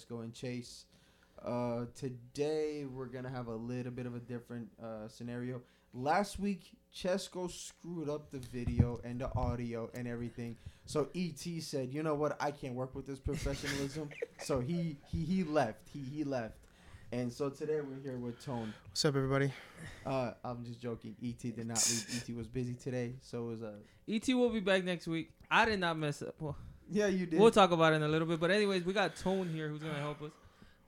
ET, Chesco, and Chase. Uh, today we're gonna have a little bit of a different uh, scenario. Last week, Chesco screwed up the video and the audio and everything. So ET said, "You know what? I can't work with this professionalism." so he he he left. He he left. And so today we're here with Tone. What's up, everybody? Uh, I'm just joking. ET did not leave. ET was busy today, so it was uh. ET will be back next week. I did not mess up. Well, Yeah, you did. we'll talk about it in a little bit. But anyways, we got Tone here who's gonna help us.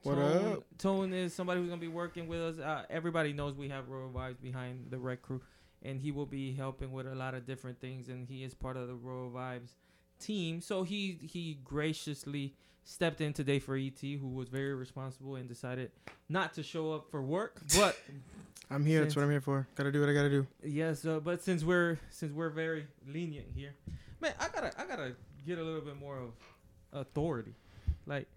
What Tone, up? Tone is somebody who's gonna be working with us. Uh, everybody knows we have Royal Vibes behind the Rec Crew, and he will be helping with a lot of different things. And he is part of the Royal Vibes team. So he he graciously stepped in today for ET, who was very responsible and decided not to show up for work. But I'm here. That's what I'm here for. Gotta do what I gotta do. Yes, uh, but since we're since we're very lenient here, man, I gotta I gotta get a little bit more of authority. Like,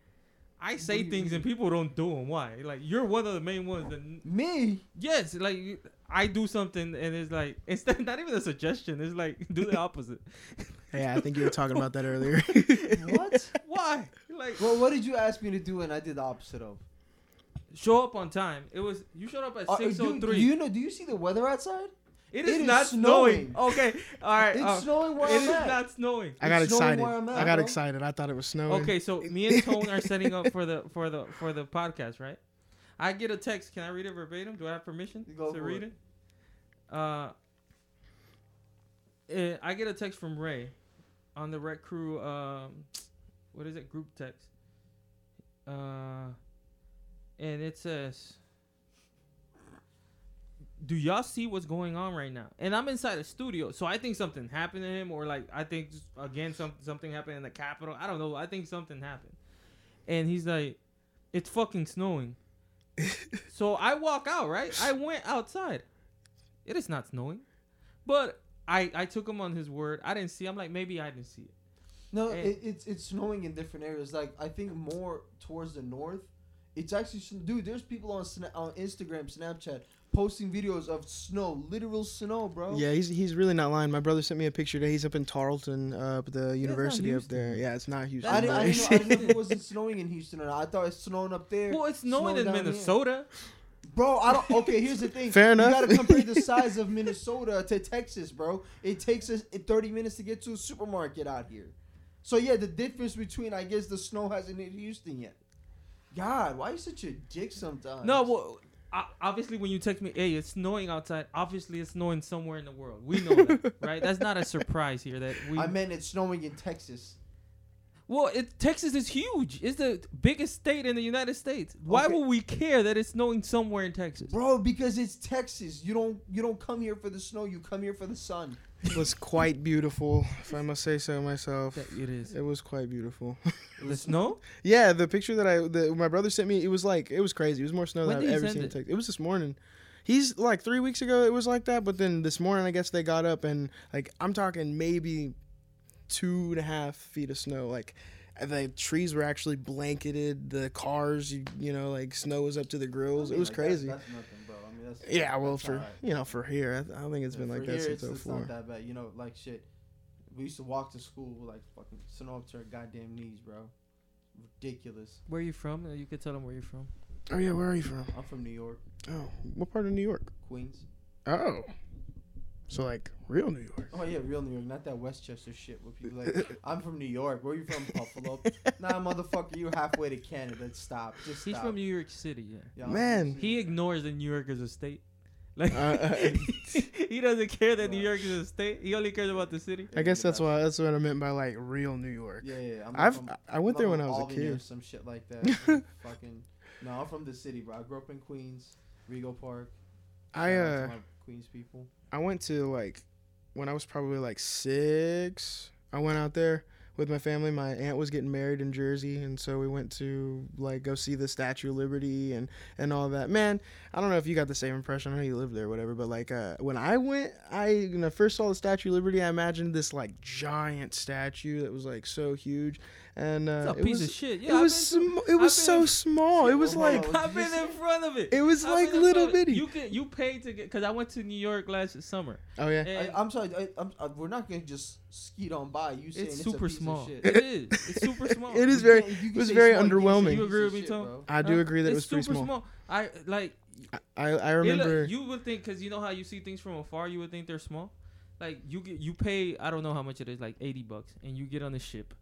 I say do you things and people don't do them. Why? Like, you're one of the main ones that. Me? Yes, like I do something and it's like it's not even a suggestion. It's like do the opposite. Hey, I think you were talking about that earlier. What? Why? Like, well, what did you ask me to do and I did the opposite of? show up on time. It was you showed up at Uh, six do, oh do three. you know? Do you see the weather outside? It it is is not snowing. snowing. Okay, all right. It's uh, snowing where it I'm is at. not snowing. I got It's excited. where I'm at, I got bro. excited. I thought it was snowing. Okay, so me and Tone are setting up for the for the for the podcast, right? I get a text. Can I read it verbatim? Do I have permission Go to read it. it? Uh, eh, I get a text from Ray on the Rec Crew. Um, what is it? Group text. Uh, and it says, "Do y'all see what's going on right now?" And I'm inside a studio, so I think something happened to him, or like I think just, again some something happened in the Capitol. I don't know. I think something happened, and he's like, "It's fucking snowing." so I walk out. Right, I went outside. It is not snowing, but I I took him on his word. I didn't see. I'm like maybe I didn't see it. No, it, it's it's snowing in different areas. Like I think more towards the north. It's actually dude. There's people on Sna- on Instagram, Snapchat posting videos of snow, literal snow, bro. Yeah, he's he's really not lying. My brother sent me a picture today. He's up in Tarleton, uh, up at the university up there. Yeah, it's not Houston. I didn't, I, didn't know, I didn't know it wasn't snowing in Houston or not. I thought it's snowing up there. Well, it's snowing Snow in down here. Minnesota. Bro, I don't. Okay, here's the thing. Fair enough. You gotta compare the size of Minnesota to Texas, bro. It takes us 30 minutes to get to a supermarket out here. So yeah, the difference between I guess the snow hasn't hit Houston yet. God, why are you such a dick sometimes? No, well, o- obviously when you text me, hey, it's snowing outside. Obviously, it's snowing somewhere in the world. We know that, right? That's not a surprise here. That we. I meant it's snowing in Texas. well, it, Texas is huge. It's the biggest state in the United States. Why Okay. would we care that it's snowing somewhere in Texas? Bro, because it's Texas. You don't you don't come here for the snow, you come here for the sun. It was quite beautiful, if I must say so myself. That it is. It was quite beautiful. The snow? yeah, the picture that I that my brother sent me, it was like it was crazy. It was more snow When than I've ever seen. it? It was this morning. He's like three weeks ago. It was like that, but then this morning, I guess they got up and like I'm talking maybe two and a half feet of snow. Like the trees were actually blanketed. The cars, you, you know, like snow was up to the grills. I it was like, that- crazy. that's nothing, bro. I mean, that's, yeah, well, that's for alright. you know, for here, I, I don't think it's Yeah, been like that since it's, it's not oh that bad. You know, like shit. We used to walk to school with like fucking snow up to our goddamn knees, bro. Ridiculous. Where are you from? You could tell them where you're from. Oh yeah, where are you from? I'm from New York, Oh, what part of New York? Queens. Oh, so like real New York. Oh yeah, real New York, not that Westchester shit where people like, I'm from New York. Where are you from, Buffalo? nah, motherfucker, you halfway to Canada. Stop. Just stop. He's from New York City. Yeah. Yeah, Man. the He city. ignores that New York is a state. Like Uh, he doesn't care that New York is a state. He only cares about the city. I guess that's why that's what I meant by like real New York. Yeah, yeah. I'm I've from, I went there when I from was a Albany or kid. Some shit like that. fucking. No, I'm from the city, bro. I grew up in Queens, Rego Park. I Shout out to uh Queens people. I went to like when I was probably like six. I went out there with my family. My aunt was getting married in Jersey, and so we went to like go see the Statue of Liberty and and all that. Man, I don't know if you got the same impression. I know you lived there, whatever. But like uh, when I went, I when I first saw the Statue of Liberty, I imagined this like giant statue that was like so huge. And uh, It's a it piece was of shit. it Yeah, I've was been sm- it was so in- small. It was like hold. I've been in front of it. it was I've like little front of it. bitty. You can you pay to get because I went to New York last summer. oh yeah. I, I'm sorry. I, I'm, I, we're not gonna just skeet on by. You saying it's it's, super a piece small. Of shit. It is. It's super small. It is very- it was very small, you can't say underwhelming. You agree with me, Tone? I do agree that it was pretty super small. I like. I I remember. you would think because you know how you see things from afar, you would think they're small. Like you get you pay I don't know how much it is like eighty bucks and you get on the ship,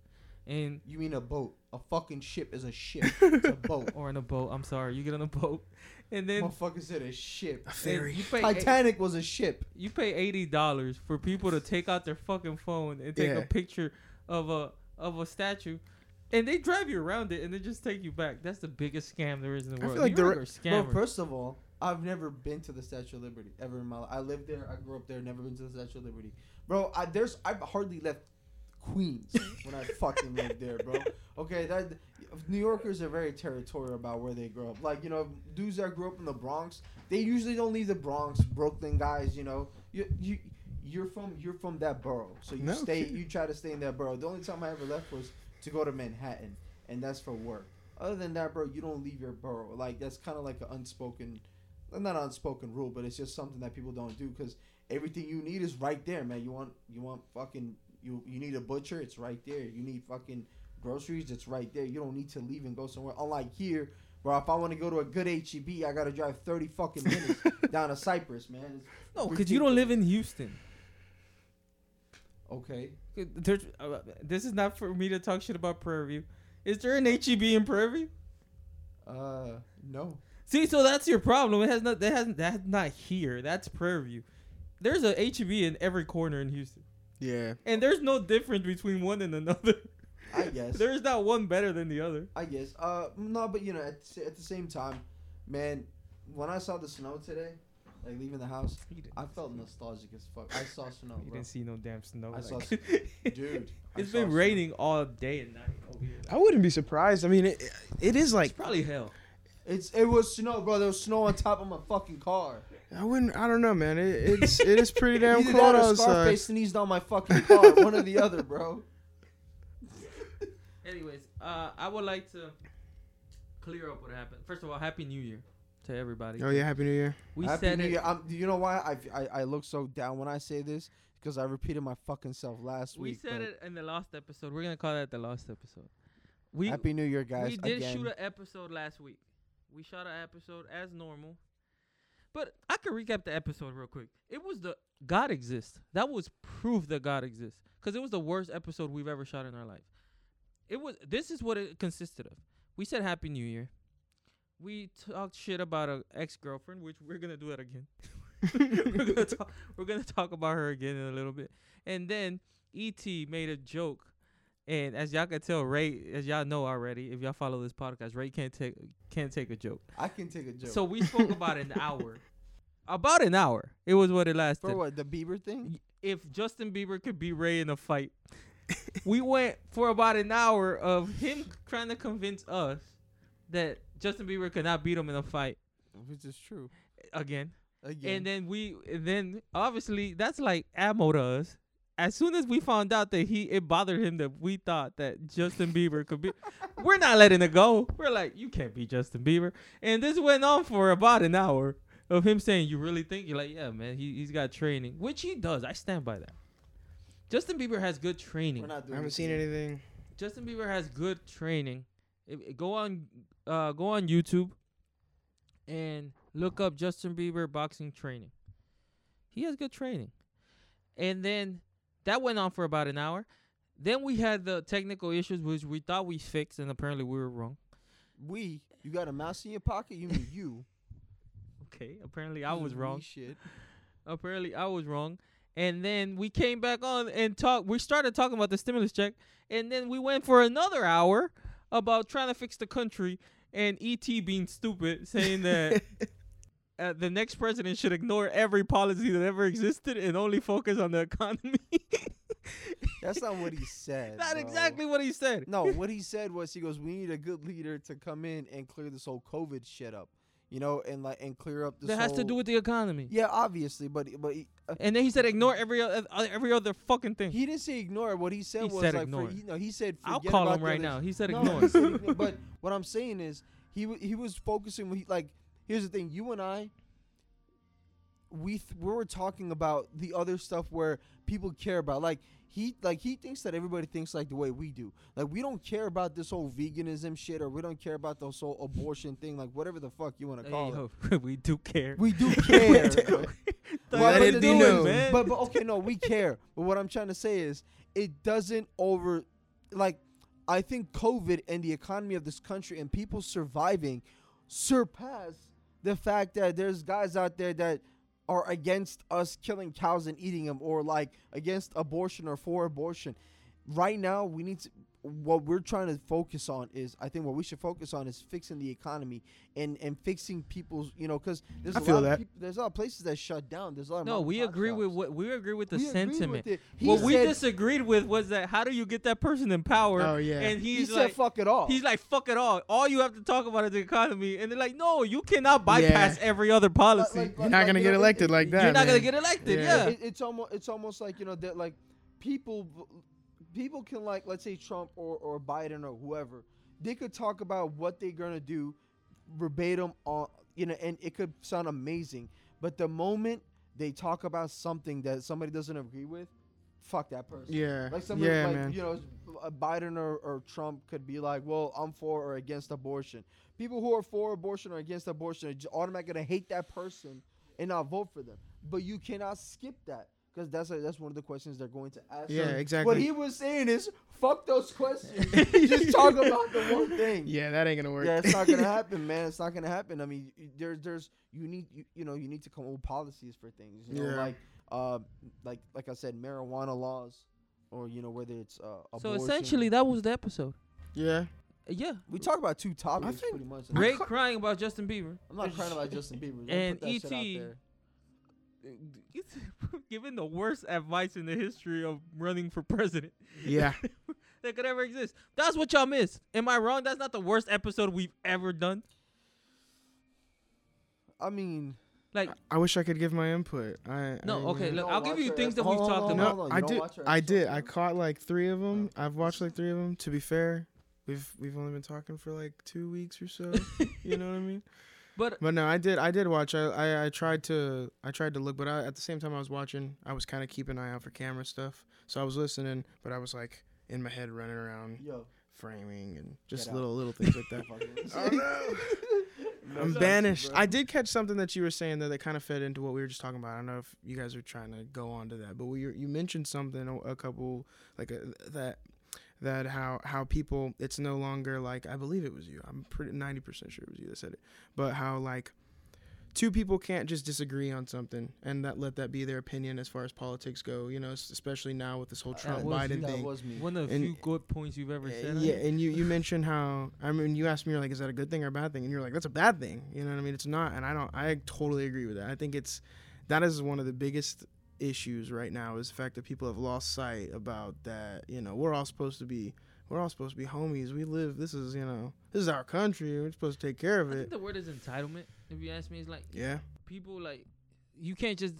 and You mean a boat? A fucking ship is a ship. it's a boat. or in a boat. I'm sorry, you get on a boat, and then Motherfucker said a ship. a and ferry. you pay eight- Titanic was a ship. you pay eighty dollars for people to take out their fucking phone and take a picture of a of a statue, and they drive you around it and they just take you back. That's the biggest scam there is in the I world. feel like New the York re- are Bro, scammers. first of all, I've never been to the Statue of Liberty ever in my life. I lived there. I grew up there. Never been to the Statue of Liberty, bro. I, there's I've hardly left Queens when I fucking lived there, bro. Okay, that New Yorkers are very territorial about where they grow up. Like you know, dudes that grew up in the Bronx, they usually don't leave the Bronx. Brooklyn guys, you know, you you. You're from you're from that borough, so you No stay. kidding. You try to stay in that borough. The only time I ever left was to go to Manhattan, and that's for work. Other than that, bro, you don't leave your borough. Like that's kind of like an unspoken, not an unspoken rule, but it's just something that people don't do because everything you need is right there, man. You want you want fucking you you need a butcher, it's right there. You need fucking groceries, it's right there. You don't need to leave and go somewhere. Unlike here, bro, if I want to go to a good HEB, I gotta drive thirty fucking minutes down to Cypress, man. It's no, because you don't live in Houston. okay. There's, uh, this is not for me to talk shit about Prairie View. Is there an HEB in Prairie View? Uh, no. See, so that's your problem. It has not. That hasn't. That's not here. That's Prairie View. There's a HEB in every corner in Houston, yeah. and there's no difference between one and another. I guess. There's not one better than the other. I guess. Uh, no, but you know, at, the at the same time, man, when I saw the snow today, like leaving the house, I felt nostalgic as fuck. I saw snow, you bro. didn't see no damn snow. I saw like- Dude, I it's saw been snow. raining all day and night over here. I wouldn't be surprised. I mean, it, it is It's like probably hell. It's it was snow, bro. There was snow on top of my fucking car. I wouldn't. I don't know, man. It, it's it is pretty damn Either cold that or outside. Scarface sneezed on my fucking car. One or the other, bro. Anyways, uh, I would like to clear up what happened. First of all, Happy New Year to everybody. Oh yeah, Happy New Year. we Happy said New it. Year. I'm, do you know why I, I I look so down when I say this? Because I repeated my fucking self last We week. We said it in the last episode. We're gonna call that the last episode. We Happy New Year, guys. we did again. shoot an episode last week. We shot an episode as normal. But I could recap the episode real quick. It was the God exists. That was proof that God exists. Cause it was the worst episode we've ever shot in our life. It was. This is what it consisted of. We said Happy New Year. We talked shit about a ex girlfriend, which we're gonna do that again. we're gonna talk. We're gonna talk about her again in a little bit. And then Et made a joke and as y'all can tell, Ray, as y'all know already, if y'all follow this podcast, Ray can't take can't take a joke. I can take a joke. So we spoke about an hour, about an hour. It was what it lasted. for what the Bieber thing? If Justin Bieber could be Ray in a fight, we went for about an hour of him trying to convince us that Justin Bieber could not beat him in a fight Which is true. again. Again. And then we, and then obviously that's like ammo to us. As soon as we found out that he, it bothered him that we thought that Justin Bieber could be, we're not letting it go. We're like, you can't be Justin Bieber. And this went on for about an hour of him saying, "You really think?" You're like, "Yeah, man. He he's got training, which he does. I stand by that." Justin Bieber has good training. We're not I haven't seen yet. anything. Justin Bieber has good training. If, if- go on, uh, go on YouTube, and look up Justin Bieber boxing training. He has good training, and then that went on for about an hour. Then we had the technical issues, which we thought we fixed, and apparently we were wrong. We, you got a mouse in your pocket? You mean you? Okay, apparently I was wrong. Shit. apparently I was wrong. And then we came back on and talk. We started talking about the stimulus check, and then we went for another hour about trying to fix the country and ET being stupid, saying that uh, the next president should ignore every policy that ever existed and only focus on the economy. That's not what he said. Not bro. exactly what he said. No, what he said was he goes, "We need a good leader to come in and clear this whole COVID shit up." you know, and like and clear up this. that has to do with the economy. Yeah, obviously, but but he, uh, And then he said ignore every other every other fucking thing. he didn't say ignore. What he said He was said like, ignore. For, you know, he said. I'll call about him right now. He said No, ignore. he said but what I'm saying is, he he was focusing. He, like, here's the thing: you and I, we th- we were talking about the other stuff where people care about. Like he like he thinks that everybody thinks like the way we do. Like we don't care about this whole veganism shit, or we don't care about this whole abortion thing. Like whatever the fuck you want to Hey, call it. yo, we do care. We do care. Well, Let it be known. is- But, but okay, no, we care. But what I'm trying to say is, it doesn't over, like, I think COVID and the economy of this country and people surviving surpass the fact that there's guys out there that are against us killing cows and eating them, or like against abortion or for abortion. Right now, we need to. What we're trying to focus on is, I think, what we should focus on is fixing the economy and and fixing people's, you know, because there's I a feel lot that. of peop- there's a lot of places that shut down. There's a lot of No, we pop agree with what we agree with the We agree with sentiment. it. He what we disagreed with was that how do you get that person in power? Oh, yeah. And He he's said, like, "Fuck it all." he's like, fuck it all. All you have to talk about is the economy. And they're like, no, you cannot bypass every other policy. like- You're not gonna you get know, elected it- like that. You're not man. gonna get elected. Yeah. Yeah. it, it's almost it's almost like you know that like people people can like let's say Trump or or Biden or whoever they could talk about what they're gonna do verbatim on you know and it could sound amazing but the moment they talk about something that somebody doesn't agree with fuck that person Yeah. like somebody yeah, like man. you know uh, Biden or, or Trump could be like well I'm for or against abortion people who are for abortion or against abortion are automatically gonna hate that person and not vote for them. But you cannot skip that because that's a, that's one of the questions they're going to ask. Yeah, So exactly. What he was saying is, fuck those questions. Just talk about the one thing. Yeah, that ain't gonna work. Yeah, it's not gonna happen, man. It's not gonna happen. I mean, there's there's you need you, you know you need to come up with policies for things. You know, Yeah. like uh like like I said, marijuana laws, or you know whether it's uh. So essentially, that was the episode. yeah. Yeah. we talk about two topics think- pretty much. Ray crying about Justin Bieber. I'm not crying about Justin Bieber. And put that shit out E.T. there. Giving the worst advice in the history of running for president Yeah. that could ever exist. That's what y'all missed. Am I wrong? That's not the worst episode we've ever done. I mean, Like, I wish I could give my input. I No, I, okay, look, I'll give you things that we've Hold talked hold on, No, about. hold on. You I did. I did. I caught like three of them. I've watched like three of them. To be fair, we've we've only been talking for like two weeks or so. you know what I mean? But But no, I did. I did watch. I I, I tried to. I tried to look, but I, at the same time I was watching, I was kind of keeping an eye out for camera stuff. So I was listening, but I was like in my head running around yo, framing and just Get out. little little things like that. oh no. I'm That's banished. I did catch something that you were saying there that kind of fed into what we were just talking about. I don't know if you guys are trying to go on to that, but we you mentioned something a, a couple like a, that that how how people it's no longer like I believe it was you. I'm pretty 90% sure it was you that said it. But how like two people can't just disagree on something and that let that be their opinion as far as politics go, you know, especially now with this whole That Trump was Biden you. that thing. was me. one of the And- few good points you've ever Uh, said. yeah, and you, you mentioned how I mean you asked me you're like is that a good thing or a bad thing and you're like that's a bad thing you know what I mean it's not and I don't I totally agree with that I think it's that is one of the biggest issues right now is the fact that people have lost sight about that you know we're all supposed to be we're all supposed to be homies. We live this is you know this is our country. We're supposed to take care of I think it the word is entitlement. If you ask me, it's like yeah. people like you can't just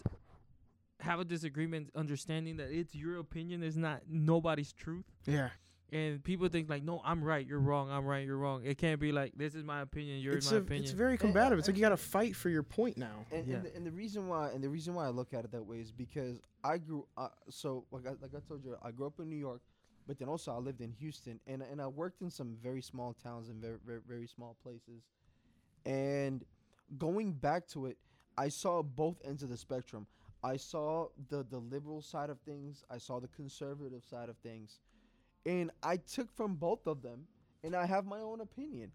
have a disagreement understanding that it's your opinion. Is not nobody's truth. Yeah and people think like no i'm right you're wrong i'm right you're wrong it can't be like this is my opinion yours it's my a, opinion it's very combative it's like you got to fight for your point now And, Yeah. and, the, and the reason why and the reason why I look at it that way is because I grew uh, so like I, like I told you I grew up in New York, but then also I lived in Houston and and I worked in some very small towns and very very, very small places, and going back to it, I saw both ends of the spectrum. I saw the the liberal side of things. I saw the conservative side of things, and I took from both of them, and I have my own opinion.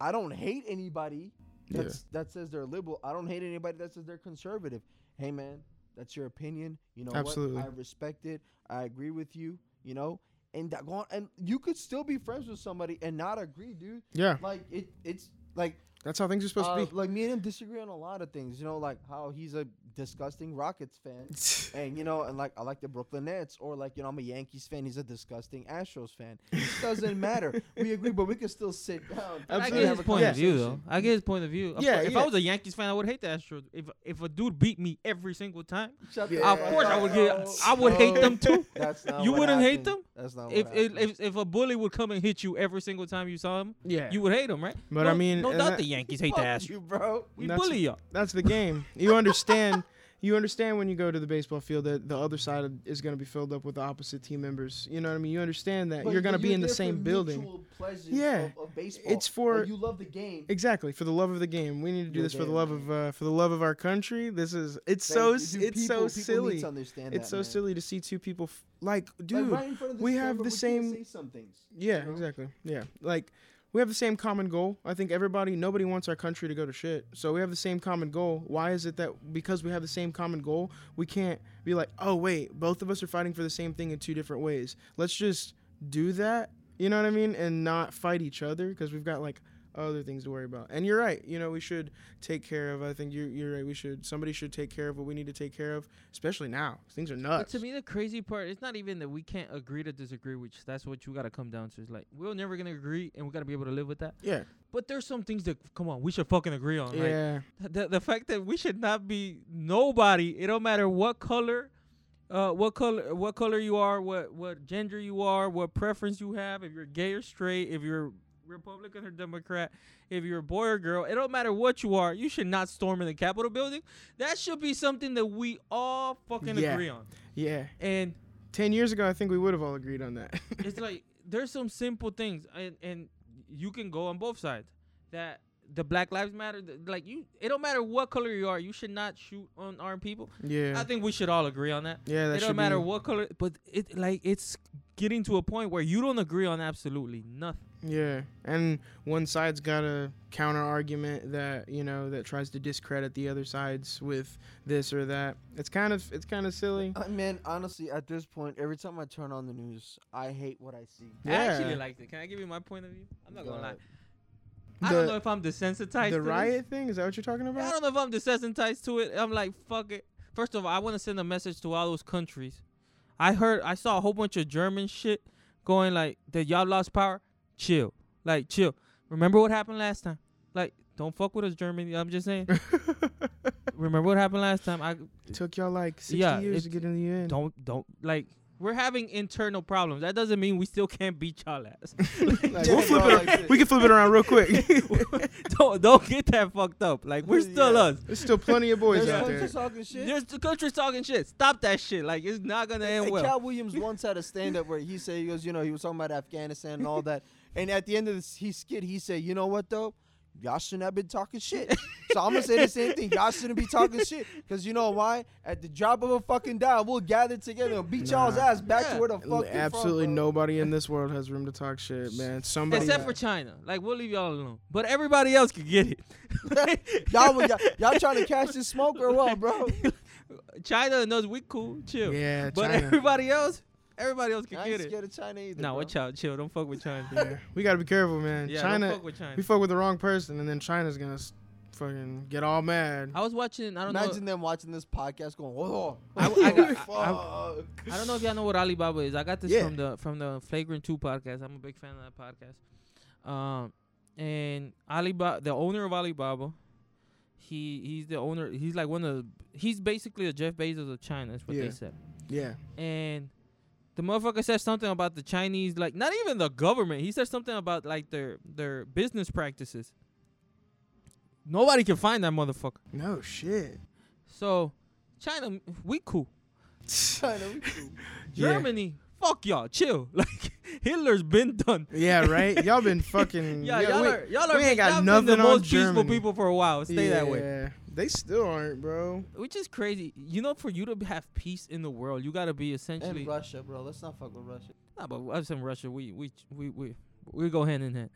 I don't hate anybody Yeah. that says they're liberal. I don't hate anybody that says they're conservative. Hey man, that's your opinion. You know Absolutely. what? I respect it. I agree with you. You know, and that go on, and you could still be friends with somebody and not agree, dude. yeah Like it, it's like That's how things are supposed Uh, to be. like me and him disagree on a lot of things. You know, like how he's a disgusting Rockets fan, and you know, and like I like the Brooklyn Nets, or like you know, I'm a Yankees fan. He's a disgusting Astros fan. It doesn't matter. We agree, but we can still sit down. I get have his a point of view though. I get his point of view. Of Yeah, course, if. I was a Yankees fan, I would hate the Astros. If if a dude beat me every single time, Shut Yeah. of fuck course I up. would get. No, I would hate them too. That's not You wouldn't hate them? That's not If, what if if if a bully would come and hit you every single time you saw him, yeah. you would hate him, right? But no, I mean, no doubt the Yankees hate the Fuck Astros. you, bro. We That's- bully y'all. That's the game. You understand. You understand when you go to the baseball field that the other side is going to be filled up with the opposite team members. You know what I mean? You understand that But- you're going to be in there the for same building. Yeah. of, of baseball. It's for- Like, you love the game. Exactly for the love of the game. We need to do You're this for the love right. of uh, for the love of our country. This is it's Thank so Dude, it's people- so people need silly. to understand It's that, so man. silly to see two people f- like Like, dude. right in front of we have the we same- say some things. Yeah, you know? exactly. Yeah. Like we have the same common goal. I think everybody nobody wants our country to go to shit. So we have the same common goal. Why is it that because we have the same common goal, we can't be like, "Oh, wait, both of us are fighting for the same thing in two different ways." Let's just do that. You know what I mean? And not fight each other because we've got like other things to worry about. And you're right. You know, we should take care of. I think you're you're right. We should somebody should take care of what we need to take care of, especially now. Things are But nuts. to me, the crazy part, it's not even that we can't agree to disagree, which that's what you got to come down to. It's like, we're never going to agree, and we got to be able to live with that. yeah. But there's some things that, come on, we should fucking agree on. Like, Yeah. the, the fact that we should not be nobody, it don't matter what color. Uh, what color? What color you are? What what gender you are? What preference you have? If you're gay or straight? If you're Republican or Democrat? If you're a boy or girl? It don't matter what you are. You should not storm in the Capitol building. That should be something that we all fucking Yeah. agree on. Yeah. And 10 years ago, I think we would have all agreed on that. it's like there's some simple things and and you can go on both sides that the black lives matter th- like you it don't matter what color you are you should not shoot unarmed people yeah. i think we should all agree on that yeah, that it don't matter be, what color but it like it's getting to a point where you don't agree on absolutely nothing Yeah. And one side's got a counter argument that, you know, that tries to discredit the other sides with this or that. It's kind of it's kind of silly. Uh, man, honestly, at this point, every time I turn on the news, I hate what I see. i actually Yeah. liked it can i give you my point of view i'm not gonna lie ahead. i don't know if i'm desensitized The to this. riot thing, is that what you're talking about? I don't know if I'm desensitized to it. I'm like, fuck it. First of all, I want to send a message to all those countries. I heard, I saw a whole bunch of German shit going like that. Y'all lost power. Chill, like chill. Remember what happened last time? Like, don't fuck with us, Germany. I'm just saying. Remember what happened last time? I It took y'all like 60 Yeah, years to get in the end. don't don't like. We're having internal problems. That doesn't mean we still can't beat y'all ass. Like, Yeah, we'll flip it. like we can flip it around real quick. don't don't get that fucked up. Like we're still Yeah. us. There's still plenty of boys There's out countries there. talking shit. There's the country's talking shit. Stop that shit. Like it's not gonna end Hey, well. Katt Williams once had a stand up where he said, he goes, you know, he was talking about Afghanistan and all that. And at the end of this, he skit, he said, you know what, though? Y'all shouldn't have been talking shit. so I'm going to say the same thing. Y'all shouldn't be talking shit. Because you know why? At the drop of a fucking dime, we'll gather together and beat y'all's ass back Yeah. to where the fuck Absolutely from, nobody in this world has room to talk shit, man. Somebody. Except for China. Like we'll leave y'all alone. But everybody else can get it. y'all, y'all, y'all trying to catch this smoke or what, bro? China knows we cool, chill. yeah, but everybody else, everybody else can I get ain't it. scared of China either. Nah, bro. watch out, chill. Don't fuck with China. yeah, we gotta be careful, man. yeah, China, don't fuck with China. we fuck with the wrong person, and then China's gonna s- fucking get all mad. I was watching. I don't Imagine know. them watching this podcast going, oh, I- I got- fuck. I don't know if y'all know what Alibaba is. I got this Yeah. from the from the Flagrant Two podcast. I'm a big fan of that podcast. Um, and Alibaba, the owner of Alibaba, he he's the owner. He's like one of the. He's basically the Jeff Bezos of China. That's what Yeah. they said. yeah, and the motherfucker said something about the Chinese, like not even the government. He said something about like their their business practices. Nobody can find that motherfucker. no shit. So, China, we cool. China, we cool. Yeah. Germany, fuck y'all, chill. Like Hitler's been done. Yeah, right. Y'all been fucking. Yeah, yeah, y'all we- are y'all are we ain't got y'all been nothing the on most peaceful people for a while. Stay that way. Yeah, They still aren't, bro. Which is crazy. You know, for you to have peace in the world, you gotta be essentially. And Russia, bro. Let's not fuck with Russia. Nah, but us in Russia, we we we we we go hand in hand.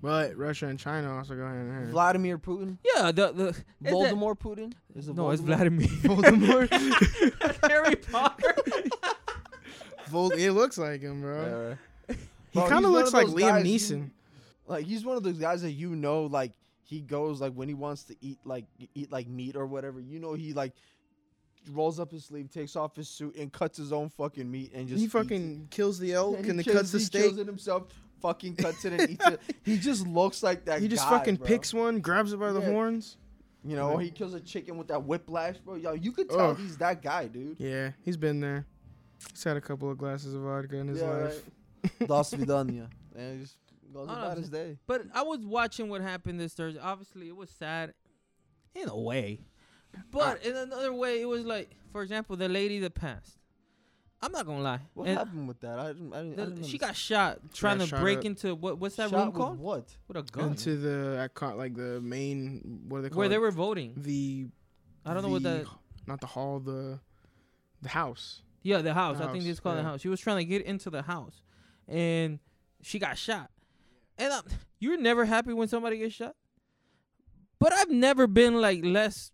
But Russia and China also go hand in hand. Vladimir Putin. Yeah, the the is that- Voldemort Putin? Is it No, it's Voldemort? Vladimir. Voldemort. Harry Potter. Vol- it looks like him, bro. Yeah, right. He kind of looks like Liam guys you- Neeson. Like he's one of those guys that you know, like he goes like when he wants to eat like eat like meat or whatever. You know, he like rolls up his sleeve, takes off his suit, and cuts his own fucking meat and just he fucking kills the elk And and, cuts the he steak. kills it himself. Fucking cuts it and eats it. He just looks like that. He just guy, fucking bro. picks one, grabs it by the horns. You know, he kills a chicken with that whiplash, bro. Yo, you could tell Ugh. he's that guy, dude. Yeah, he's been there. He's had a couple of glasses of vodka in his Yeah, life. right. Dos vidania. And just goes about his day. But I was watching what happened this Thursday. Obviously, it was sad in a way. But ah. in another way, it was like, for example, the lady that passed. I'm not gonna lie. What And happened with that? I didn't. I didn't, I didn't she got shot trying Yeah, to shot break up. into what? What's that Shot room with called? What? With a gun. Into the I caught like the main what do they call Where it? they were voting. the I don't know what the- that. not the hall the the house. Yeah, the house. The I think house, it's called the house. She was trying to get into the house, and she got shot. And um, you're never happy when somebody gets shot. But I've never been like less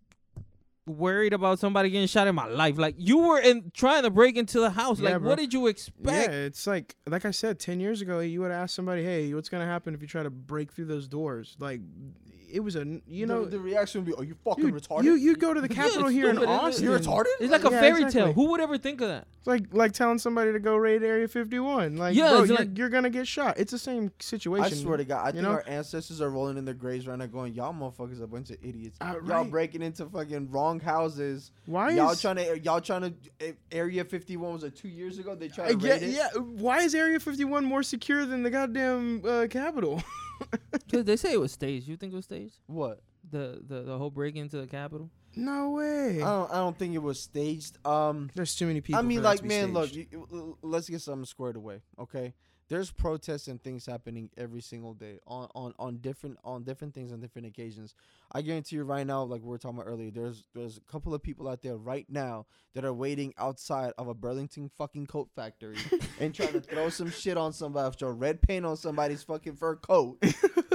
worried about somebody getting shot in my life. Like you were in trying to break into the house. Yeah, like bro. what did you expect? Yeah, it's like like I said, ten years ago, you would ask somebody, "Hey, what's gonna happen if you try to break through those doors?" Like, it was a you know, the, the reaction would be, "Are you fucking dude, retarded? you you go to the Yeah, Capitol here in stupid, isn't it? Austin. You're retarded? It's like a Yeah, fairy exactly. tale. Who would ever think of that? It's like like telling somebody to go raid Area 51. Like, Yeah, bro, you're, like- you're gonna get shot. It's the same situation. I swear to God, I you think know? our ancestors are rolling in their graves right now, going, "Y'all motherfuckers, are a bunch of idiots. Uh, Y'all right. breaking into fucking wrong houses. Why y'all is trying to, y'all trying to. eh, Area 51 was it two years ago? They tried Uh, to yeah, raid it. yeah. Why is Area 51 more secure than the goddamn uh, Capitol? 'Cause they say it was staged. You think it was staged? What? The the, the whole break into the Capitol. no way. I don't. I don't think it was staged. Um. There's too many people. I mean, like, man, look. staged. You, you- let's get something squared away, okay? There's protests and things happening every single day on, on, on different on different things on different occasions. I guarantee you right now, like we were talking about earlier, there's there's a couple of people out there right now that are waiting outside of a Burlington fucking coat factory and trying to throw some shit on somebody, throw red paint on somebody's fucking fur coat,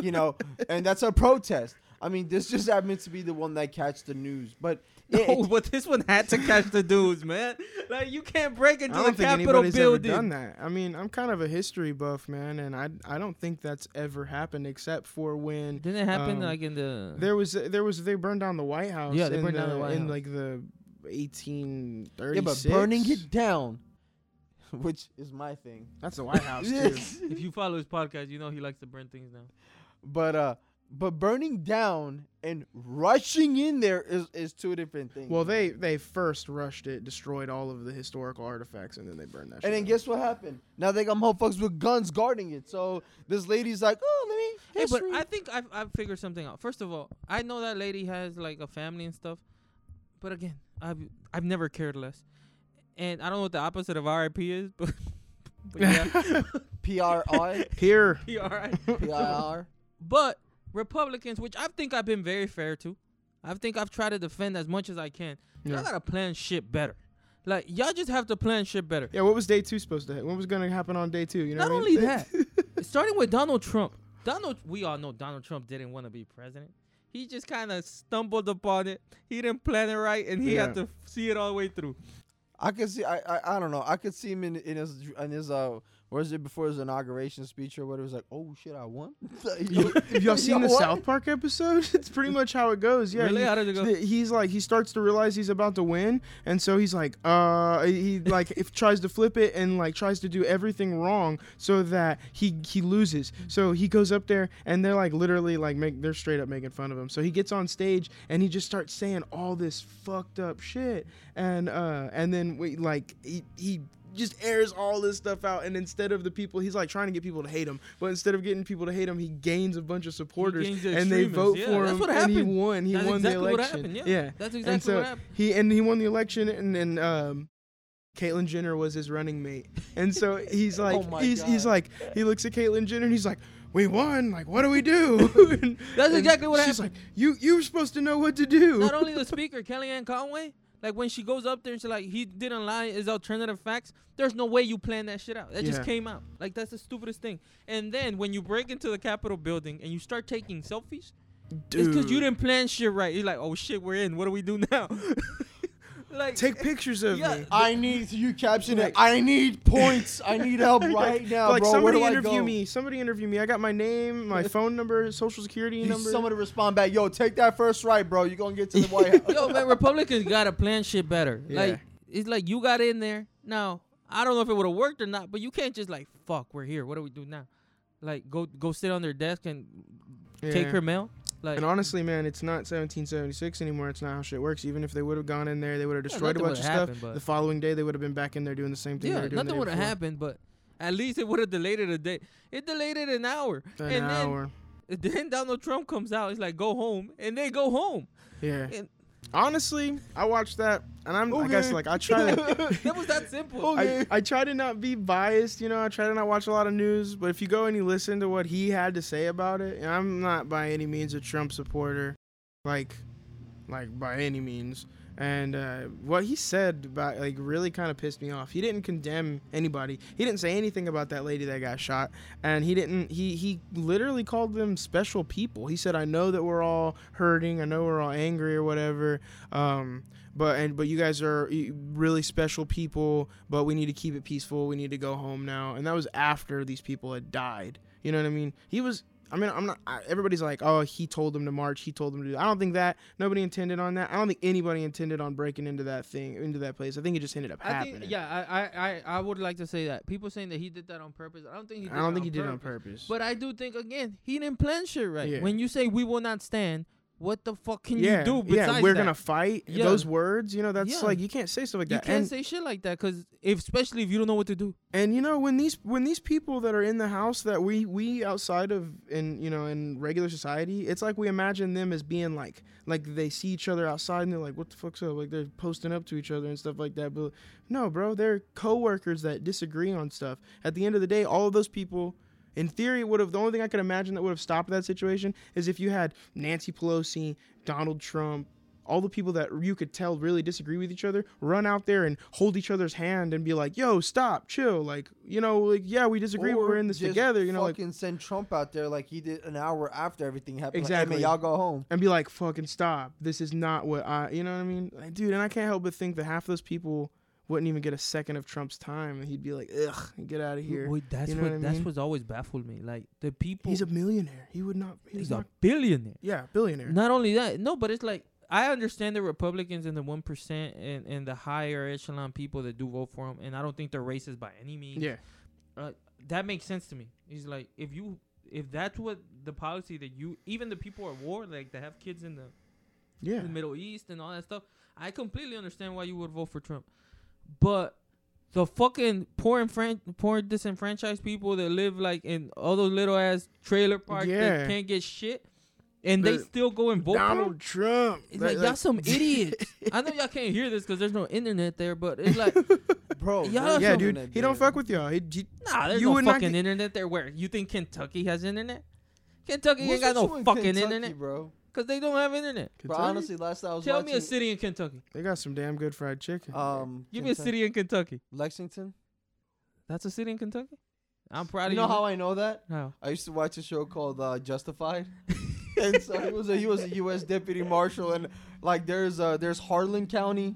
you know, and that's a protest. I mean, this just happens to be the one that catch the news, but it- No, but this one had to catch the dudes, man. Like you can't break into I the don't think Capitol anybody's building. ever done that. I mean, I'm kind of a history buff, man, and I I don't think that's ever happened except for when Didn't it happen Um, like in the? there was there was they burned down the White House. Yeah, they in burned down the White in House. like the 1836. yeah, but burning it down, which is my thing. That's the White House too. If you follow his podcast, you know he likes to burn things down. But uh, but burning down and rushing in there is, is two different things. Well, they they first rushed it, destroyed all of the historical artifacts, and then they burned that. shit and then down. guess what happened? Now they got motherfuckers with guns guarding it. So this lady's like, oh, let me. Hey, but. I think I've I've figured something out. First of all, I know that lady has like a family and stuff, but again, I've I've never cared less, and I don't know what the opposite of RIP is, but but yeah, P R I Here, PRI. P I R. But Republicans, which I think I've been very fair to, I think I've tried to defend as much as I can. Yeah. Y'all gotta plan shit better. Like y'all just have to plan shit better. yeah. What was day two supposed to? Ha- what was going to happen on day two? You know. Not what I only mean? that, starting with Donald Trump. Donald, we all know Donald Trump didn't want to be president. He just kind of stumbled upon it. He didn't plan it right, and he had to see it all the way through. I could see. I, I I don't know. I could see him in in his in his uh. Where is it before his inauguration speech or what? It was like, oh shit, I won. Have y'all seen the What? South Park episode? It's pretty much how it goes. Yeah, Really? he- How did it go? he's like he starts to realize he's about to win, and so he's like, uh, he like if tries to flip it and like tries to do everything wrong so that he he loses. So he goes up there and they're like literally like make they're straight up making fun of him. So he gets on stage and he just starts saying all this fucked up shit, and uh and then we like he he just airs all this stuff out and instead of the people he's like trying to get people to hate him but instead of getting people to hate him he gains a bunch of supporters the and they vote Yeah, for him and he won. He That's won exactly the what election. happened, yeah. That's exactly and so what happened. he and he won the election and then um Caitlyn Jenner was his running mate. And so he's like Oh he's he's like he looks at Caitlyn Jenner and he's like we won. Like what do we do? And- That's exactly what she's happened. like you you were supposed to know what to do. Not only the speaker, Kellyanne Conway, like when she goes up there and she's like, he didn't lie, is alternative facts. There's no way you plan that shit out. That just came out. Like that's the stupidest thing. And then when you break into the Capitol building and you start taking selfies, it's because you didn't plan shit right. You're like, oh shit, we're in. What do we do now? like Take pictures of Yeah, me. I need you caption it. Like- I need points. I need help right now, like bro. somebody Where do interview I go? me. Somebody interview me. I got my name, my phone number, social security Need number. someone to respond back. Yo, take that first right, bro. You gonna get to the White House. Yo, man, Republicans gotta plan shit better. Yeah. Like it's like you got in there. Now I don't know if it would have worked or not, but you can't just like fuck. We're here. What do we do now? Like go go sit on their desk and take her mail. Like And honestly, man, it's not 1776 anymore. It's not how shit works. Even if they would have gone in there, they would have destroyed a bunch of would've stuff. happened, the following day, they would have been back in there doing the same thing. yeah, nothing would have happened, but at least it would have delayed it a day. It delayed it an hour, An and hour. then then Donald Trump comes out. He's like, "Go home," and they go home. yeah. And Honestly, I watched that, and I'm. I guess like I try to. that was that simple. Okay. I, I try to not be biased, you know. I try to not watch a lot of news, but if you go and you listen to what he had to say about it, and I'm not by any means a Trump supporter, like, like by any means. And uh, what he said about like really kind of pissed me off. He didn't condemn anybody. He didn't say anything about that lady that got shot, and he didn't. He he literally called them special people. He said, "I know that we're all hurting. I know we're all angry or whatever." Um, but and but you guys are really special people but we need to keep it peaceful we need to go home now and that was after these people had died you know what i mean he was i mean i'm not I, everybody's like oh he told them to march he told them to do i don't think that nobody intended on that i don't think anybody intended on breaking into that thing into that place i think it just ended up I happening think, yeah, I, I, I, would like to say that people saying that he did that on purpose. I don't think he. Did i don't it think on he did it on purpose. purpose But I do think again he didn't plan shit right. Yeah. When you say we will not stand, what the fuck can yeah, you do yeah, besides we're that? gonna fight. Yeah. Those words, you know, that's Yeah. like you can't say stuff like You that. You can't and, say shit like that because if especially if you don't know what to do. And you know when these when these people that are in the house that we we outside of in you know in regular society, it's like we imagine them as being like like they see each other outside and they're like, what the fuck's up? Like they're posting up to each other and stuff like that. But no, bro, they're coworkers that disagree on stuff. At the end of the day, all of those people. In theory, would have the only thing I could imagine that would have stopped that situation is if you had Nancy Pelosi, Donald Trump, all the people that you could tell really disagree with each other run out there and hold each other's hand and be like, "Yo, stop, chill." Like, you know, like yeah, we disagree, we're in this together. You know, like fucking send Trump out there like he did an hour after everything happened. Like, hey, Exactly. man, y'all go home. and be like, "Fucking stop! This is not what I." You know what I mean, like, dude? And I can't help but think that half of those people wouldn't even get a second of Trump's time, and he'd be like, "Ugh, get out of here." Wait, that's You know what, what I that's what's always baffled me. Like the people. He's a millionaire. He would not. He's, he's not. a billionaire. yeah, billionaire. Not only that, no, but it's like I understand the Republicans and the one percent and and the higher echelon people that do vote for him, and I don't think they're racist by any means. yeah, uh, that makes sense to me. He's like, if you, if that's what the policy that you, even the people at war, like that have kids in the, yeah. the Middle East and all that stuff, I completely understand why you would vote for Trump. But the fucking poor and fran- poor disenfranchised people that live like in all those little ass trailer parks Yeah. that can't get shit, and they still go and vote for. Donald Trump. It's That- like, y'all some idiots. I know y'all can't hear this because there's no internet there, but it's like, Bro, Yeah, there's yeah, no dude. internet He don't fuck with y'all. He, he, nah, there's You no would not fucking get- internet there. Where you think Kentucky has internet? Kentucky What's ain't got no fucking Kentucky, internet bro. Because they don't have internet. But Kentucky? honestly, last time I was Tell watching, me a city in Kentucky. they got some damn good fried chicken. Um, Give me a Kentucky- city in Kentucky. Lexington. That's a city in Kentucky. I'm proud of You of know how I know that? How? I used to watch a show called uh, Justified, and so he was a he was a U.S. deputy marshal, and like there's uh there's Harlan County,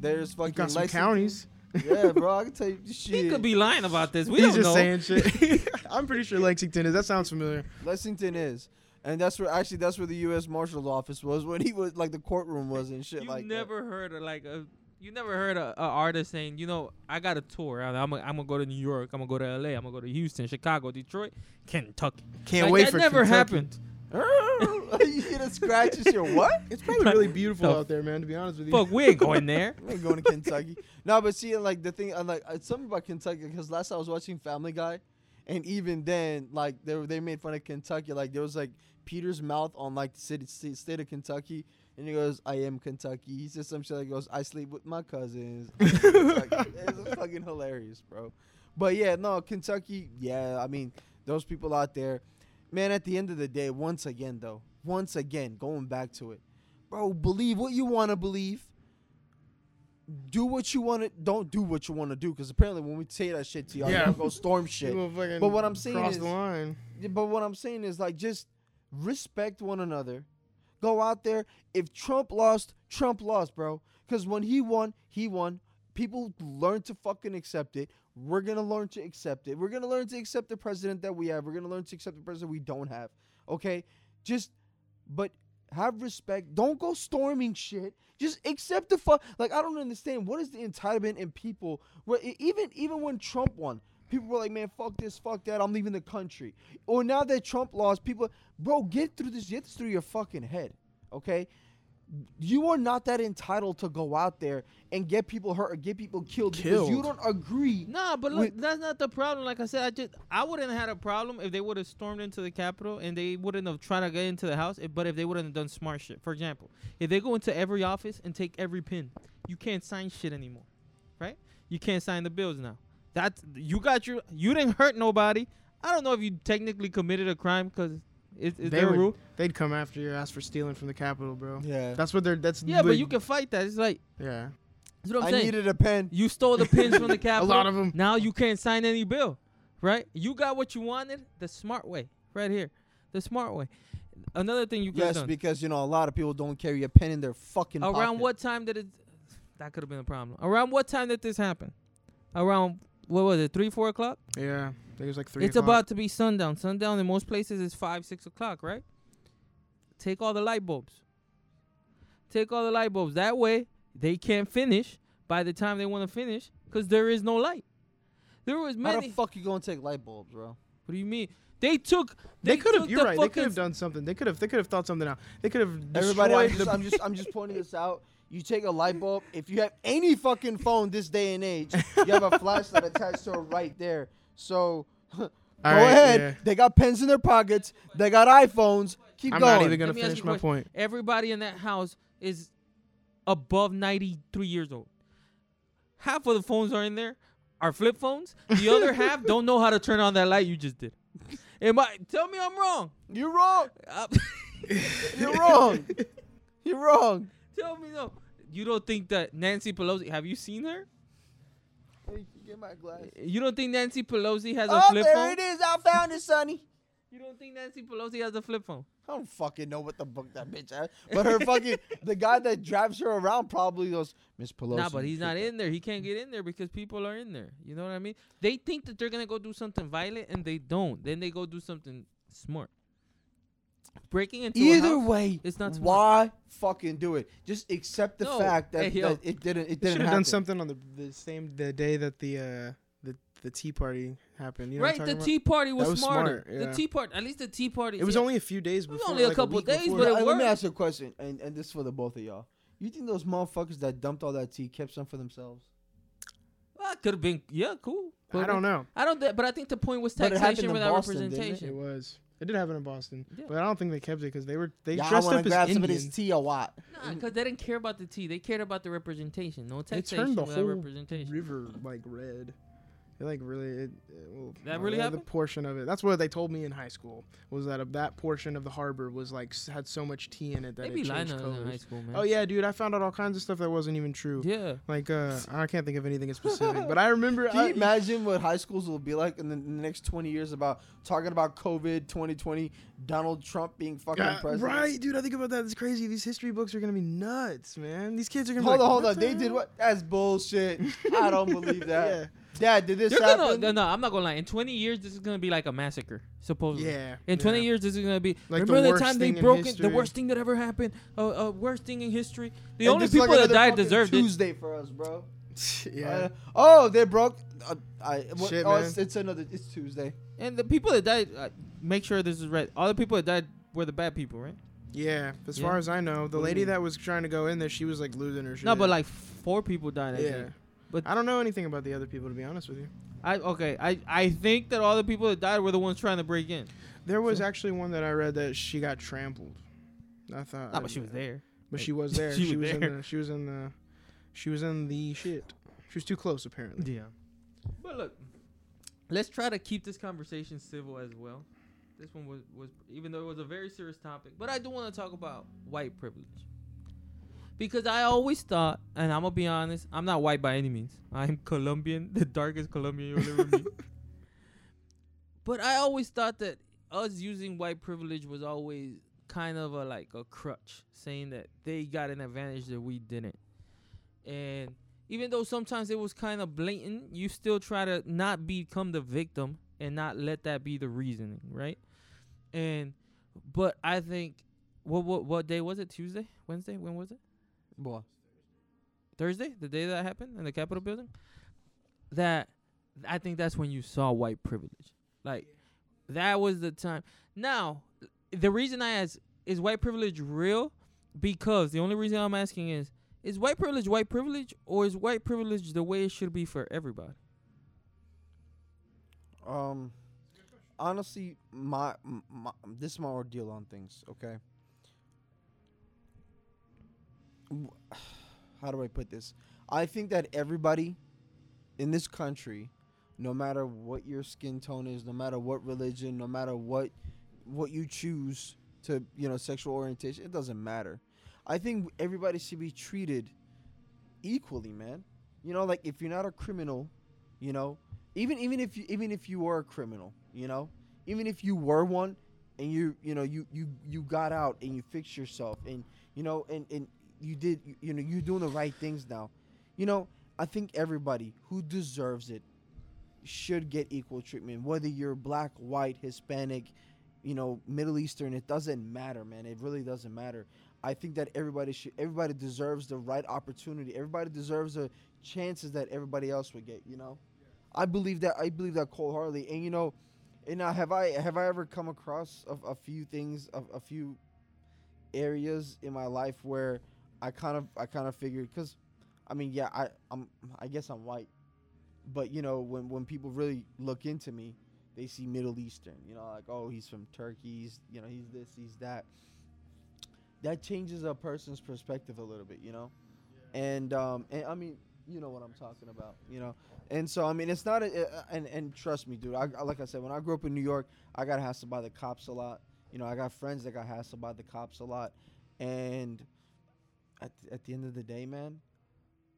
there's fucking got some Lexington. counties. Yeah, bro, I can tell you shit. He could be lying about this. We He's don't just know. saying shit. I'm pretty sure Lexington is. That sounds familiar. Lexington is, and that's where actually that's where the U.S. Marshal's office was when he was like the courtroom was and shit You like that. never heard of like a. You never heard a, a artist saying, you know, I got a tour. I'm gonna I'm gonna go to New York. I'm gonna go to L.A. I'm gonna go to Houston, Chicago, Detroit, Kentucky. Can't Like, wait that for never Kentucky. happened. you hear the scratches here? What? It's probably really beautiful out there, man. To be honest with you. Fuck, we ain't going there. I ain't going to Kentucky. no, but see, like the thing, uh, like it's something about Kentucky because last time I was watching Family Guy, and even then, like they were, they made fun of Kentucky. Like there was like Peter's mouth on like the city st- state of Kentucky, and he goes, "I am Kentucky." He says some shit like, "Goes, I sleep with my cousins." It's fucking hilarious, bro. But yeah, no, Kentucky. Yeah, I mean those people out there, man. At the end of the day, once again though, once again, going back to it, bro. Believe what you want to believe do what you want to don't do what you want to do because apparently when we say that shit to y'all Yeah. y'all go storm shit You will fucking But what I'm saying is-. But what i'm saying is like just respect one another go out there. If Trump lost, Trump lost, bro. Because when he won, he won. People learn to fucking accept it. We're gonna learn to accept it. We're gonna learn to accept the president that we have. We're gonna learn to accept the president we don't have. Okay, just but have respect. Don't go storming shit. Just accept the fuck. Like I don't understand what is the entitlement in people. Where even even when Trump won, people were like, "Man, fuck this, fuck that. I'm leaving the country." Or now that Trump lost, people, bro, get through this. Get this through your fucking head. Okay. You are not that entitled to go out there and get people hurt or get people killed, because you don't agree. Nah, but look, Wait. that's not the problem. Like I said, I just I wouldn't have had a problem if they would have stormed into the Capitol and they wouldn't have tried to get into the house. If, but if they wouldn't have done smart shit, for example, if they go into every office and take every pin, you can't sign shit anymore, right? You can't sign the bills now. That's you got your you didn't hurt nobody. I don't know if you technically committed a crime because is, is They there a would- rule? They'd come after your ass for stealing from the Capitol, bro. Yeah. That's what they're. That's Yeah, but you can fight that. It's like Yeah. that's what I'm I saying. needed a pen. You stole the pins from the Capitol. A lot of them. Now you can't sign any bill, right? You got what you wanted the smart way, right here, the smart way. Another thing you could have Yes, done. because you know a lot of people don't carry a pen in their fucking Around pocket. what time did it? That could have been a problem. Around what time did this happen? Around what was it? Three, four o'clock. Yeah. I think it was like three. it's o'clock. about to be sundown. Sundown in most places is five, six o'clock, right? Take all the light bulbs. Take all the light bulbs. That way they can't finish by the time they want to finish because there is no light. There was How many. the fuck you gonna take light bulbs, bro? What do you mean? They took. They, could have. You're the right. They could have done something. They could have. They could have thought something out. They could have Everybody, I'm just. I'm just, I'm just pointing this out. You take a light bulb. If you have any fucking phone this day and age, you have a flashlight attached to it right there. So go All right, ahead. yeah. They got pens in their pockets. They got iPhones. Keep I'm going. not even gonna Let finish my question. point. Everybody in that house is above 93 years old. Half of the phones are in there are flip phones. The other half don't know how to turn on that light you just did. Am I? Tell me I'm wrong. You're wrong. Uh, You're wrong. You're wrong. Tell me no. You don't think that Nancy Pelosi? Have you seen her? Hey, get my glass. You don't think Nancy Pelosi has a oh, flip phone? Oh, there it is. I found it, Sonny. You don't think Nancy Pelosi has a flip phone? I don't fucking know what the fuck that bitch has. But her fucking the guy that drives her around probably goes, Miss Pelosi. Nah, but he's not in there. He can't get in there because people are in there. You know what I mean? They think that they're gonna go do something violent and they don't. Then they go do something smart. Breaking into a Either house, way, it's not smart. why fucking do it? Just accept the No, fact that, hey, that it didn't. It They didn't should have done something on the the same the day that the uh the the Tea Party happened. You know right? what The I'm talking Tea Party was, was smarter. smart, The. Tea Party, at least the Tea Party. It was see, only a few days before, it was before. only a couple week days, before. but it Let- let me ask you a question, and, and this is for the both of y'all. You think those motherfuckers that dumped all that tea kept some for themselves? well, could have been yeah, cool. I don't know. I don't. th- But I think the point was But taxation without Boston, didn't it? It was. It did happen in Boston, Yeah. but I don't think they kept it because they were they Y'all dressed up to as grab some of this Indians. tea or what? Nah, because they didn't care about the tea. They cared about the representation. No They taxation turned the without whole representation. river like red. It like really it, it- well, That uh, really the portion of it. That's what they told me in high school was that uh, that portion of the harbor was like s- had so much tea in it that They it changed to us in high colors. school, man. Oh yeah, dude, I found out all kinds of stuff that wasn't even true. Yeah. Like uh, I can't think of anything in specific, but I remember. Can I, you imagine what high schools will be like in the, in the next 20 years about talking about COVID 2020, Donald Trump being fucking Yeah, president? right, dude. I think about that. It's crazy. These history books are gonna be nuts, man. These kids are gonna. be Hold like, on, hold on. the They did what? That's bullshit. I don't believe that. Yeah. Dad, did this They're happen? gonna, no, no, I'm not gonna lie. In 20 years, this is gonna be like a massacre, supposedly. Yeah. In 20 yeah. years, this is gonna be. Like remember the, worst time they in broke it? The worst thing that ever happened. Uh, uh, worst thing in history. The And only people like that died deserved it. Tuesday for us, bro. yeah. Uh, oh, they broke. Uh, I, what, Shit, oh, man. it's, it's another. It's Tuesday. And the people that died, uh, make sure this is right. All the people that died were the bad people, right? Yeah, as Yeah. far as I know, the What do you lady that was trying to go in there, she was like losing her shit. No, but like four people died. I yeah. think. But- I don't know anything about the other people to be honest with you. I okay. I I think that all the people that died were the ones trying to break in. There was So- actually one that I read that she got trampled. I thought. Nah, but she was there. But she was there. She she, was was, there. in the. She was in the. She was in the shit. She was too close apparently. Yeah. But look, let's try to keep this conversation civil as well. This one was, was even though it was a very serious topic, but I do want to talk about white privilege. Because I always thought, and I'm gonna be honest, I'm not white by any means. I'm Colombian, the darkest Colombian you'll ever meet. But I always thought that us using white privilege was always kind of a like a crutch, saying that they got an advantage that we didn't. And even though sometimes it was kind of blatant, you still try to not become the victim and not let that be the reasoning, right? And but I think what what what day was it? Tuesday, Wednesday? When was it? Boy. Thursday, the day that happened in the Capitol building. That I think that's when you saw white privilege. Like that was the time. Now, the reason I ask is white privilege real? Because the only reason I'm asking is is white privilege white privilege or is white privilege the way it should be for everybody? Um, honestly, my, my this is my ordeal on things. Okay. How do I put this? I think that everybody in this country, no matter what your skin tone is, no matter what religion, no matter what what you choose to, you know, sexual orientation, it doesn't matter. I think everybody should be treated equally, man. You know, like if you're not a criminal, you know, even even if you even if you were a criminal, you know, even if you were one and you you know you you you got out and you fixed yourself and you know and and you did you, you know you're doing the right things now. You know, I think everybody who deserves it should get equal treatment whether you're black, white, Hispanic, you know, Middle Eastern, it doesn't matter, man. It really doesn't matter. I think that everybody should everybody deserves the right opportunity. Everybody deserves the chances that everybody else would get, you know? I believe that I believe that wholeheartedly. And you know, and now have I have I ever come across a, a few things, a, a few areas in my life where I kind of I kind of figured because, I mean, yeah, I I'm I guess I'm white, but you know when when people really look into me, they see Middle Eastern. You know, like oh he's from Turkey, he's you know he's this, he's that. That changes a person's perspective a little bit, you know, and um and I mean you know what I'm talking about, you know. And so I mean, it's not a, and and trust me, dude. I I- like I said, when I grew up in New York, I got hassled by the cops a lot. You know, I got friends that got hassled by the cops a lot, and at at the end of the day, man,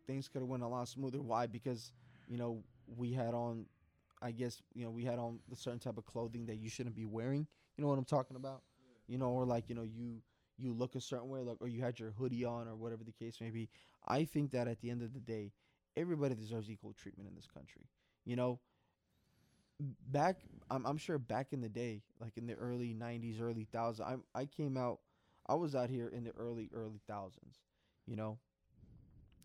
things could have went a lot smoother. Why? Because you know we had on, I guess you know we had on the certain type of clothing that you shouldn't be wearing. You know what I'm talking about? You know, or like you know you you look a certain way, like or you had your hoodie on or whatever the case may be. I think that at the end of the day, everybody deserves equal treatment in this country. You know, back I'm, I'm sure back in the day, like in the early '90s, early thousands, I I came out, I was out here in the early early thousands, you know,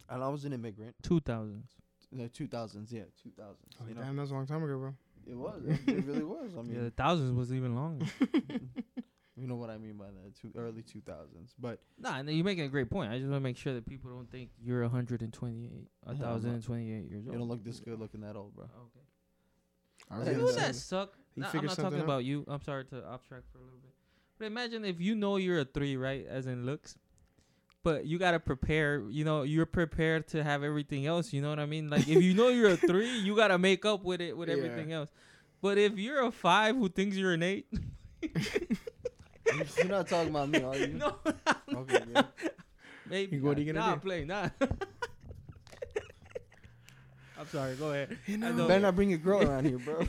and I was an immigrant. Two thousands. The 2000s, yeah, 2000s. Oh, you know, damn, that's a long time ago, bro. it was, it, it really was. I mean, Yeah, the thousands was even longer. you know what I mean by that, two, early 2000s. But nah, no, you're making a great point. I just want to make sure that people don't think you're 128, I'm 1,028 years old. you don't look this good looking that old, bro. Oh, okay. I was you know that suck. Nah, I'm not talking out. about you. I'm sorry to off track for a little bit. But imagine if you know you're a three, right? As in looks. But you gotta prepare, you know, you're prepared to have everything else, you know what I mean? Like if you know you're a three, you gotta make up with it with Yeah. everything else. But if you're a five who thinks you're an eight, You're not talking about me, are you? no, Okay, yeah. maybe. What are you not. gonna nah, do? play, nah. I'm sorry, go ahead. You I know, know. Better not bring a girl around here, bro.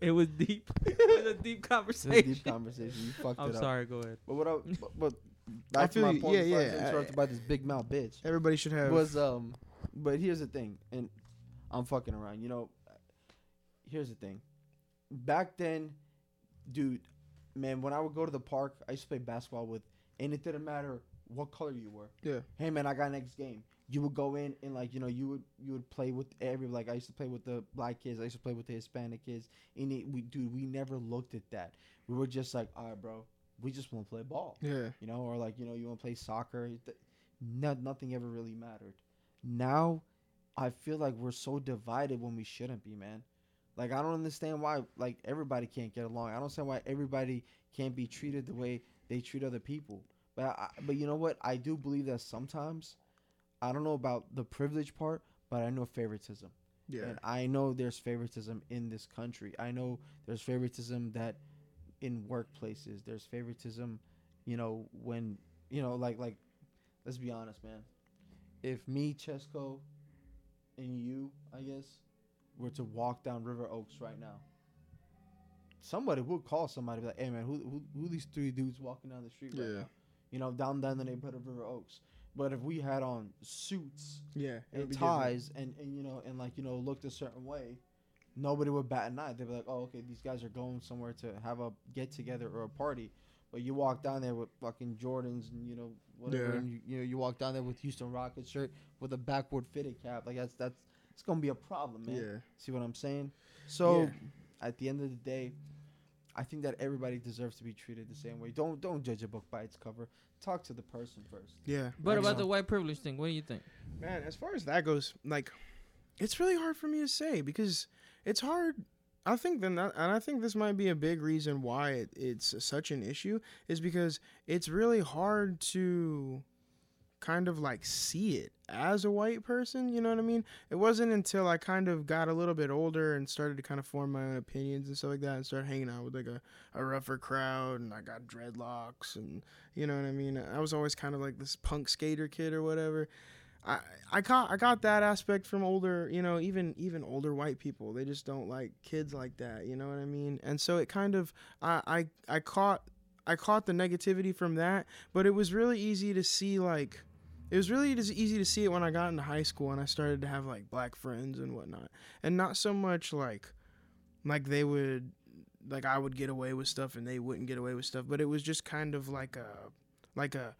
It was deep. it was a deep It's a conversation. deep conversation. You fucked up. I'm it up. sorry, go ahead. But what I, but, but I back to feel my you. point. Yeah, yeah, was I- interrupted by this big mouth bitch. everybody should have. was um but here's the thing and i'm fucking around you know here's the thing back then dude man when i would go to the park i used to play basketball with and it didn't matter what color you were Yeah. hey man i got next game you would go in and like you know you would you would play with every like i used to play with the black kids i used to play with the hispanic kids and it, we dude we never looked at that we were just like all right bro we just want to play ball yeah. you know, or like you know, you want to play soccer. No, nothing ever really mattered. Now, I feel like we're so divided when we shouldn't be, man. Like I don't understand why like everybody can't get along. I don't understand why everybody can't be treated the way they treat other people. But I, but you know what? I do believe that sometimes, I don't know about the privilege part, but I know favoritism. Yeah. And I know there's favoritism in this country. I know there's favoritism that in workplaces. There's favoritism, you know, when you know, like like let's be honest, man. If me, Chesco, and you, I guess, were to walk down River Oaks right now, somebody would call somebody be like, "Hey man, who who who these three dudes walking down the street right Yeah. now?" You know, down down the neighborhood of River Oaks. But if we had on suits Yeah. and different. ties and, and you know and like you know looked a certain way, nobody would bat an eye. They'd be like, "Oh, okay, these guys are going somewhere to have a get together or a party." But you walk down there with fucking Jordans and you know whatever, Yeah. and you, you know you walk down there with Houston Rockets shirt with a backward fitted cap. Like that's that's it's gonna be a problem, man. Yeah. See what I'm saying? So Yeah. at the end of the day, I think that everybody deserves to be treated the same way. Don't don't judge a book by its cover. Talk to the person first. Yeah. But about so- the white privilege thing, what do you think? Man, as far as that goes, like, it's really hard for me to say because it's hard. I think then, that, and I think this might be a big reason why it, it's such an issue is because it's really hard to kind of like see it as a white person. You know what I mean? It wasn't until I kind of got a little bit older and started to kind of form my own opinions and stuff like that and started hanging out with like a, a rougher crowd and I got dreadlocks and you know what I mean? I was always kind of like this punk skater kid or whatever. I I got I got that aspect from older, you know, even even older white people. They just don't like kids like that, you know what I mean? And so it kind of I I, I caught I caught the negativity from that, but it was really easy to see like it was really just easy to see it when I got into high school and I started to have like black friends and whatnot, and not so much like like they would like I would get away with stuff and they wouldn't get away with stuff, but it was just kind of like a like a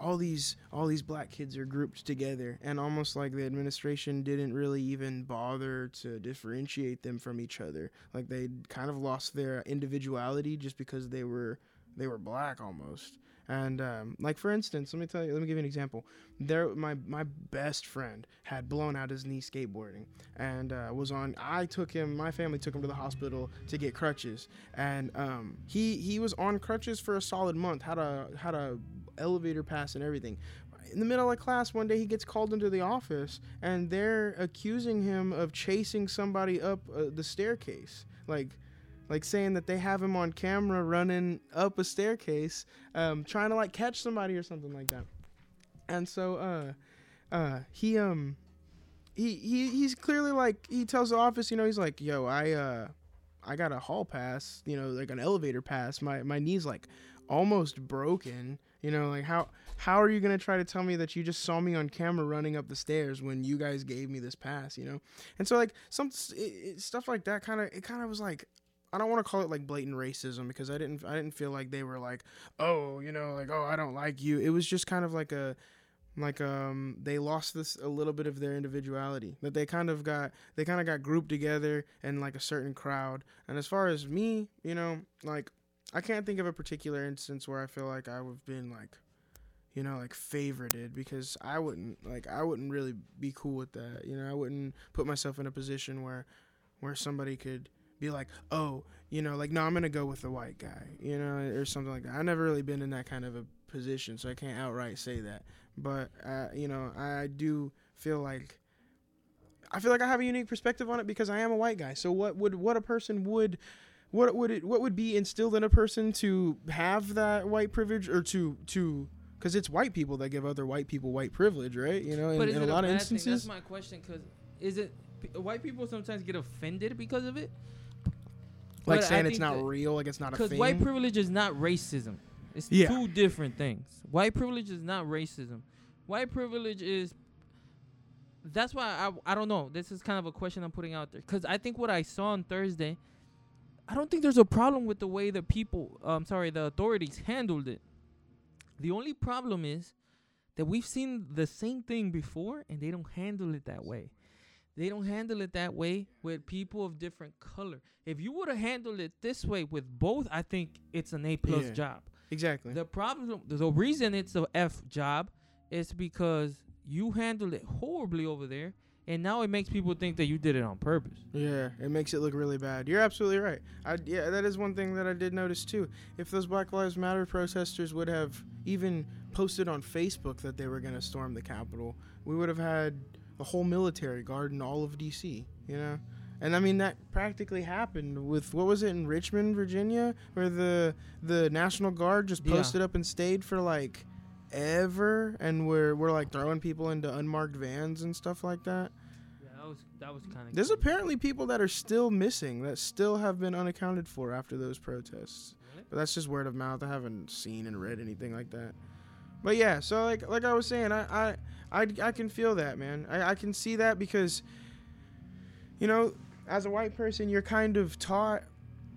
all these all these black kids are grouped together and almost like the administration didn't really even bother to differentiate them from each other. Like they kind of lost their individuality just because they were they were black almost and um, like for instance let me tell you let me give you an example. There my my best friend had blown out his knee skateboarding and uh, was on i took him my family took him to the hospital to get crutches. And um, he he was on crutches for a solid month had a had a elevator pass and everything. In the middle of class one day he gets called into the office and they're accusing him of chasing somebody up uh, the staircase. Like like saying that they have him on camera running up a staircase um, trying to like catch somebody or something like that. And so uh uh he um he, he he's clearly like he tells the office you know he's like yo i uh i got a hall pass you know like an elevator pass. My my knee's like almost broken. You know like how how are you gonna try to tell me that you just saw me on camera running up the stairs when you guys gave me this pass? You know? And so like some it, it, stuff like that kind of it kind of was like I don't want to call it like blatant racism because I didn't I didn't feel like they were like oh you know like oh I don't like you. It was just kind of like a like um they lost this a little bit of their individuality that they kind of got they kind of got grouped together in like a certain crowd. And as far as me you know like I can't think of a particular instance where I feel like I've been like you know like favorited because I wouldn't like I wouldn't really be cool with that you know? I wouldn't put myself in a position where where somebody could be like oh you know like no I'm gonna go with the white guy you know or something like that I've never really been in that kind of a position so I can't outright say that but uh, you know I do feel like I feel like I have a unique perspective on it because I am a white guy so what would what a person would what would it what would be instilled in a person to have that white privilege or to to because it's white people that give other white people white privilege right you know in, in a lot of thing? instances That's my question. Because is it white people sometimes get offended because of it? Like saying it's not real like it's not a Because white privilege is not racism. It's Yeah. two different things. White privilege is not racism. White privilege is. That's why I I don't know. This is kind of a question I'm putting out there because I think what I saw on Thursday, I don't think there's a problem with the way the people, um, sorry, the authorities handled it. The only problem is that we've seen the same thing before and they don't handle it that way. They don't handle it that way with people of different color. If you would have handled it this way with both, I think it's an A plus Yeah. job. exactly The problem, the reason it's a F job, is because you handled it horribly over there, and now it makes people think that you did it on purpose. Yeah, it makes it look really bad. You're absolutely right. I yeah, that is one thing that I did notice too. If those Black Lives Matter protesters would have even posted on Facebook that they were going to storm the Capitol, we would have had a whole military guard in all of DC. You know, and I mean that practically happened with what was it in Richmond, Virginia, where the the National Guard just Yeah. posted up and stayed for like ever, and we're we're like throwing people into unmarked vans and stuff like that. Yeah, that was that was kind of. There's apparently people that are still missing that still have been unaccounted for after those protests. But that's just word of mouth. I haven't seen and read anything like that. But yeah, so like like I was saying, I I I, I can feel that, man. I, I can see that because you know, as a white person, you're kind of taught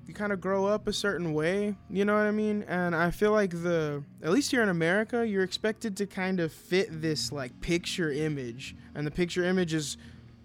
you kind of grow up a certain way, you know what I mean? And I feel like the at least here in America, you're expected to kind of fit this like picture image, and the picture image is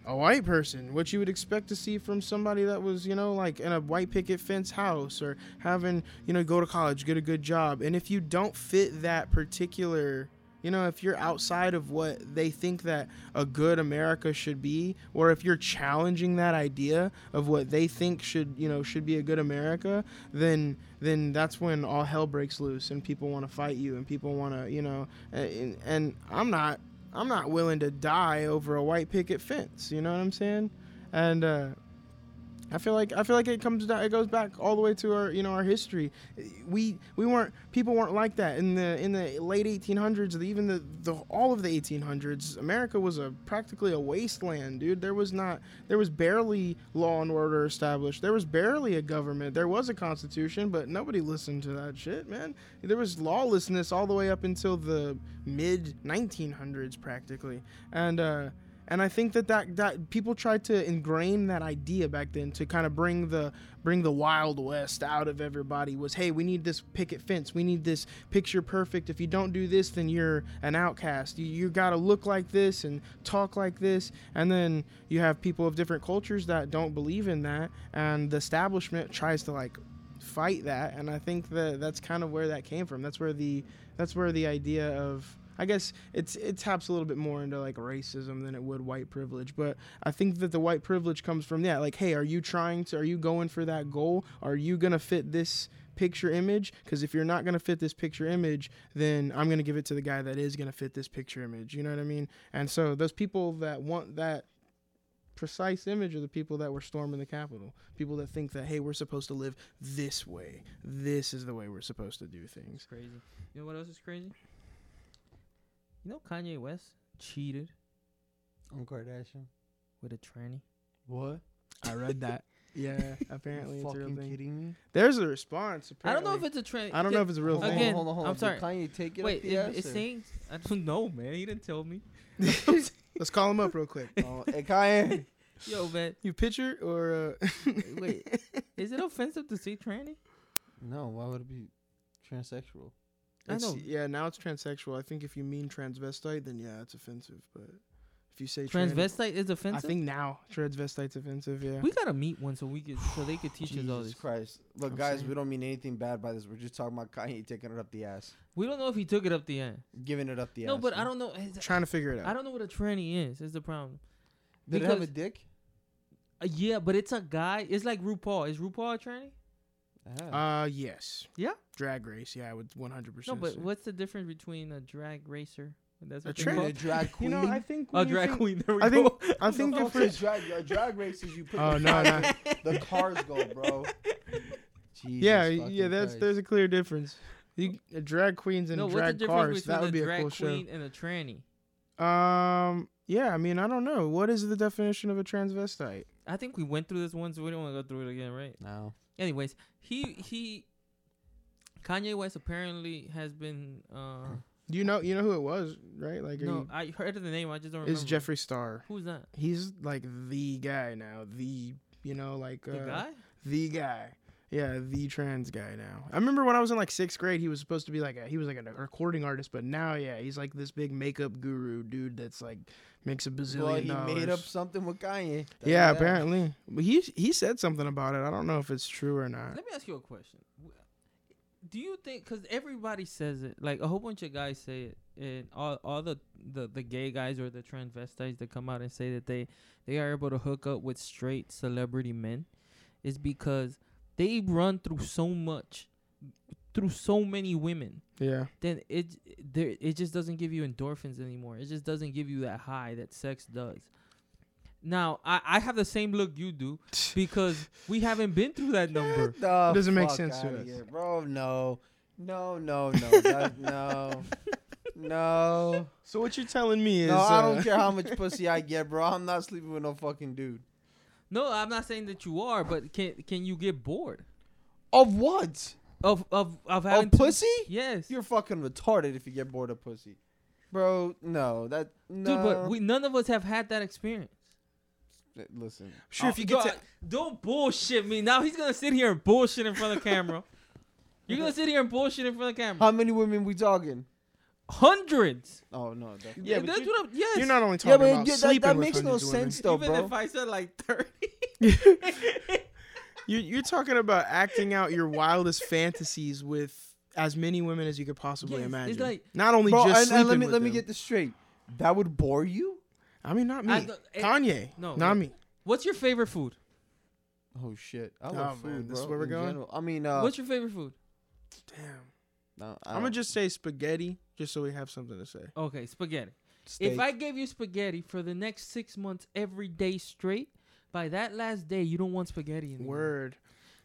a white person, what you would expect to see from somebody that was, you know, like in a white picket fence house or having, you know, go to college, get a good job. And if you don't fit that particular, you know, if you're outside of what they think that a good America should be, or if you're challenging that idea of what they think should, you know, should be a good America, then then that's when all hell breaks loose and people want to fight you and people want to, you know, and, and I'm not I'm not willing to die over a white picket fence. You know what I'm saying? And uh, I feel like I feel like it comes down, it goes back all the way to our you know our history. We we weren't people weren't like that in the in the late 1800s, even the, the all of the 1800s. America was a practically a wasteland, dude. There was not there was barely law and order established. There was barely a government. There was a constitution, but nobody listened to that shit, man. There was lawlessness all the way up until the mid 1900s, practically, and. uh and I think that, that that people tried to ingrain that idea back then to kind of bring the bring the wild west out of everybody was hey we need this picket fence. We need this picture perfect. If you don't do this then you're an outcast. You, you got to look like this and talk like this. And then you have people of different cultures that don't believe in that and the establishment tries to like fight that. And I think that that's kind of where that came from. That's where the that's where the idea of I guess it's it taps a little bit more into like racism than it would white privilege. But I think that the white privilege comes from that. Like, hey, are you trying to? Are you going for that goal? Are you gonna fit this? picture image because if you're not going to fit this picture image then i'm going to give it to the guy that is going to fit this picture image you know what i mean and so those people that want that precise image are the people that were storming the capitol people that think that hey we're supposed to live this way this is the way we're supposed to do things crazy. You know what else is crazy? You know Kanye West cheated On Kardashian. with a tranny. What? i read that yeah apparently you it's a real fucking thing kidding me? there's a response I don't know if it's a tranny. I don't know if it's a real Hold thing. Again, hold on, hold on. I'm Did sorry. Kanye take it Wait, up the it, ass it's or- saying I don't know, man. He didn't tell me. let's call him up real quick Oh, hey, Kanye. Yo, man. you picture or uh Wait, is it offensive to say tranny? No, why would it be transsexual? I know. Yeah, now it's transsexual. I think if you mean transvestite, then yeah, it's offensive. But if you say tranny- Transvestite is offensive, I think now transvestite's offensive. Yeah. we gotta meet one so we could so they could teach us all Jesus this. Christ. Look, I'm guys, saying. we don't mean anything bad by this. We're just talking about Kanye taking it up the ass. We don't know if he took it up the end. Giving it up the No, ass. No, but I don't know. is- Trying to figure it out. I don't know what a tranny is. Is the problem? Did it have a dick? Uh, yeah, but it's a guy. It's like RuPaul. Is RuPaul a tranny? Ah. Uh, yes. Yeah? Drag race. Yeah, I would 100%. No, but say. what's the difference between a drag racer? That's A what they tranny- call a it? drag You queen. know, I think. A drag think- queen. There we I go. think. I think the the fuck is drag, a drag races you put Oh, the, no, cars, no. the cars go, bro. Jesus Yeah, yeah. That's Christ. there's a clear difference. You, uh, drag queens and no, what's the drag cars. between That would a be a drag cool show. and a tranny? Um. Yeah. I mean, I don't know. What is the definition of a transvestite? I think we went through this once. So We don't want to go through it again, right? no. Anyways, he he, Kanye West apparently has been. uh Do you know? You know who it was, right? Like, No, you, I heard of the name. I just don't remember. is Jeffree Star. Who's that? He's like the guy now. The you know like The uh, guy? the guy. Yeah, the trans guy now. I remember when I was in like sixth grade, he was supposed to be like a, he was like a recording artist, but now yeah, he's like this big makeup guru dude that's like makes a bazillion Well, he dollars. made up something with Kanye. Tell yeah, that. apparently. But he he said something about it. I don't know if it's true or not. Let me ask you a question. Do you think? Because everybody says it, like a whole bunch of guys say it, and all all the, the the gay guys or the transvestites that come out and say that they they are able to hook up with straight celebrity men, is because they run through so much, through so many women. Yeah. Then it there it just doesn't give you endorphins anymore. It just doesn't give you that high that sex does. Now I I have the same look you do because we haven't been through that number. Get Doesn't make sense to us. here, bro. No, no, no, no, that, no. No. So what you're telling me is No, I uh, don't care how much pussy I get, bro. I'm not sleeping with no fucking dude. No, I'm not saying that you are, but can can you get bored Of what? of of of having Of to- pussy? Yes, You're fucking retarded if you get bored of pussy. Bro, no. That no. dude. But we none of us have had that experience. listen. Sure, if Oh, you get oh, God, to don't bullshit me. Now he's gonna sit here and bullshit in front of the camera. You're gonna sit here and bullshit in front of the camera. How many women we talking? Hundreds. Oh no. Definitely. Yeah, but that's you- what I'm, yes. You're not only Yeah, talking but about yeah, that, sleeping that with makes no hundreds of women. sense though, Even bro. if I said like thirty. You, you're talking about acting out your wildest fantasies with as many women as you could possibly Yes, it's imagine. like- not only Bro, just and, sleeping and let me with let me get this straight. That would bore you? I mean, not me. I don't- it- Kanye. no, not wait. me. What's your favorite food? Oh shit. I Oh, love man, food, this is where we're going? general. I mean, uh, What's your favorite food? Damn. No, I I'm gonna don't- just say spaghetti, just so we have something to say. Okay, spaghetti. steak. If I gave you spaghetti for the next six months every day straight, by that last day you don't want spaghetti anymore. Word.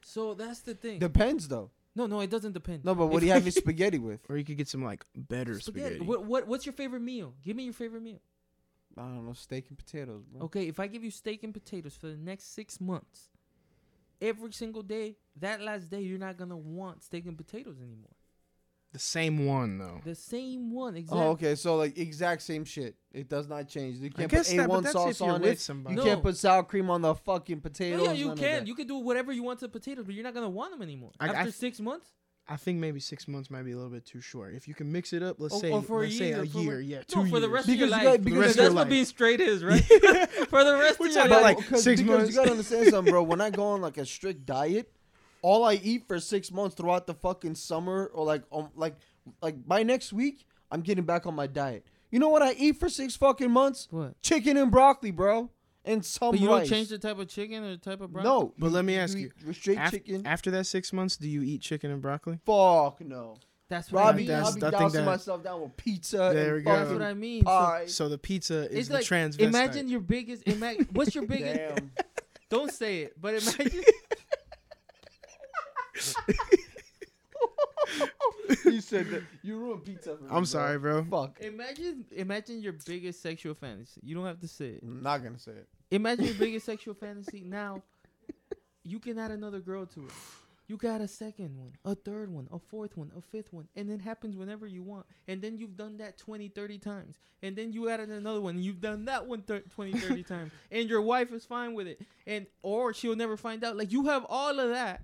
So that's the thing. depends though. no, no, it doesn't depend. No, but what do you have your spaghetti with? Or you could get some like better spaghetti? spaghetti. What, what what's your favorite meal? Give me your favorite meal. I don't know, steak and potatoes, bro. Okay, if I give you steak and potatoes for the next six months, every single day, that last day you're not gonna want steak and potatoes anymore. The same one though. The same one, exactly. Oh, okay. So like exact same shit. It does not change. You can't guess put that, but A1 that's sauce if you're on with it. somebody. You No. can't put sour cream on the fucking potatoes. Oh, yeah, you can. You can do whatever you want to potatoes, but you're not gonna want them anymore. I- I After th- six months, I think maybe six months might be a little bit too short. If you can mix it up, let's Or- say, or for a let's say year, a for year, re- yeah, two no, for the years. rest of your Because life. got- because because you that's got- what being straight is, right? for the rest We're of your talking about, life. like, six because months. You gotta understand something, bro. When I go on like a strict diet, all I eat for six months throughout the fucking summer, or like um, like like by next week, I'm getting back on my diet. You know what I eat for six fucking months? what? Chicken and broccoli, bro, and some But you rice. don't change the type of chicken or the type of broccoli. No, But let me ask you, eat straight Af- chicken. After that six months, do you eat chicken and broccoli? Fuck no. that's what I'll I mean. that's- I'll be I think dousing that- myself down with pizza There we and go. That's fucking what I mean. So pie. So the pizza is it's the like transvestite. imagine your biggest. Ima- what's your biggest? Damn. Don't say it, but imagine. you said that. You ruined pizza for me. I'm sorry, bro. Fuck. imagine, imagine your biggest sexual fantasy. You don't have to say it. I'm not gonna say it. Imagine your biggest sexual fantasy. Now, you can add another girl to it. You got a second one, a third one, a fourth one, a fifth one, and it happens whenever you want. And then you've done that 20, 30 times. And then you added another one, and you've done that one thir- 20, 30 times. And your wife is fine with it. And or she'll never find out. Like you have all of that.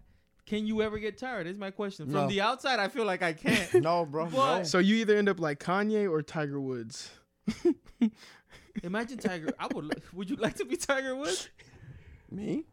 Can you ever get tired? Is my question. From No. the outside, I feel like I can't. No, bro. What? No. So you either end up like Kanye or Tiger Woods. Imagine Tiger. I would. Would you like to be Tiger Woods? Me?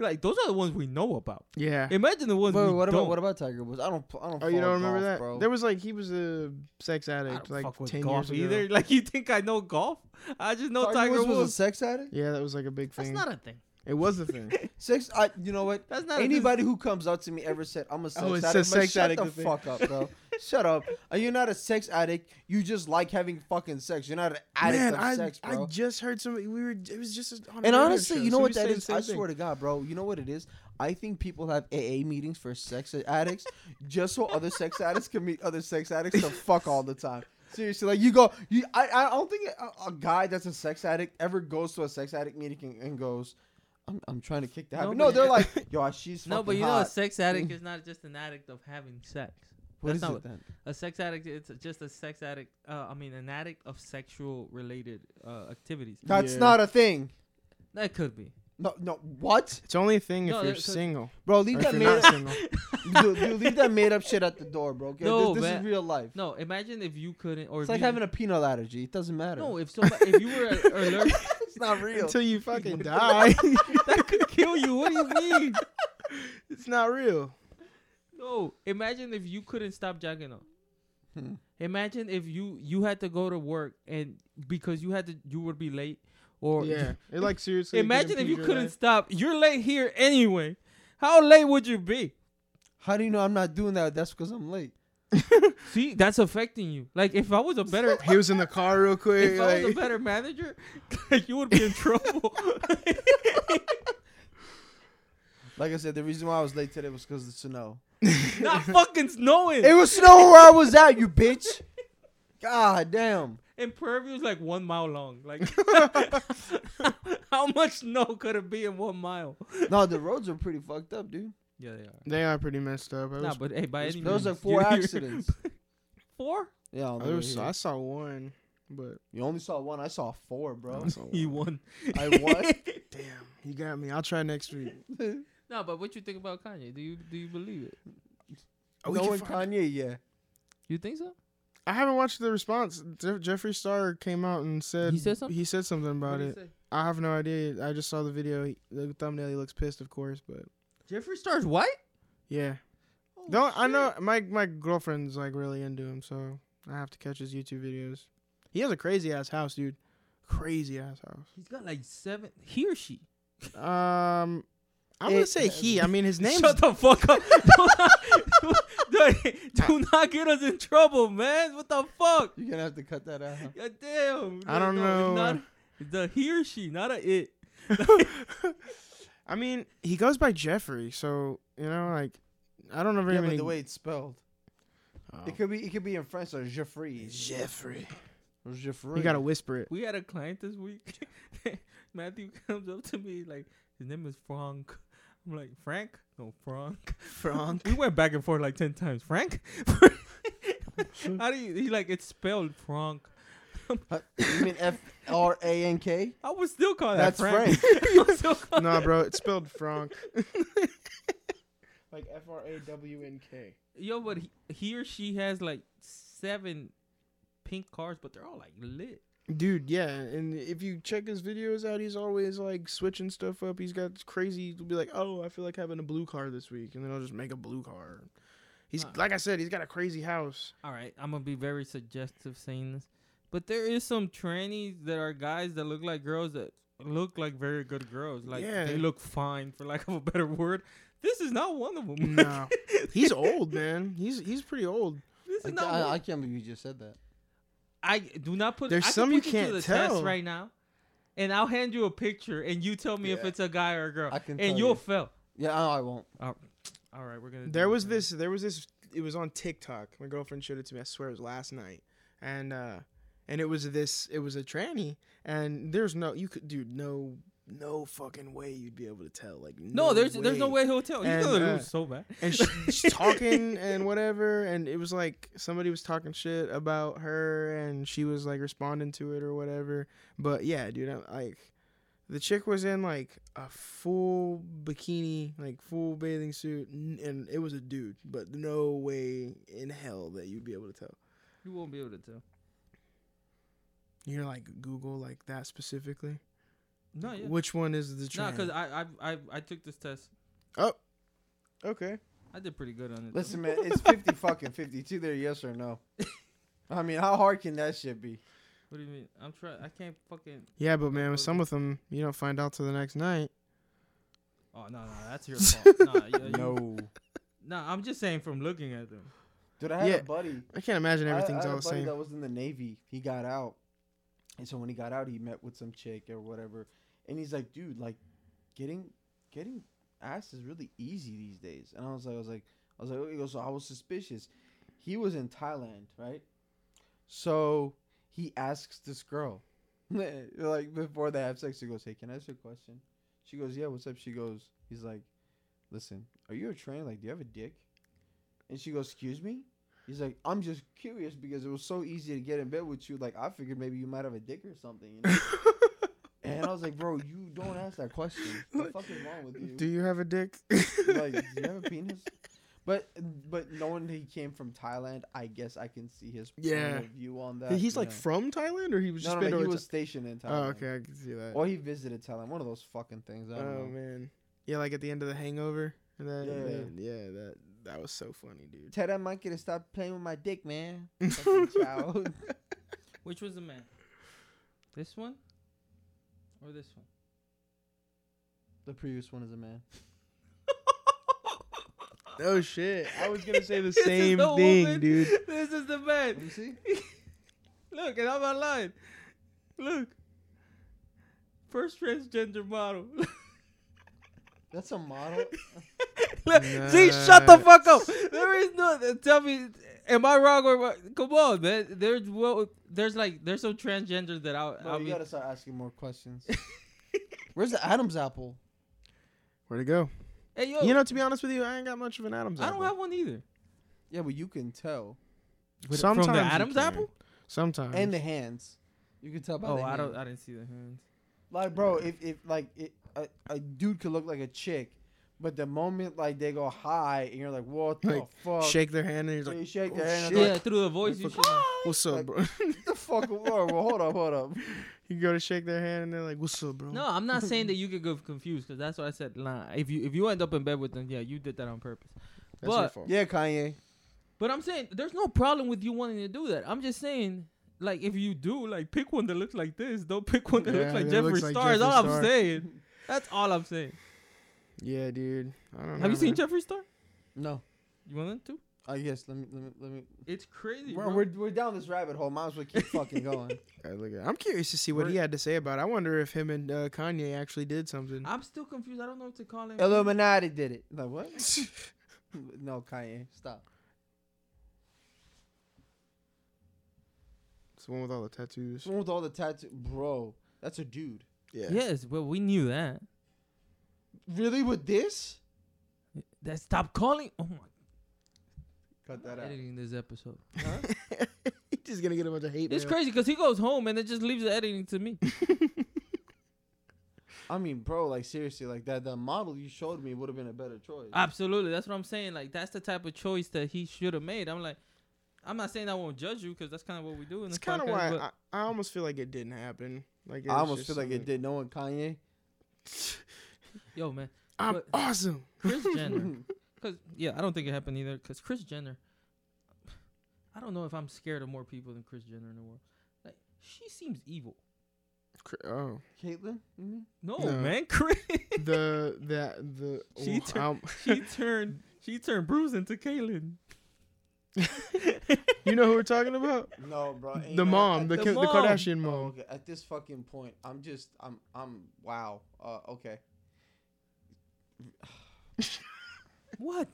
Like those are the ones we know about. Yeah. Imagine the ones Wait, we what don't. about what about Tiger Woods? I don't. I don't. Oh, you don't remember golf, that? bro. There was like he was a sex addict like ten golf years ago. either. Like you think I know golf? I just know Tiger, Tiger, Woods, Woods. was a sex addict. Yeah, that was like a big That's thing. That's not a thing. It was a thing. Sex. I. You know what? That's not Anybody who comes up to me ever said I'm a sex Oh, it addict, says I'm like, sex shut addict the the thing. fuck up, bro. shut up. Uh, Are you not a sex addict? You just like having fucking sex. You're not an addict Man, of I sex, I just heard somebody. We were. It was just on a and radio honestly, show, you know so what we that said the is? same I thing. swear to God, bro. You know what it is? I think people have AA meetings for sex addicts just so other sex addicts can meet other sex addicts to fuck all the time. Seriously, like you go, you I, I don't think a, a guy that's a sex addict ever goes to a sex addict meeting and, and goes, I'm, I'm trying to kick the No, habit. but No, they're like, yo, she's No, but you know, a sex addict is not just an addict of having sex. What that's is not it what- then? A sex addict, it's just a sex addict. Uh, I mean, an addict of sexual related uh, activities. That's Yeah. not a thing. That could be. No, no, what, It's only a thing No, if you're single. bro? Leave if that made up. dude, dude, leave that made up shit at the door, bro. Okay? No, this, this man. is real life. No, imagine if you couldn't, or it's like you, having a peanut allergy. It doesn't matter. no, if somebody, if you were a- allergic, it's not real. Until you fucking die. that could kill you. What do you mean? it's not real. No, imagine if you couldn't stop jacking off. Hmm. Imagine if you you had to go to work and because you had to you would be late or Yeah. It like seriously. imagine if you couldn't life. stop. You're late here anyway. How late would you be? How do you know I'm not doing that? That's because I'm late. See, that's affecting you. Like if I was a better He was in the car real quick. if I was a better manager, you would be in trouble. Like I said, the reason why I was late today was because of the snow. Not fucking snowing. It was snow where I was at, you bitch. God damn. And Prairie View is like one mile long. Like, how much snow could it be in one mile? No, the roads are pretty fucked up, dude. Yeah, they are. They are pretty messed up. I Nah, was, but hey, by any There was means, like four you're- you're- accidents. Four? Yeah, on the I, way was, here. I saw one, but you only saw one. I saw four, bro. I saw He one. won. I won. Damn, you got me. I'll try next week. No, but what you think about Kanye? Do you do you believe it? Oh, we no can one find- Kanye, yeah. You think so? I haven't watched the response. Je- Jeffree Star came out and said He said something? He said something about What'd it. say? I have no idea. I just saw the video. He, the thumbnail. He looks pissed, of course, but Jeffree Star's white? yeah. Oh, Don't I know my my girlfriend's like really into him, so I have to catch his YouTube videos. He has a crazy ass house, dude. Crazy ass house. He's got like seven. He or she? Um, I'm gonna It- say he. I mean, his name's Shut the fuck up. do, not, do not get us in trouble, man. What the fuck? You're gonna have to cut that out. God damn. I don't No, know. Not, the he or she, not a it. I mean, he goes by Jeffrey, so you know, like, I don't know very Yeah, many. but the way it's spelled, Oh. it could be it could be in French or Jeffrey. Jeffrey. Or Jeffrey. You gotta whisper it. We had a client this week. Matthew comes up to me like his name is Frank. I'm like Frank, no Frank. Frank. We went back and forth like ten times. Frank. How do you? He like it's spelled Frank. Huh? You mean F R A N K? I would still call that That's Frank. Frank. I would still call nah, bro, it's spelled Frank. like F R A W N K. Yo, but he, he or she has like seven pink cars, but they're all like lit. Dude, yeah, and if you check his videos out, he's always like switching stuff up. He's got crazy. He'll be like, "Oh, I feel like having a blue car this week," and then I'll just make a blue car. He's Huh. like I said, he's got a crazy house. All right, I'm gonna be very suggestive saying this, but there is some trannies that are guys that look like girls that look like very good girls. Like Yeah. they look fine, for lack of a better word. This is not one of them. No, he's old, man. He's he's pretty old. this I, is not. I, one. I can't believe you just said that. I do not put. There's I can some you can't to the tell. test right now, and I'll hand you a picture, and you tell me if it's a guy or a girl, I can and tell you'll you. fail. Yeah, no, I won't. All right, we're gonna. There it was then. this. There was this. It was on TikTok. My girlfriend showed it to me. I swear it was last night, and uh, and it was this. It was a tranny, and there's no. You could, dude. No, no fucking way you'd be able to tell. Like No, there's there's no way he'll tell. He's And, gonna uh, lose so bad. and she, she's talking and whatever and it was like somebody was talking shit about her and she was like responding to it or whatever but yeah dude I, like the chick was in like a full bikini like full bathing suit and it was a dude but no way in hell that you'd be able to tell You won't be able to tell. You're like google like that specifically No, yeah. which one is the No, because I, I I I took this test. Oh, okay I did pretty good on it. Listen, man, it's fifty fucking fifty-two. There, yes or no? I mean, how hard can that shit be? What do you mean? I'm trying. I can't fucking. yeah but man with some of them you don't find out till the next night Oh no, no, that's your fault. no, you, you- No, no, I'm just saying from looking at them. dude, I had Yeah. a buddy. i can't imagine everything's I, had all the same that was in the Navy. He got out, and so when he got out, he met with some chick or whatever, and he's like, "Dude, like, getting getting ass is really easy these days." And I was like, "I was like, I was like, oh, so I was suspicious." He was in Thailand, right? So he asks this girl, like before they have sex, he goes, "Hey, can I ask you a question?" She goes, "Yeah, what's up?" She goes, "He's like, listen, are you a train? Like, do you have a dick?" And she goes, "Excuse me." He's like, I'm just curious because it was so easy to get in bed with you. Like, I figured maybe you might have a dick or something, you know? and I was like, bro, you don't ask that question. What the fuck is wrong with you? Do you have a dick? like, do you have a penis? But but knowing he came from Thailand, I guess I can see his Yeah. of view on that. He's like know? from Thailand, or he was no, just no, been no, he was stationed in oh, Thailand. Oh, okay, I can see that. Or he visited Thailand. One of those fucking things. I don't oh know. man, yeah, like at the end of the Hangover. and That, Yeah. that- yeah, that that was so funny, dude. Tell that monkey to stop playing with my dick, man. Child. Which was the man? This one, or this one? the previous one is a man. oh shit, I was gonna say the same the thing, woman. dude. This is the Let man. me see. Look, and I'm not lying. Look. First transgender model. That's a model. Look, See, shut the fuck up. There is no. Tell me, Am I wrong or what? Come on, man. There's well, there's like there's some transgender that I. Bro, I you mean, gotta start asking more questions. Where's the Adam's apple? Where'd it go? hey yo, You know, to be honest with you, I ain't got much of an Adam's I apple. don't have one either. Yeah, but you can tell. With- Sometimes from the you Adam's can. apple. Sometimes. And the hands. You can tell by Oh, the I don't. I didn't see the hands. Like, bro, if if like it, a, a dude could look like a chick, but the moment like they go high and you're like, what the Like, fuck? shake their hand and he's So like, you shake "Oh, hand. shit." And they're Yeah, through the voice. You fuck- should "What's up, Like- bro?" The fuck? Whoa, whoa, hold up, hold up. you go to shake their hand and they're like, "What's up, bro?" No, I'm not saying that you could go confused because that's what I said. Nah, if you if you end up in bed with them, yeah, you did that on purpose. That's your but- fault. Yeah, Kanye. But I'm saying there's no problem with you wanting to do that. I'm just saying, like, if you do, like, pick one that looks like this. Don't pick one that Yeah, looks like that Jeffree looks like Star. is all Jeffree I'm saying. That's all I'm saying. Yeah, dude. I don't know. Have you seen man. Jeffree Star? No. You want to? I guess. Let me. Let me. Let me. It's crazy. We're, bro. we're, we're down this rabbit hole. Might as well keep fucking going. I look at- I'm curious to see what he We're- had to say about it. I wonder if him and uh, Kanye actually did something. I'm still confused. I don't know what to call him. Illuminati did it. Like what? no, Kanye. Stop. It's the one with all the tattoos. This one with all the tattoo, bro. That's a dude. Yeah. Yes, well, we knew that. Really with this? That stop calling. Oh my! Cut that I'm out. editing this episode. He's just gonna get a bunch of hate. It's mail. crazy because he goes home and it just leaves the editing to me. I mean, bro, like seriously, like that the model you showed me would have been a better choice. Absolutely, that's what I'm saying. Like that's the type of choice that he should have made. I'm like, I'm not saying I won't judge you because that's kind of what we do in the. It's kind of why I, I almost feel like it didn't happen. Like I almost feel like it something- did. Knowing Kanye, yo, man, I'm but- awesome. Kris Jenner. Because yeah, I don't think it happened either. Because Kris Jenner, I don't know if I'm scared of more people than Kris Jenner in the world. Like she seems evil. Oh, Caitlyn. You mean? No, No. man, Chris. the that the She oh, tur- she turned she turned Bruce into Caitlyn. you know who we're talking about? No, bro. The mom, at the the Ki- the mom. Kardashian Oh, mom. okay. At this fucking point, I'm just, I'm, I'm, wow. Uh, okay. What?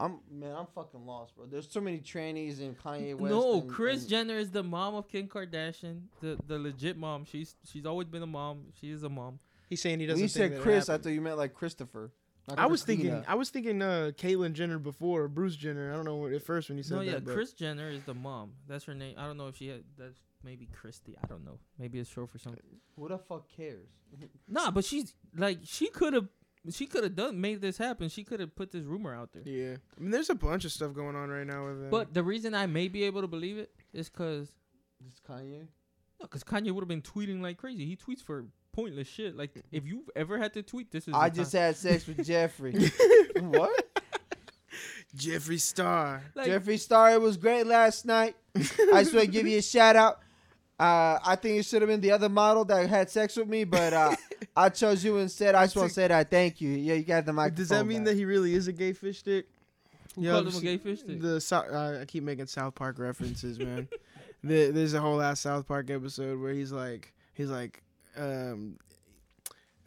I'm, man, I'm fucking lost, bro. There's so many trannies in Kanye West. no, and- Chris and- Jenner is the mom of Kim Kardashian, the the legit mom. She's she's always been a mom. She is a mom. He's saying he doesn't. you think said that Chris, I thought you meant like Christopher. Not I was thinking. Christina. I was thinking. Uh, Caitlyn Jenner before Bruce Jenner. I don't know what at first when you said No, yeah, but Kris Jenner is the mom. That's her name. I don't know if she had. That's maybe Christy. I don't know. Maybe it's short for something. Who the fuck cares? Nah, but she's like she could have. She could have done made this happen. She could have put this rumor out there. Yeah, I mean, there's a bunch of stuff going on right now with them. But the reason I may be able to believe it is because This Kanye. No, because Kanye would have been tweeting like crazy. He tweets for pointless shit. Like if you've ever had to tweet, this is. I just time. had sex with Jeffree. what? Jeffree Star. like, Jeffree Star, it was great last night. I just want to give you a shout out. Uh, I think it should have been the other model that had sex with me, but uh, I chose you instead. I just want to say that. Thank you. Yeah, you got the microphone. Does that mean back. that he really is a gay fish stick? Who Yeah, called I've him a gay fish stick? The Sou- uh, I keep making South Park references, man. there, there's a whole ass South Park episode where he's like, he's like, um,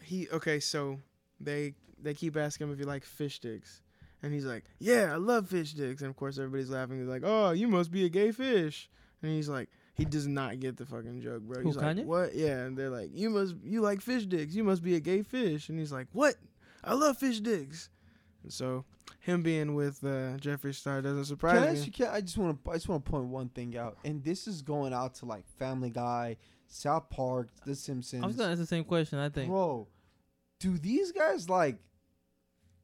he okay, so they they keep asking him if he like fish sticks, and he's like, yeah, I love fish sticks, and of course everybody's laughing. They're like, oh, you must be a gay fish, and he's like. He does not get the fucking joke, bro. Who, He's like, Kanye? "What? Yeah." And they're like, "You must, you like fish dicks. You must be a gay fish." And he's like, "What? I love fish dicks." And so him being with uh, Jeffree Star doesn't surprise Can I, me. ask you, can, I just want to I just want to point one thing out, and this is going out to like Family Guy, South Park, The Simpsons. I was gonna ask the same question. I think. Bro, do these guys like?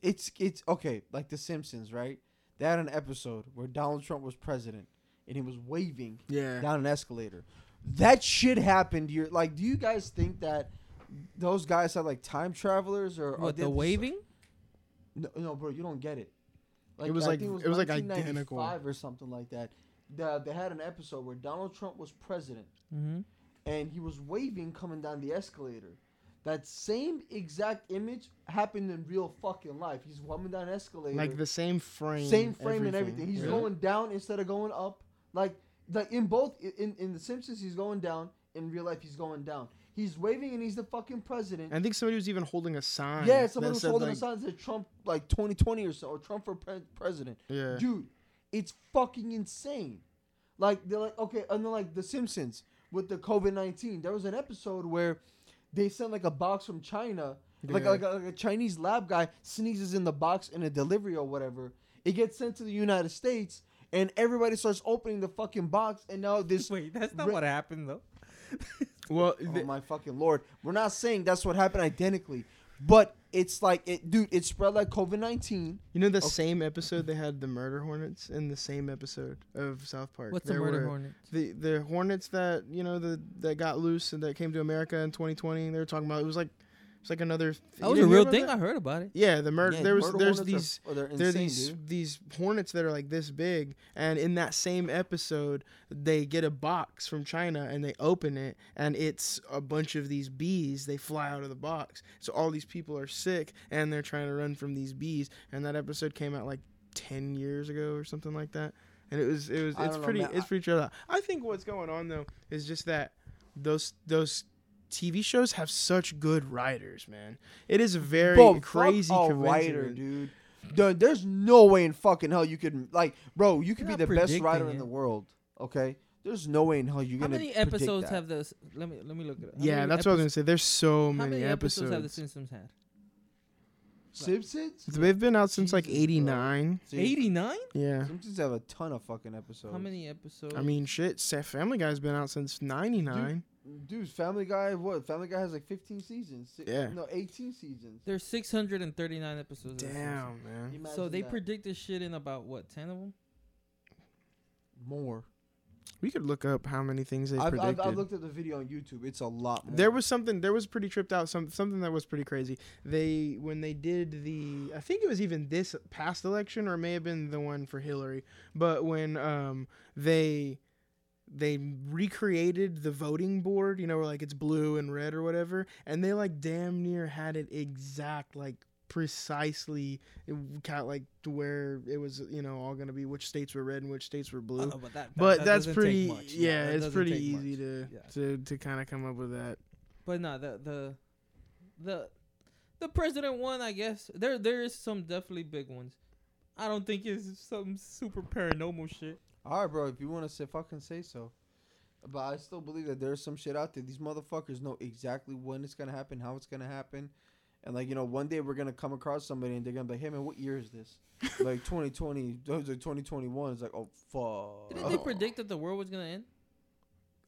It's it's okay, like The Simpsons, right? They had an episode where Donald Trump was president, and he was waving yeah, down an escalator. That shit happened. You're like, do you guys think that those guys are like time travelers or are What they the waving? No, no, bro, you don't get it. Like, It was I like- think it was like identical. 1995 or something like that. The, they had an episode where Donald Trump was president Mm-hmm. And he was waving coming down the escalator. That same exact image happened in real fucking life. He's coming down an escalator, like the same frame, same frame and everything. He's Yeah. going down instead of going up. Like like in both in in the Simpsons, he's going down. In real life, he's going down. He's waving and he's the fucking president. I think somebody was even holding a sign. yeah, someone was holding like, a sign that said Trump like 2020 or so, or Trump for pre- president. Yeah, Dude, It's fucking insane. Like they're like okay, and then like The Simpsons with the COVID nineteen. There was an episode where they sent like a box from China, like like a, like a Chinese lab guy sneezes in the box in a delivery or whatever. It gets sent to the United States, and everybody starts opening the fucking box, and now this. Wait, that's not Re- what happened though. Well, Oh the- my fucking lord! We're not saying that's what happened identically, but it's like it, dude. It spread like COVID nineteen. you know the Okay. same episode they had the murder hornets in the same episode of South Park. What's the murder were hornet? The the hornets that you know the that got loose and that came to America in 2020. They were talking about it was like it's like another. That was a real thing. that? I heard about it. Yeah, the murder. Yeah, there was murder there's hornets are- these they're there are insane, these dude. these hornets that are like this big, and in that same episode, they get a box from China and they open it, and it's a bunch of these bees. They fly out of the box, so all these people are sick, and they're trying to run from these bees. And that episode came out like ten years ago or something like that, and it was it was it's don't know, pretty it's pretty chill out. I think what's going on though is just that those those. TV shows have such good writers, man. It is a very Bro, fuck crazy a writer, dude. Dude, There's no way in fucking hell you could like, bro. You could You're be the best writer predicting in the world. Okay, there's no way in hell you're How gonna. How many episodes that. have the? Let me let me look at it up. How Yeah, many that's what I was gonna say. There's so How many, many episodes have the. Simpsons had? Simpsons? They've been out since like Jesus, bro. '89. See, Eighty nine. Yeah, Simpsons have a ton of fucking episodes. How many episodes? I mean, shit. Sa- Family Guy's been out since '99. Dude, Family Guy, what? Family Guy has like 15 seasons. Si- Yeah. No, 18 seasons. there's six hundred and thirty nine episodes. Damn, man. Simpsons. So they that. predict this shit in about what ten of them? more. We could look up how many things they I've, I've, predicted. I've looked at the video on YouTube. It's a lot more. there was something. There was pretty tripped out. Some something that was pretty crazy. They when they did the. I think it was even this past election, or it may have been the one for Hillary. But when um they they recreated the voting board, you know, where like it's blue and red or whatever, and they like damn near had it exact, like precisely, it of like to where it was, you know, all gonna be which states were red and which states were blue. Oh, but that, that- but that that's pretty, much. yeah, that it's pretty easy much. to Yeah. to to kind of come up with that. But no, the the the the president one, I guess there there is some definitely big ones. I don't think it's some super paranormal shit. All right, bro. If you want to say, fucking say so. But I still believe that there's some shit out there. These motherfuckers know exactly when it's gonna happen, how it's gonna happen, and like you know, one day we're gonna come across somebody and they're gonna be like, "Hey man, what year is this?" like 2020, those are 2021. It's like, oh fuck. Didn't they predict that the world was gonna end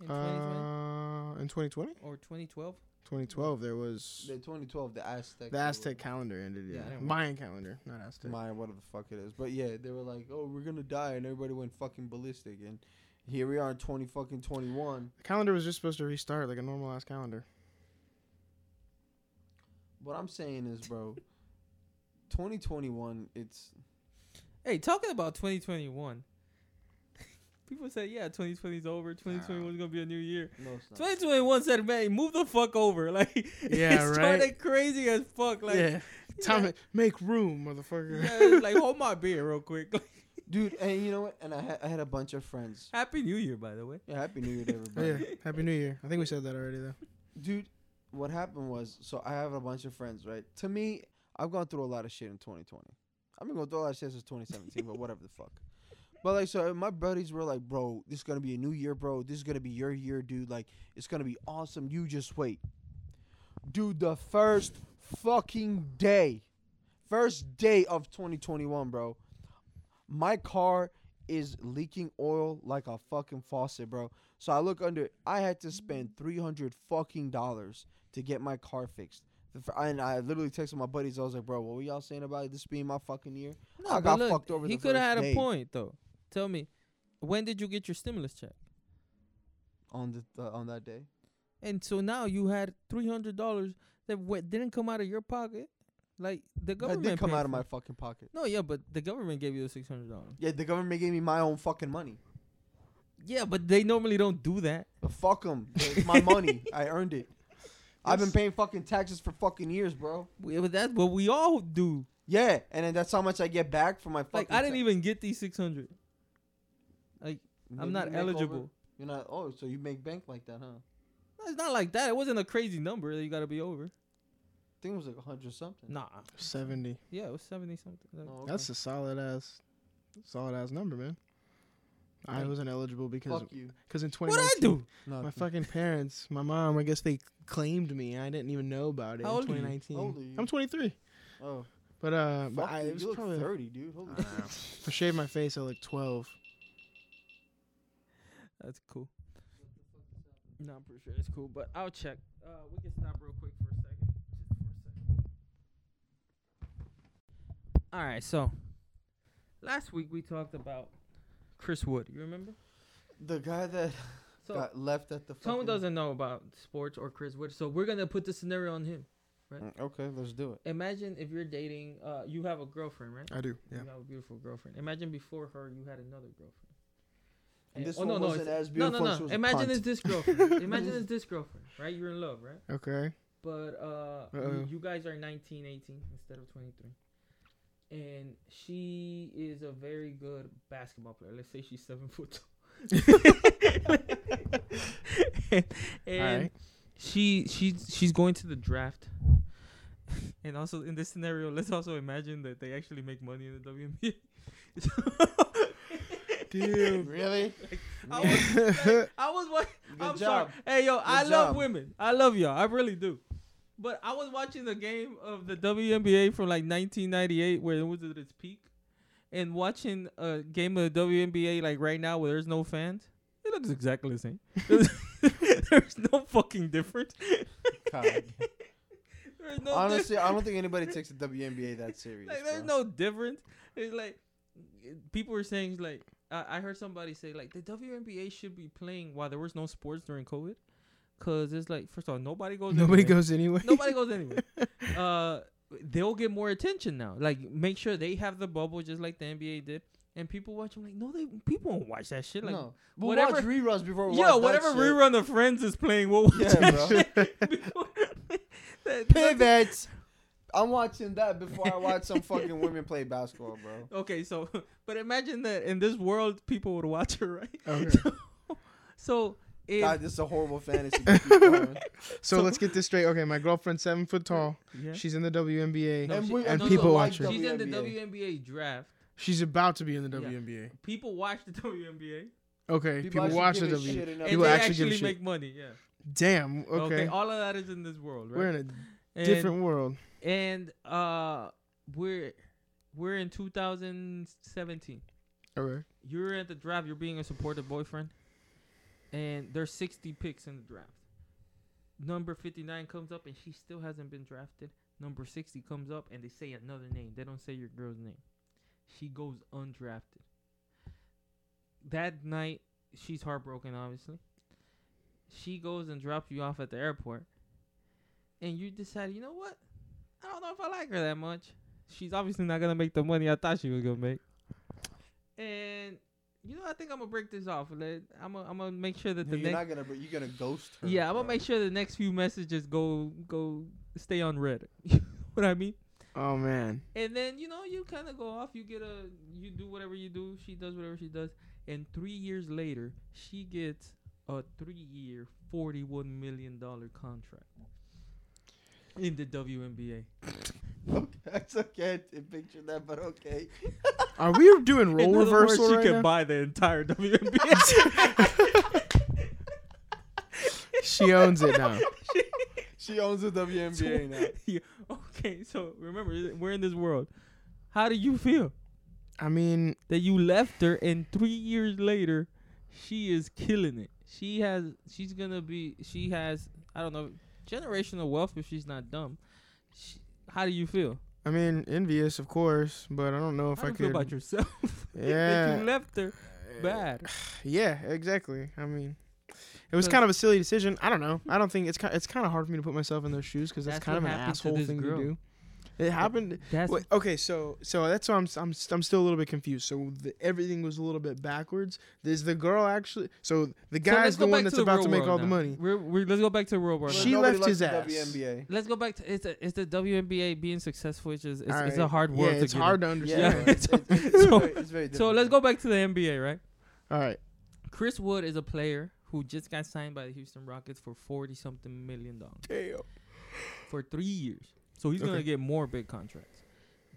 in 2020 Uh, in 2020, or 2012? 2012, there was The 2012, the Aztec. the Aztec calendar ended. Yeah, Yeah, I don't- Mayan calendar, not Aztec. Maya, whatever the fuck it is. But yeah, they were like, "Oh, we're gonna die," and everybody went fucking ballistic. And here we are in 20 fucking 21. The calendar was just supposed to restart like a normal ass calendar. What I'm saying is, bro, 2021. It's Hey, talking about 2021. People say, yeah, 2020 is over. 2021 is gonna be a new year. no, 2021 said, man, move the fuck over. Like, Yeah, it right. started crazy as fuck. Like, yeah, time yeah. to make room, motherfucker. yeah, like hold my beer real quick. dude. And you know what? And I had I had a bunch of friends. Happy New Year, by the way. Yeah, happy New Year to Oh, everybody. yeah, Happy New Year. I think we said that already though. Dude, what happened was, so I have a bunch of friends, right? To me, I've gone through a lot of shit in 2020. I've been going through a lot of shit since 2017, but whatever the fuck. But like, so my buddies were like, bro, this is gonna be a new year, bro. This is gonna be your year, dude. Like, it's gonna be awesome. You just wait, dude. The first fucking day, first day of 2021, bro. My car is leaking oil like a fucking faucet, bro. So I look under. I had to spend 300 fucking dollars to get my car fixed. And I literally texted my buddies. I was like, bro, what were y'all saying about this being my fucking year? No, I got fucked over He could have had a day. point though. Tell me, when did you get your stimulus check? on the uh, on that day. And so now you had three hundred dollars that w- didn't come out of your pocket. Like the government That did come out of my fucking pocket. No, yeah, but the government gave you the six hundred dollars. Yeah, the government gave me my own fucking money. Yeah, but they normally don't do that. But fuck them. It's my money. I earned it. I've been paying fucking taxes for fucking years, bro. We- But that's what we all do. Yeah, and then that's how much I get back for my fucking. Like I didn't even get these six hundred. Like I'm not you make over- eligible. You're not. Oh, so you make bank like that, huh? It's not like that. It wasn't a crazy number that you got to be over. I think it was like a hundred something. Nah. 70. Yeah, it was seventy something. Oh, okay. That's a solid ass Solid ass number, man. I wasn't eligible because Fuck you. because in What 2019 I do? my fucking parents, my mom, I guess they claimed me. I didn't even know about it How in old are you? 2019. How old are you? I'm 23. Oh, But uh, but fuck I you. it was You look probably 30, dude. Holy I shave my face, I look 12. That's cool. No, I'm pretty sure it's cool, but I'll check. Uh, we can stop real quick for a second. Just for a second. All right, so last week we talked about Chris Wood. You remember? The guy that So got left at the. someone fucking- doesn't know about sports or Chris Wood, so we're gonna put the scenario on him. Mm, Okay, let's do it. Imagine if you're dating. Uh, you have a girlfriend, right? I do. Yeah. You have a beautiful girlfriend. Imagine before her, you had another girlfriend. And this oh, one no, no, wasn't it's- as no, beautiful. no, she no. was Imagine it's this girlfriend. Imagine it's this girlfriend, right? You're in love, right? Okay. But uh, you, you guys are 19, 18 instead of 23. And she is a very good basketball player. Let's say she's seven foot tall. and Alright. she she's she's going to the draft. And also in this scenario, let's also imagine that they actually make money in the WNBA. Dude. Really? I was, like, I was wa- Good I'm job. sorry. Hey yo, I love women. I love y'all. I really do. But I was watching the game of the WNBA from like 1998 where it was at its peak, and watching a game of the WNBA like right now where there's no fans. It looks exactly the same. there's no fucking difference. There's no Honestly, I don't think anybody takes the WNBA that serious. like there's bro. no difference. It's like people were saying like I, I heard somebody say like the WNBA should be playing while there was no sports during COVID, cause it's like first of all nobody goes Nobody anywhere. goes anyway. nobody goes anywhere. Uh, they'll get more attention now. Like make sure they have the bubble just like the NBA did, and people watch them like no they people won't watch that shit like. no. We'll whatever- watch reruns before we Yeah, watch whatever that shit. rerun of Friends is playing, we'll watch Yeah, that bro. shit Pivots. I'm watching that before I watch some fucking women play basketball, bro. Okay, so but imagine that in this world people would watch her, right? Okay. So if God, this is a horrible fantasy. but keep going. So, So- let's get this straight. Okay, my girlfriend's seven foot tall. yeah. She's in the WNBA. No, And she- and no, people no, watch her. She's in the WNBA. WNBA draft. She's about to be in the Yeah. WNBA. People watch the WNBA, Okay, People people, watch the give WNBA. shit and People they actually actually, give a shit. make money. Yeah. Damn. Okay. Okay. All of that is in this world, right? We're in a And- different world. And uh, we're we're in 2017. Okay. You're at the draft. You're being a supportive boyfriend, and there's 60 picks in the draft. Number 59 comes up, and she still hasn't been drafted. Number 60 comes up, and they say another name. They don't say your girl's name. She goes undrafted. That night, she's heartbroken, obviously. She goes and drops you off at the airport, and you decide, you know what? I don't know if I like her that much. She's obviously not gonna make the money I thought she was gonna make. And you know, I think I'm gonna break this off. Let I'm gonna I'm gonna make sure that No, the you're next not gonna. You're gonna ghost her. yeah I'm gonna make sure the next few messages go go stay on red. what I mean? Oh man. And then you know you kind of go off. You get a you do whatever you do. She does whatever she does. And three years later, she gets a three-year, forty-one million dollar contract in the WNBA. Okay, That's okay. I picture that, but okay. Are we doing role In other reversal words, she right can now? buy the entire WNBA. she owns it now. She owns the WNBA now. Yeah, Okay, so remember we're in this world. How do you feel I mean, that you left her and three years later, she is killing it. She has, she's gonna be, she has, I don't know, generational wealth if she's not dumb. She, how do you feel? I mean, envious, of course, but I don't know if how I do you feel could. about yourself? Yeah. you left her uh, bad. Yeah, exactly. I mean, it was kind of a silly decision. I don't know. I don't think it's kind. It's kind of hard for me to put myself in those shoes because that's, That's kind of an asshole thing girl. to do. It happened. That's Wait, okay, so so that's why I'm I'm I'm still a little bit confused. So the, everything was a little bit backwards. Is the girl actually? So the So guy's let's the one that's the about to make world all the money. We're, we're, let's go back to the real world. She now. left his ass. WNBA. Let's go back to it's the it's the WNBA being successful. It's just it's, it's a hard world. Yeah, to it's get hard in. to understand. Yeah. it's, it's, it's, So- very, it's very So let's go back to the NBA, right? All right. Chris Wood is a player who just got signed by the Houston Rockets for forty something million dollars Damn. for three years. So he's gonna get more big contracts.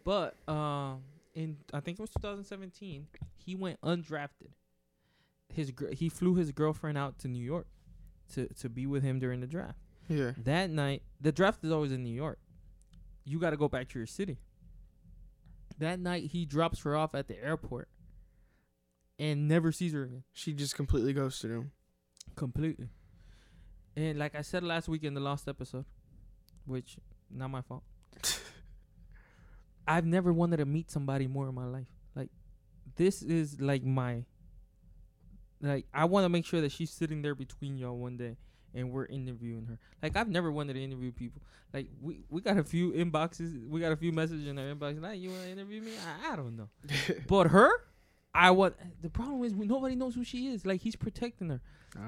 But um, in I think it was 2017. He went undrafted. His gr- he flew his girlfriend out to New York to to be with him during the draft. Yeah. That night, the draft is always in New York. You got to go back to your city. That night, he drops her off at the airport and never sees her again. She just completely ghosted him. Completely. And like I said last week in the last episode, which not my fault. I've never wanted to meet somebody more in my life. Like this is like my like I want to make sure that she's sitting there between y'all one day and we're interviewing her. Like I've never wanted to interview people. Like we we got a few inboxes, we got a few messages in our inbox. Like you want to interview me? I, I don't know. but her, I want. The problem is nobody knows who she is. Like he's protecting her.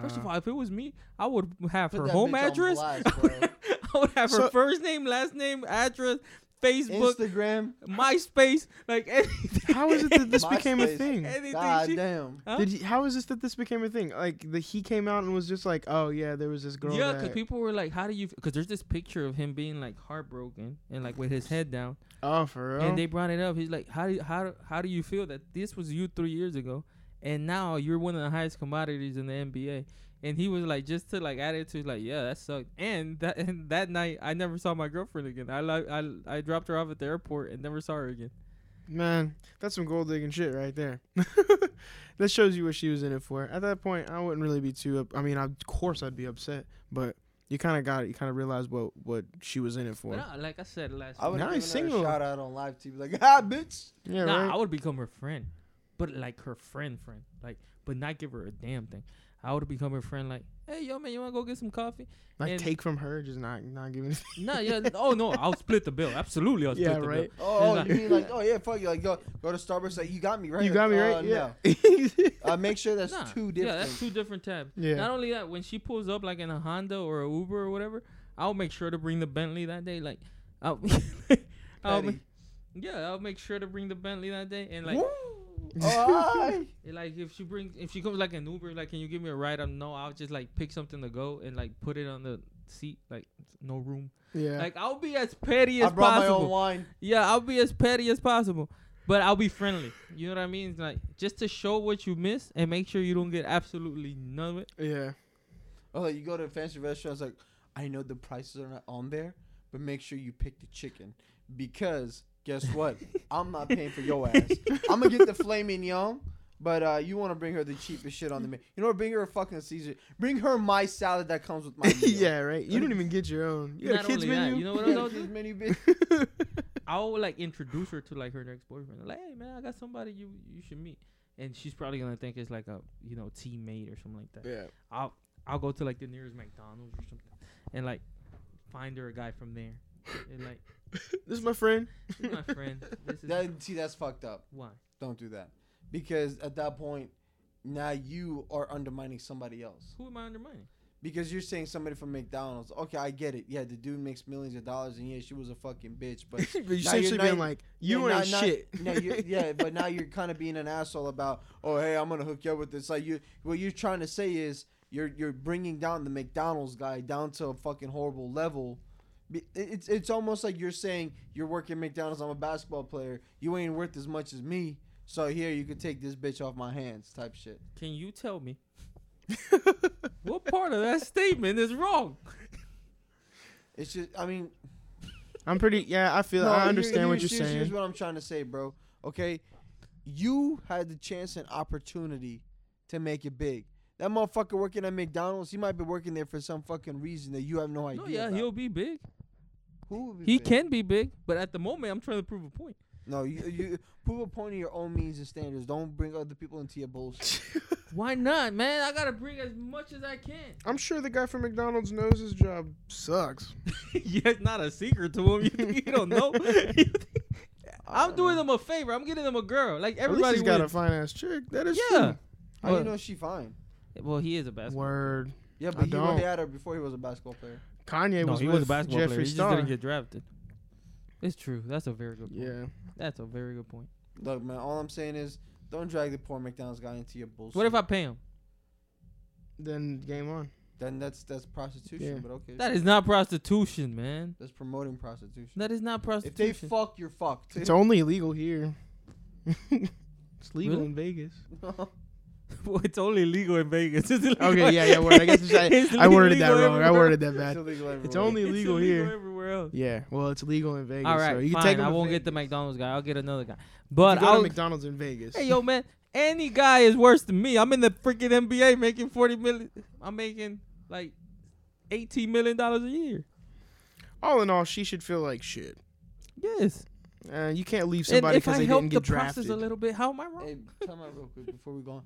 First of Uh, all, if it was me, I would have Put her that home bitch on address. blast, bro. I would have her So- first name, last name, address, Facebook, Instagram. MySpace, like anything. how is it that this became a MySpace. thing? anything God she- damn. Huh? Did he, how is this that this became a thing? Like the he came out and was just like, oh yeah, there was this girl. yeah, that, because people were like, "How do you?" Because there's this picture of him being like heartbroken and like with his head down, oh for real. and they brought it up. He's like, "How do you, how do- how do you feel that this was you three years ago, and now you're one of the highest commodities in the NBA?" And he was like, just to like add it to like, yeah, that sucked. And that and that night, I never saw my girlfriend again. I like I I dropped her off at the airport and never saw her again. Man, that's some gold digging shit right there. that shows you what she was in it for. At that point, I wouldn't really be too. Up, I mean, of course I'd be upset, but you kind of got it. You kind of realize what what she was in it for. But I, like I said last, night, I would Now give he's her a single. shout out on live TV like, ah, bitch. yeah, nah, right. I would become her friend, but like her friend, friend, like, but not give her a damn thing. I would have become her friend, like, hey, yo, man, you wanna go get some coffee? like and- take from her, just not not giving. no, Nah, yeah, oh no, I'll split the bill. Absolutely, I'll split yeah, the right. Oh, It's you mean like, oh yeah, fuck you. Like, go go to Starbucks. Like, you got me right. You got me Uh, right. Yeah. no. Uh, make sure that's Nah, two Yeah, different. that's two different tabs. Yeah. Not only that, when she pulls up like in a Honda or a Uber or whatever, I'll make sure to bring the Bentley that day. Like, I'll, I'll make, yeah, I'll make sure to bring the Bentley that day. And like, Woo! Oh, like if she brings, if she comes like an Uber, like, can you give me a ride? I'm no, I'll just like pick something to go and like put it on the seat, like no room. yeah. Like I'll be as petty as I as brought my possible. own wine. Yeah, I'll be as petty as possible. But I'll be friendly. You know what I mean? It's like just to show what you miss and make sure you don't get absolutely none of it. yeah. Oh, like, you go to a fancy restaurants. Like, I know the prices are not on there, but make sure you pick the chicken because guess what? I'm not paying for your ass. I'm gonna get the filet mignon. But uh, you want to bring her the cheapest shit on the menu. You know what? Bring her a fucking Caesar. Bring her my salad that comes with my meal. yeah, right. You don't even get your own. You got a kids only that, menu. you know what Yeah, else? kids menu, bitch. I'll like introduce her to like her next boyfriend. Like, hey man, I got somebody you you should meet. And she's probably gonna think it's like a you know teammate or something like that. yeah. I'll I'll go to like the nearest McDonald's or something, and like find her a guy from there. And like, This is my friend. this is my friend. This is That, see, that's fucked up. why. Don't do that because at that point, now you are undermining somebody else. Who am I undermining? Because you're saying somebody from McDonald's. Okay, I get it. Yeah, the dude makes millions of dollars, and yeah, she was a fucking bitch. But but you Now essentially you're being like, you ain't not- shit. No, you, yeah, but now you're kind of being an asshole about. Oh, hey, I'm gonna hook you up with this. Like you, what you're trying to say is you're you're bringing down the McDonald's guy down to a fucking horrible level. Be- It's it's almost like you're saying you're working at McDonald's. I'm a basketball player. You ain't worth as much as me. So here you can take this bitch off my hands, type shit. Can you tell me what part of that statement is wrong? It's just, I mean, I'm pretty. Yeah, I feel. No, I here- understand what you're here's- saying. Here's what I'm trying to say, bro. Okay, you had the chance and opportunity to make it big. That motherfucker working at McDonald's, he might be working there for some fucking reason that you have no idea. No, yeah, about. he'll be big. Who would be He big? can be big, but at the moment, I'm trying to prove a point. No, you you prove a point of your own means and standards. Don't bring other people into your bullshit. Why not, man? I gotta bring as much as I can. I'm sure the guy from McDonald's knows his job sucks. yeah, it's not a secret to him. You think he don't know? I'm doing them a favor. I'm getting them a girl. Like At least everybody he's got a wins. fine ass chick. That is Yeah. true. How do you Well- know she fine? Well, he is a basketball. Word. Yeah, I but he don't. already had her before he was a basketball player. Kanye no, was he with was a basketball Jeffree player. He just didn't get drafted. It's true. That's a very good point. yeah. That's a very good point. Look, man, all I'm saying is don't drag the poor McDonald's guy into your bullshit. What if I pay him? Then game on. Then that's that's prostitution. Yeah. But okay, That is not prostitution, man. that's promoting prostitution. That is not prostitution. If they fuck, you're fucked. It's only illegal here. it's legal Really? in Vegas. well, it's only legal in Vegas. It's illegal- Okay, yeah, yeah. Word. I guess it's, I, It's I worded that illegal wrong. I everywhere. worded that bad. illegal It's everywhere. only It's illegal illegal here. everywhere else. Yeah, well, it's legal in Vegas. All right, so you can fine. take I won't Ve- get the McDonald's guy. I'll get another guy. But can go to I'll. McDonald's in Vegas. Hey, yo, man. Any guy is worse than me. I'm in the freaking NBA making forty million. I'm making like eighteen million dollars a year. All in all, she should feel like shit. Yes. Uh, you can't leave somebody because they help didn't get drafted. process a little bit, how am I wrong? Hey, time out real quick before we go on.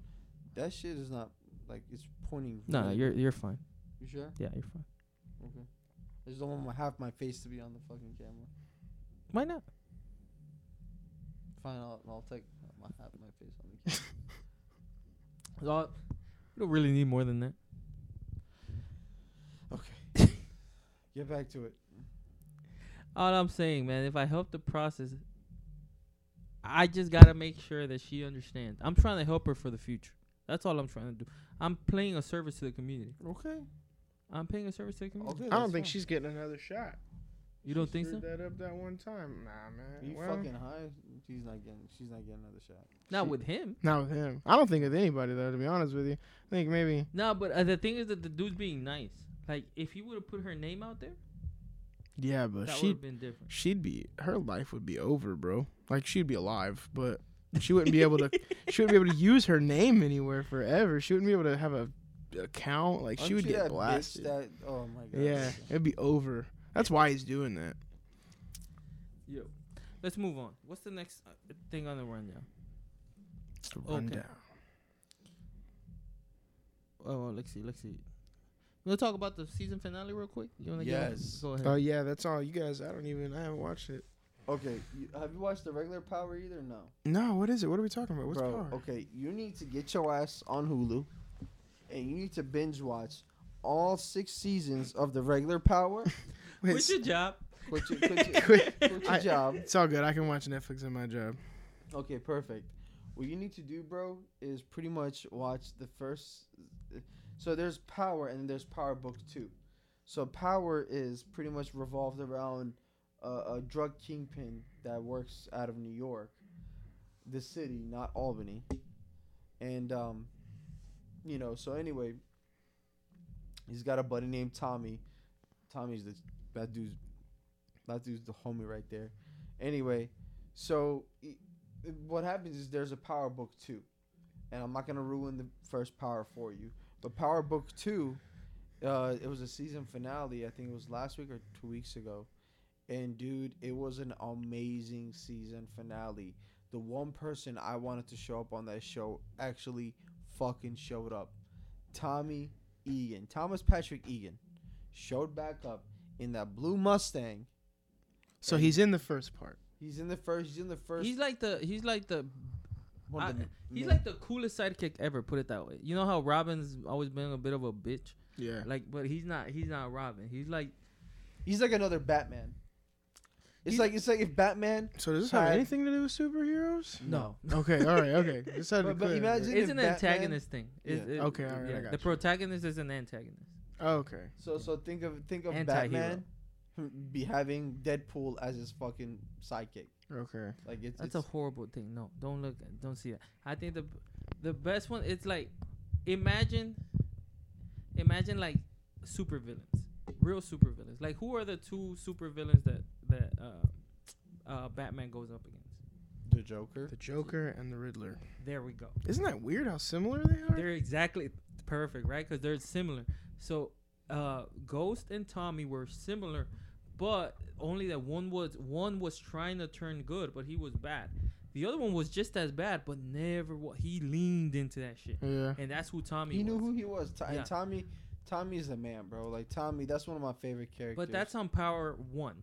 That shit is not like it's pointing. No, you're you're fine. You sure? Yeah, you're fine. Okay. I just don't want my, half my face to be on the fucking camera. Why not? Fine, I'll, I'll take my half my face on the camera. So, you don't really need more than that. okay. Get back to it. All I'm saying, man, if I help the process, I just gotta make sure that she understands. I'm trying to help her for the future. That's all I'm trying to do. I'm playing a service to the community. Okay. I'm paying a service to the community. Okay. I don't think fine. she's getting another shot. You don't She think so? that up that one time. Nah, man. You well, fucking high. She's not getting. She's not getting another shot. Not She- with him. Not with him. I don't think with anybody though. To be honest with you, I think maybe. No, but uh, the thing is that the dude's being nice. Like, if he would have put her name out there, Yeah, but that would she have been different. she'd be her life would be over, bro. Like she'd be alive, but she wouldn't be able to. she wouldn't be able to use her name anywhere forever. She wouldn't be able to have a account. Like she Aren't would you get that bitch blasted. That, oh my god. yeah, it'd be over. That's why he's doing that. Yo, let's move on. What's the next uh, thing on the rundown? The Okay. rundown. Oh, well, let's see. Let's see. We'll talk about the season finale real quick? You want to Yes. Go ahead. Oh yeah, that's all. You guys, I don't even. I haven't watched it. Okay. You, have you watched the regular Power either? No. No, what is it? What are we talking about? What's Bro, power? okay, you need to get your ass on Hulu, and you need to binge watch all six seasons of the regular Power. Wait, Quit your job. Quit your, quit your, Quit. quit your I- job. it's all good. I can watch Netflix in my job. Okay, perfect. What you need to do, bro, is pretty much watch the first. So there's Power and there's Power Book Two. So Power is pretty much revolved around a, a drug kingpin that works out of New York, the city, not Albany, and um, you know. So anyway, he's got a buddy named Tommy. Tommy's the that dude's that dude's the homie right there. Anyway, so what happens is there's a Power Book two, and I'm not gonna ruin the first Power for you, but Power Book two, uh, it was a season finale. I think it was last week or two weeks ago, and dude, it was an amazing season finale. The one person I wanted to show up on that show actually fucking showed up. Tommy Egan, Thomas Patrick Egan, showed back up in that blue Mustang. So And- he's in the first part. He's in the first. He's in the first. He's like the. He's like the. I- the He's like the coolest sidekick ever. Put it that way. You know how Robin's always been a bit of a bitch. Yeah. Like, but he's not. He's not Robin. He's like. He's like another Batman. It's He's- like it's like if Batman. So does this have had- anything to do with superheroes? No. Okay. All right. Okay. Just had to But- but clear that. imagine- It's if an Batman- antagonist thing. It's- Yeah. it- Okay, alright, I got the you. protagonist is an antagonist. Oh, okay. So so think of think of Anti-hero. Batman be having Deadpool as his fucking sidekick. Okay. Like it's That's a it's, horrible thing. No, don't look. Don't see that. I think the the best one. It's like imagine, imagine like super villains, real super villains. Like who are the two super villains that that uh, uh, Batman goes up against? the Joker. The Joker and the Riddler. There we go. Isn't that weird how similar they are? They're exactly perfect, right? Because they're similar. So, uh, Ghost and Tommy were similar, but only that one was one was trying to turn good, but he was bad. The other one was just as bad, but never. Wa- he leaned into that shit, yeah. and that's who Tommy. He was. knew who he was. To- Yeah. And Tommy, Tommy's the man, bro. Like Tommy, that's one of my favorite characters. But that's on Power One.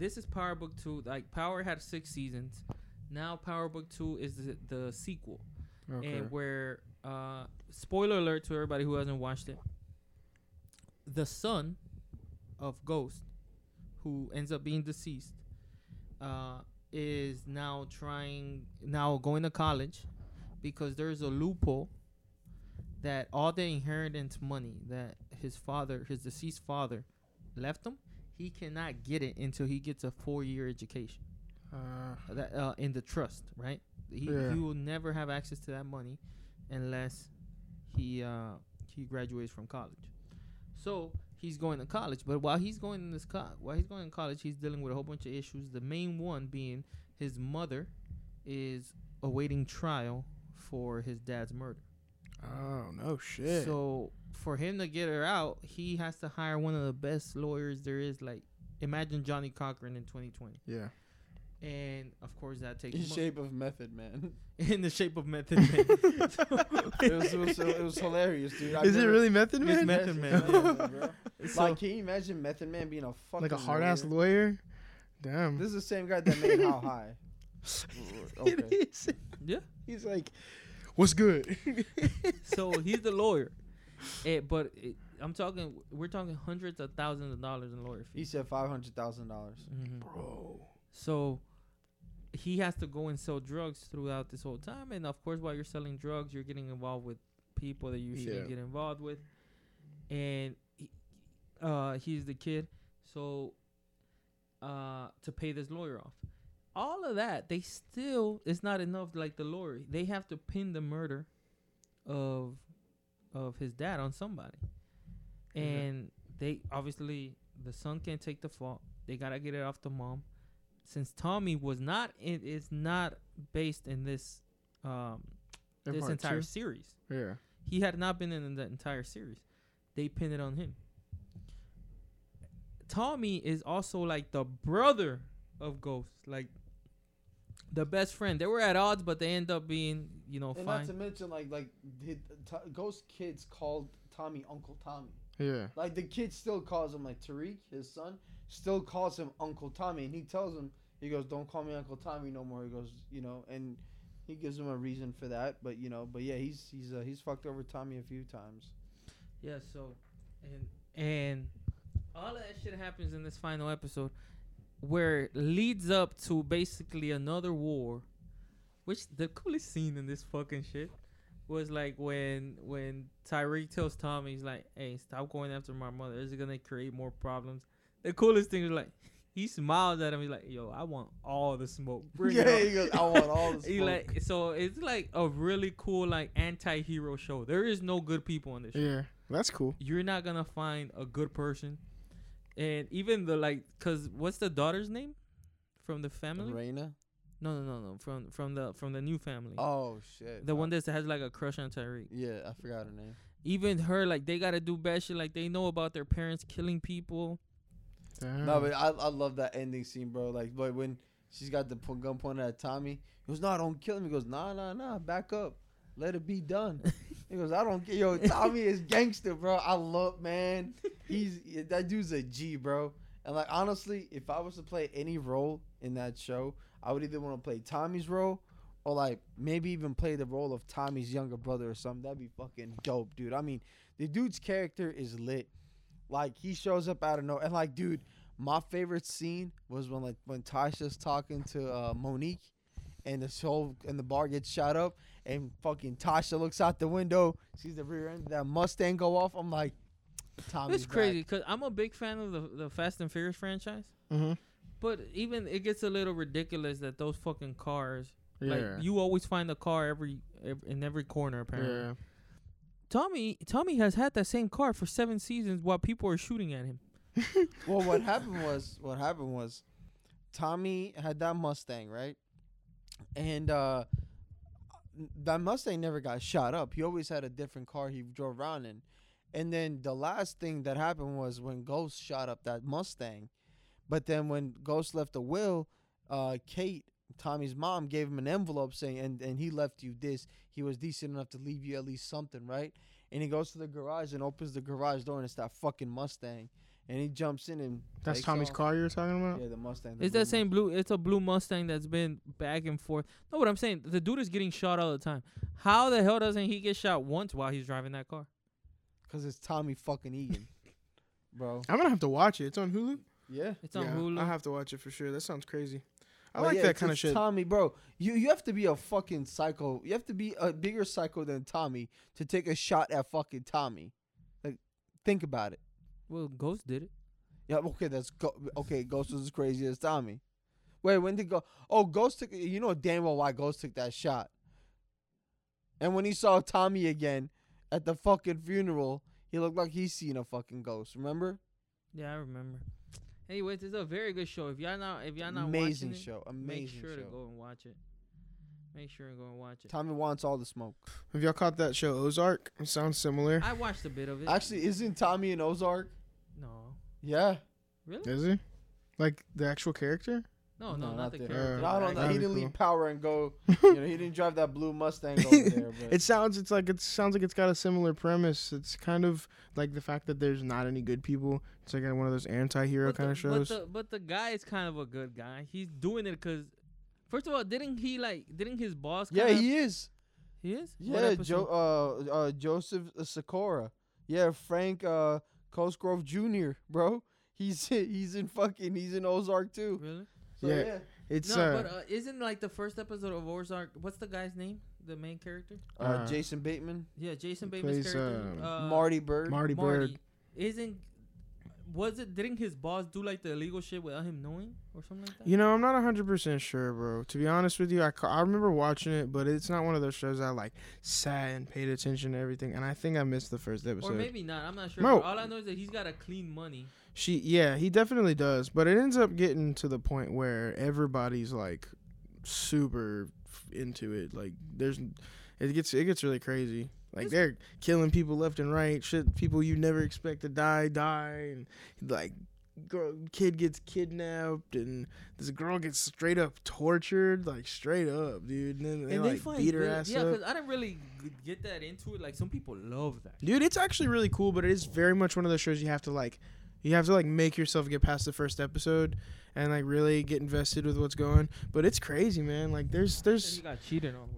This is Power Book Two. Like Power had six seasons. Now Power Book Two is the, the sequel, Okay. and where uh, spoiler alert to everybody who hasn't watched it. The son of Ghost, who ends up being deceased, uh, is now trying now going to college because there's a loophole that all the inheritance money that his father, his deceased father, left him, he cannot get it until he gets a four-year education Uh, that uh, in the trust, right? He Yeah. he will never have access to that money unless he uh he graduates from college. So he's going to college, but while he's going in this co- while he's going to college, he's dealing with a whole bunch of issues. The main one being his mother is awaiting trial for his dad's murder. Oh no shit. So for him to get her out, he has to hire one of the best lawyers there is. Like, imagine Johnnie Cochran in 2020, yeah. and of course that takes In mo- shape of Method Man. in the shape of Method Man. it, was, it, was, it was hilarious, dude. I've Is it really Method It's Man? Method Man, bro. So- like, can you imagine Method Man being a fucking like a hard ass lawyer? lawyer. Damn. This is the same guy that made How High. okay. It is. Yeah. He's like, what's good? so he's the lawyer, Eh, but it, I'm talking. We're talking hundreds of thousands of dollars in lawyer fees. He said five hundred thousand dollars. Mhm. Bro. So he has to go and sell drugs throughout this whole time, and of course, while you're selling drugs, you're getting involved with people that you shouldn't Yeah. get involved with, and he, uh, he's the kid. So uh, to pay this lawyer off, all of that they still it's not enough. Like the lawyer, they have to pin the murder of of his dad on somebody, Mhm. and they obviously the son can't take the fault. They gotta get it off the mom since Tommy was not it is not based in this um In this entire two? series. Yeah. He had not been in the entire series. They pinned it on him. Tommy is also like the brother of Ghost, like the best friend. They were at odds, but they end up being, you know, And not fine. to mention, like, like the, t- Ghost kids called Tommy Uncle Tommy. Yeah. Like the kid still calls him like Tariq, his son, still calls him Uncle Tommy, and he tells him, he goes, "Don't call me Uncle Tommy no more." He goes, you know, and he gives him a reason for that. But you know, but yeah, he's he's uh, he's fucked over Tommy a few times. Yeah, so and and all of that shit happens in this final episode where it leads up to basically another war. Which the coolest scene in this fucking shit was like when when Tariq tells Tommy he's like, Hey, stop going after my mother. This is gonna create more problems. The coolest thing is like he smiles at him, he's like, Yo, I want all the smoke. Bring yeah, on." he goes, "I want all the He smoke." like so it's like a really cool like anti-hero show. There is no good people on this show Yeah. That's cool. you're not gonna find a good person and even the like because what's the daughter's name from the family Raina. no no no no from from the from the new family Oh shit. the one that has like a crush on Tariq. Yeah, I forgot her name. Even her, like they gotta do bad shit. Like they know about their parents killing people. Damn. No, but I I love that ending scene, bro. Like, but when she's got the po- gun pointed at Tommy, he goes, "No, don't kill him." He goes, "Nah, nah, nah, back up, let it be done." he goes, "I don't get yo." Tommy is gangster, bro. I love man. He's that dude's a G, bro. And like honestly, if I was to play any role in that show, I would either want to play Tommy's role or like maybe even play the role of Tommy's younger brother or something. That'd be fucking dope, dude. I mean, the dude's character is lit. Like he shows up out of nowhere, and like, dude, my favorite scene was when like when Tasha's talking to uh, Monique, and the whole and the bar gets shot up, and fucking Tasha looks out the window, sees the rear end of that Mustang go off. I'm like, Tommy's it's crazy because I'm a big fan of the the Fast and Furious franchise. Mm-hmm. But even it gets a little ridiculous that those fucking cars, Yeah. like you always find a car every, ev in every corner apparently. yeah. Tommy Tommy has had that same car for seven seasons while people are shooting at him. well, what happened was what happened was Tommy had that Mustang, right? And uh that Mustang never got shot up. He always had a different car he drove around in. And then the last thing that happened was when Ghost shot up that Mustang. But then when Ghost left the will, uh Kate, Tommy's mom, gave him an envelope saying and, and he left you this. He was decent enough to leave you at least something, right? And he goes to the garage and opens the garage door and it's that fucking Mustang. And he jumps in and That's Tommy's off. car you're talking about? Yeah, the Mustang. the It's that same blue. It's a blue Mustang that's been back and forth. No, what I'm saying, the dude is getting shot all the time. How the hell doesn't he get shot once while he's driving that car? Cause it's Tommy fucking Egan, bro. I'm gonna have to watch it. It's on Hulu. Yeah. It's on yeah, Hulu. I have to watch it for sure. That sounds crazy. I But like yeah, that kind of shit. Tommy, bro. You you have to be a fucking psycho. You have to be a bigger psycho than Tommy to take a shot at fucking Tommy. Like, think about it. Well, Ghost did it. Yeah, okay, that's go- okay. Ghost was as crazy as Tommy, Wait, when did go? Oh, Ghost took. You know damn well why Ghost took that shot. And when he saw Tommy again at the fucking funeral, he looked like he's seen a fucking ghost. Remember? Yeah, I remember. Anyways, it's a very good show. If y'all not if y'all not Amazing watching it, show. Amazing show. make sure show. to go and watch it. Make sure and go and watch it. Tommy wants all the smoke. Have y'all caught that show Ozark? It sounds similar. I watched a bit of it. Actually, isn't Tommy in Ozark? No, Yeah. really? Is he? Like the actual character? No, no, No, not, not the there. character. Uh, I don't know. He didn't cool. leave power and go. you know, he didn't drive that blue Mustang over there. But It sounds it's like it sounds like it's got a similar premise. It's kind of like the fact that there's not any good people. It's like one of those anti-hero But kind the, of shows. But the, but the guy is kind of a good guy. He's doing it because, first of all, didn't he like? Didn't his boss? yeah, kinda- he is. he is. Yeah, episode? Joe. Uh, uh, Joseph Sikora. Yeah, Frank uh, Cosgrove Jr. Bro, he's he's in fucking he's in Ozark too. Really? So, Yeah. yeah. it's no, uh, but uh, isn't like the first episode of Ozark? What's the guy's name? The main character? Uh, Uh, Jason Bateman, Yeah, Jason He Bateman's plays, character. um, uh, Marty Byrde. Marty Marty. Byrde. Isn't was it? Didn't his boss do like the illegal shit without him knowing or something like that? You know, I'm not 100% sure, bro. To be honest with you, I, I remember watching it, but it's not one of those shows I like sat and paid attention to everything. And I think I missed the first episode. or maybe not. I'm not sure. All I know is that he's got a clean money. She, yeah, he definitely does. But it ends up getting to the point where everybody's like super into it. Like, there's, it gets, it gets really crazy. Like It's- they're killing people left and right. Shit, people you never expect to die die, and like, girl, kid gets kidnapped, and this girl gets straight up tortured, like straight up, dude. And then they, and like they find beat her really- ass yeah, up. because I didn't really get that into it. Like some people love that. Dude, it's actually really cool, but it is very much one of those shows you have to like you have to like make yourself get past the first episode and like really get invested with what's going. But it's crazy, man. Like there's And there's he got cheated on.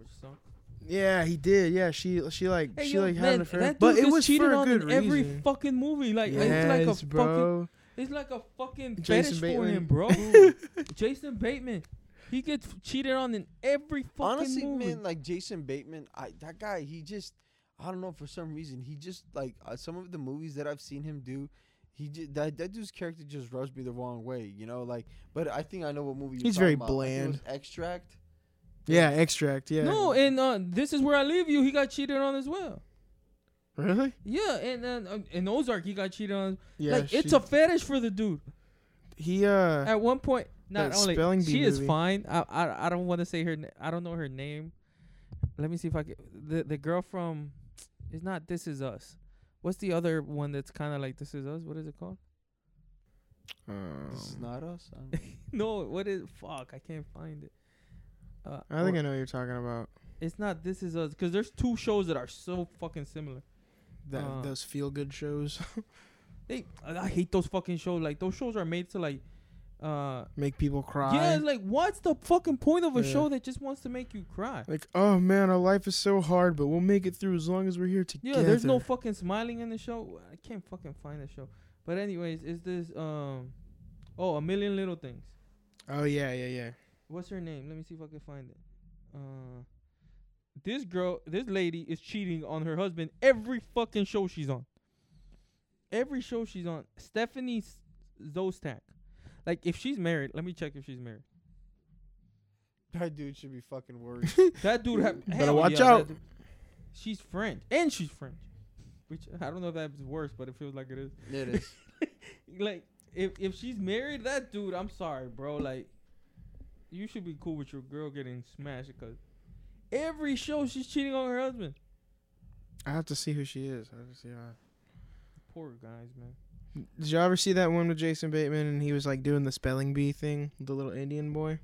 Yeah, he did. Yeah, she she like Hey, she yo, like had man, an affair. that But it was cheated for a on good in every reason. fucking movie. Like yes, it's like a fucking, it's like a fucking Jason fetish Bateman. for him, bro. Jason Bateman, he gets cheated on in every fucking movie. Honestly, movie. man, like Jason Bateman, I that guy, he just, I don't know, for some reason, he just like uh, some of the movies that I've seen him do. He just, that that dude's character just rubs me the wrong way, you know. Like, but I think I know what movie. You're He's talking very about. I think it was bland. Extract. Yeah, extract. Yeah. No, and uh, this is where I leave you. He got cheated on as well. really? Yeah, and then uh, in Ozark he got cheated on. Yeah. like it's a fetish for the dude. he uh At one point, not only spelling bee she is movie. fine. I I, I don't want to say her. Na- I don't know her name. Let me see if I can. The the girl from, it's not This Is Us. What's the other one that's kind of like This Is Us? What is it called? This is um, not us. No, what is fuck? I can't find it. Uh, I think I know what you're talking about. it's not This Is Us because there's two shows that are so fucking similar. That Uh, those feel good shows They, I I hate those fucking shows. Like those shows are made to like, uh, make people cry. yeah, like what's the fucking point of a Yeah. show that just wants to make you cry? Like, oh man, our life is so hard, but we'll make it through as long as we're here together. Yeah, there's no fucking smiling in the show. I can't fucking find the show. But anyways, is this um, oh, a million little things. oh yeah, yeah, yeah. What's her name? Let me see if I can find it. Uh, this girl, this lady is cheating on her husband every fucking show she's on. Every show she's on, Stephanie S- Szostak. Like if she's married, let me check if she's married. that dude should be fucking worried. That dude, ha- Better watch yeah, out. She's French, and she's French. Which I don't know if that's worse, but it feels like it is. it is. like if if she's married, that dude, I'm sorry, bro. Like you should be cool with your girl getting smashed because every show she's cheating on her husband. I have to see who she is. I have to see her. Poor guys, man. Did y'all ever see that one with Jason Bateman and he was like doing the spelling bee thing, with the little Indian boy?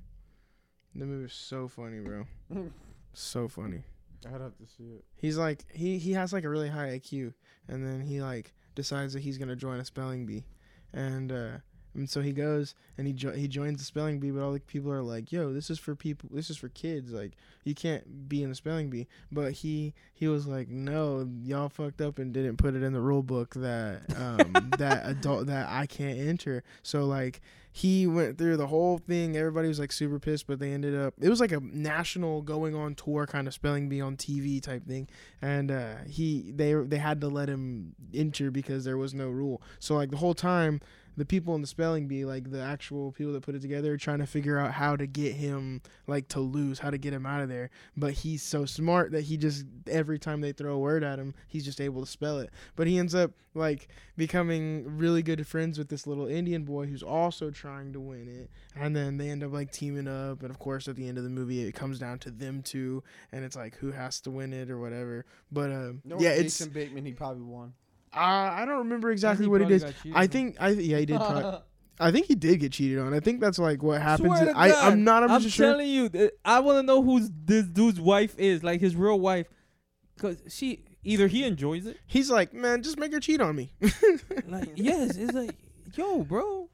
The movie was so funny, bro. So funny. I'd have to see it. He's like he he has like a really high IQ, and then he like decides that he's gonna join a spelling bee, and uh, and so he goes and he jo- he joins the spelling bee, but all the people are like, "Yo, this is for people. This is for kids. Like you can't be in the spelling bee." But he he was like, "No, y'all fucked up and didn't put it in the rule book that um that adult that I can't enter." So like he went through the whole thing. Everybody was like super pissed, but they ended up. It was like a national going on tour kind of spelling bee on TV type thing, and uh, he they they had to let him enter because there was no rule. So like the whole time, the people in the spelling bee, like the actual people that put it together, are trying to figure out how to get him like to lose, how to get him out of there. But he's so smart that he just every time they throw a word at him, he's just able to spell it. But he ends up like becoming really good friends with this little Indian boy who's also trying to win it. And then they end up like teaming up, and of course at the end of the movie it comes down to them two, and it's like who has to win it or whatever. But uh, No, yeah, yeah, it's Jason Bateman. He probably won. Uh, I don't remember exactly He what it is. I think I yeah he did. Probably, I think he did get cheated on. I think that's like what happens. Swear to I God, I'm not. I'm, I'm just sure. telling you, th- I want to know who's this dude's wife is, like his real wife, because she either he enjoys it, He's like, man, just make her cheat on me. like yes, it's like, yo, bro,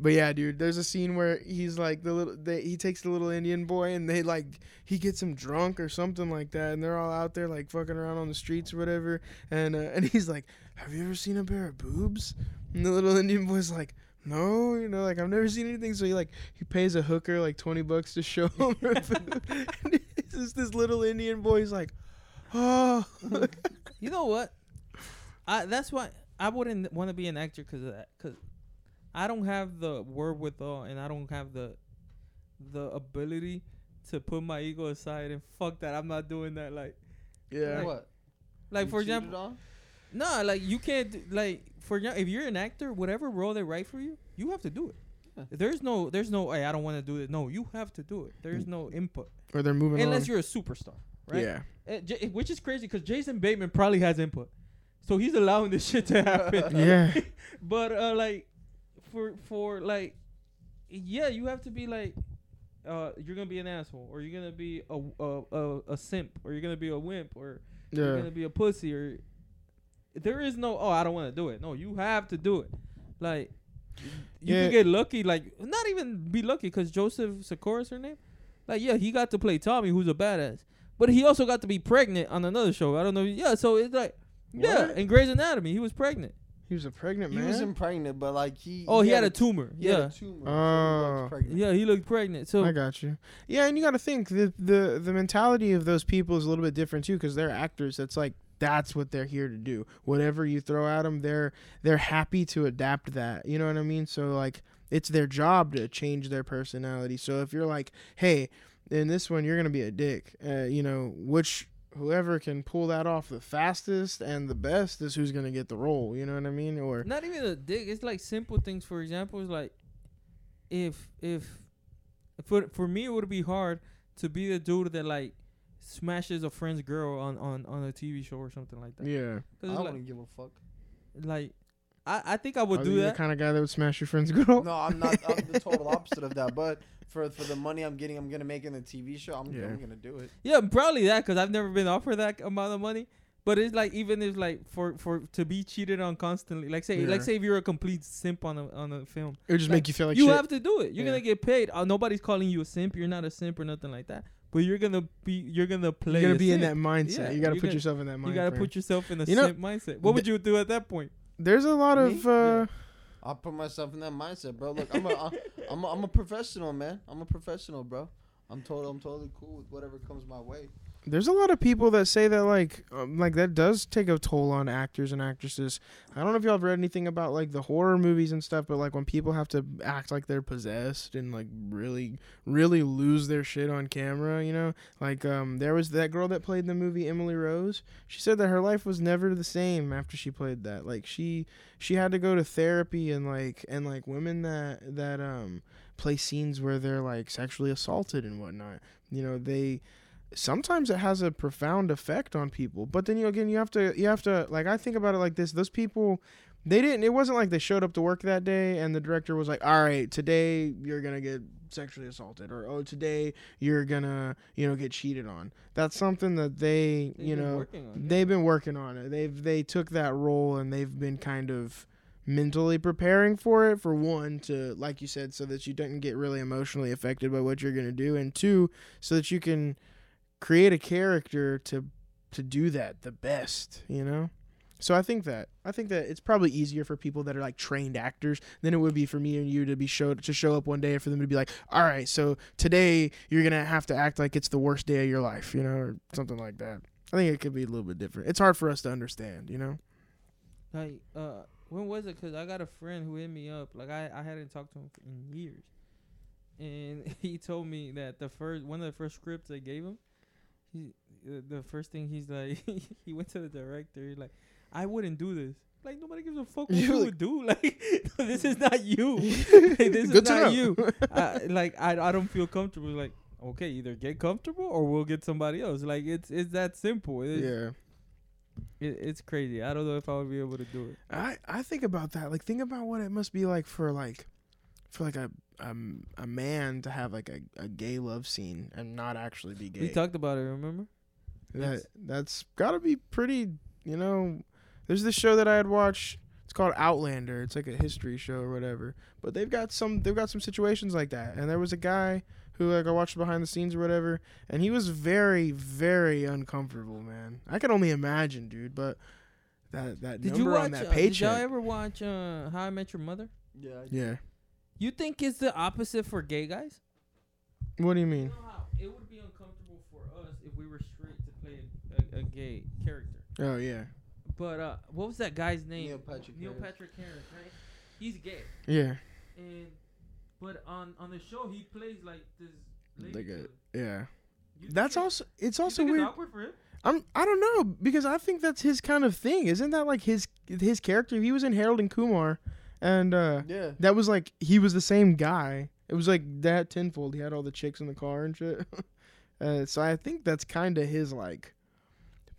But yeah, dude, there's a scene where he's like the little they, he takes the little Indian boy and they like he gets him drunk or something like that and they're all out there like fucking around on the streets or whatever and uh, and he's like, "Have you ever seen a pair of boobs?" And the little Indian boy's like, "No, you know, like I've never seen anything." So he like he pays a hooker like 20 bucks to show him and it's just this little Indian boy's like, "Oh." you know what? I that's why I wouldn't want to be an actor because of that, because I don't have the wherewithal and I don't have the the ability to put my ego aside and fuck that. I'm not doing that. Like, yeah. What? like You for example, on? No, like you can't do- like for example, if you're an actor, whatever role they write for you, you have to do it. Yeah. There's no, there's no, hey, I don't want to do it. No, you have to do it. There's no input Or they're moving unless on. you're a superstar, right? Yeah. Eh, J- which is crazy because Jason Bateman probably has input, so he's allowing this shit to happen. Yeah. but uh, like for for like, yeah, you have to be like, uh, you're gonna be an asshole, or you're gonna be a a, a, a simp, or you're gonna be a wimp, or you're gonna be a pussy or there is no oh I don't want to do it. No, you have to do it. Like you Yeah. can get lucky, like not even be lucky because Joseph Sikora her name. Like yeah, he got to play Tommy, who's a badass, but he also got to be pregnant on another show. I don't know. Yeah, so it's like yeah, What? in Grey's Anatomy, he was pregnant. He was a pregnant man. He man. was impregnant, but like he. Oh, he, had, a tumor. He had Yeah, a tumor. so he Oh. pregnant. yeah, he looked pregnant. So I got you. Yeah, and you got to think the the the mentality of those people is a little bit different too, because they're actors. That's like that's what they're here to do. Whatever you throw at them, they're they're happy to adapt that. You know what I mean? So like it's their job to change their personality. So if you're like, hey, in this one you're gonna be a dick, uh, you know, which whoever can pull that off the fastest and the best is who's gonna get the role. You know what I mean? Or not even a dick. It's like simple things. For example, it's like if if for for me it would be hard to be the dude that like smashes a friend's girl on on on a TV show or something like that. yeah, 'Cause I it's wouldn't like, give a fuck. like I I think I would Are do you that. the kind of guy that would smash your friend's girl. No, I'm not. I'm the total opposite of that. But for for the money I'm getting, I'm gonna make in the TV show. I'm, Yeah. I'm gonna do it. yeah, probably that because I've never been offered that amount of money. But it's like even if like for for to be cheated on constantly, like say Yeah. like say if you're a complete simp on a on a film, It just Like, make you feel like you shit. have to do it. You're Yeah. gonna get paid. Uh, nobody's calling you a simp. You're not a simp or nothing like that. But you're gonna be. You're gonna play. You're gonna be in that mindset. Yeah, you gotta you put gotta- yourself in that mindset. You gotta put yourself in a You know, simp mindset. What would you do at that point? There's a lot Me? of uh, I'll put myself in that mindset, bro. Look, I'm a, I'm a, I'm a professional, man. I'm a professional, bro. I'm total, I'm totally cool with whatever comes my way. There's a lot of people that say that like um, like that does take a toll on actors and actresses. I don't know if y'all have read anything about like the horror movies and stuff, but like when people have to act like they're possessed and like really really lose their shit on camera, you know? Like um there was that girl that played the movie Emily Rose. She said that her life was never the same after she played that. Like she she had to go to therapy and like and like women that that um play scenes where they're like sexually assaulted and whatnot. You know, they sometimes it has a profound effect on people. But then you again you have to you have to like I think about it like this. Those people they didn't it wasn't like they showed up to work that day and the director was like, All right, today you're gonna get sexually assaulted or oh today you're gonna, you know, get cheated on. That's something that they They've you know on they've been working on it. They've they took that role and they've been kind of mentally preparing for it for one to like you said so that you don't get really emotionally affected by what you're going to do and two so that you can create a character to to do that the best, you know? So I think that I think that it's probably easier for people that are like trained actors than it would be for me and you to be showed to show up one day and for them to be like, "All right, so today you're to have to act like it's the worst day of your life," you know, or something like that. I think it could be a little bit different. It's hard for us to understand, you know. like uh when was it? Cause I got a friend who hit me up. Like I, I hadn't talked to him in years, and he told me that the first one of the first scripts I gave him, he uh, the first thing he's like, he went to the director. He's like, I wouldn't do this. Like nobody gives a fuck what You you like- would do. Like this is not you. Like, this is not you. I, like I, I don't feel comfortable. Like okay, either get comfortable or we'll get somebody else. Like it's it's that simple. It's, yeah. it, it's crazy. I don't know if I would be able to do it. I I think about that. Like think about what it must be like for like for like a um a man to have like a, a gay love scene and not actually be gay. We talked about it. Remember? that it's- that's got to be pretty, you know. There's this show that I had watched. It's called Outlander. It's like a history show or whatever. But they've got some they've got some situations like that. And there was a guy who like I watched behind the scenes or whatever, and he was very very uncomfortable, man. I can only imagine, dude, but that that Did number you watch? on that uh, did y'all ever watch uh, How I Met Your Mother? Yeah. I- yeah. You think it's the opposite for gay guys? What do you You mean? know how it would be uncomfortable for us if we were straight to play a, a gay character. Oh yeah. But uh, what was that guy's name? Neil Patrick Neil Harris. Patrick Harris, right? He's gay, Yeah. and but on on the show he plays like this. Lady Like a- killer. Yeah. You That's also it's you also think weird. It's awkward for him. I'm I don't know because I think that's his kind of thing. Isn't that like his his character? He was in Harold and Kumar, and uh, Yeah. that was like he was the same guy. It was like that tenfold. He had all the chicks in the car and shit. uh, so I think that's kind of his like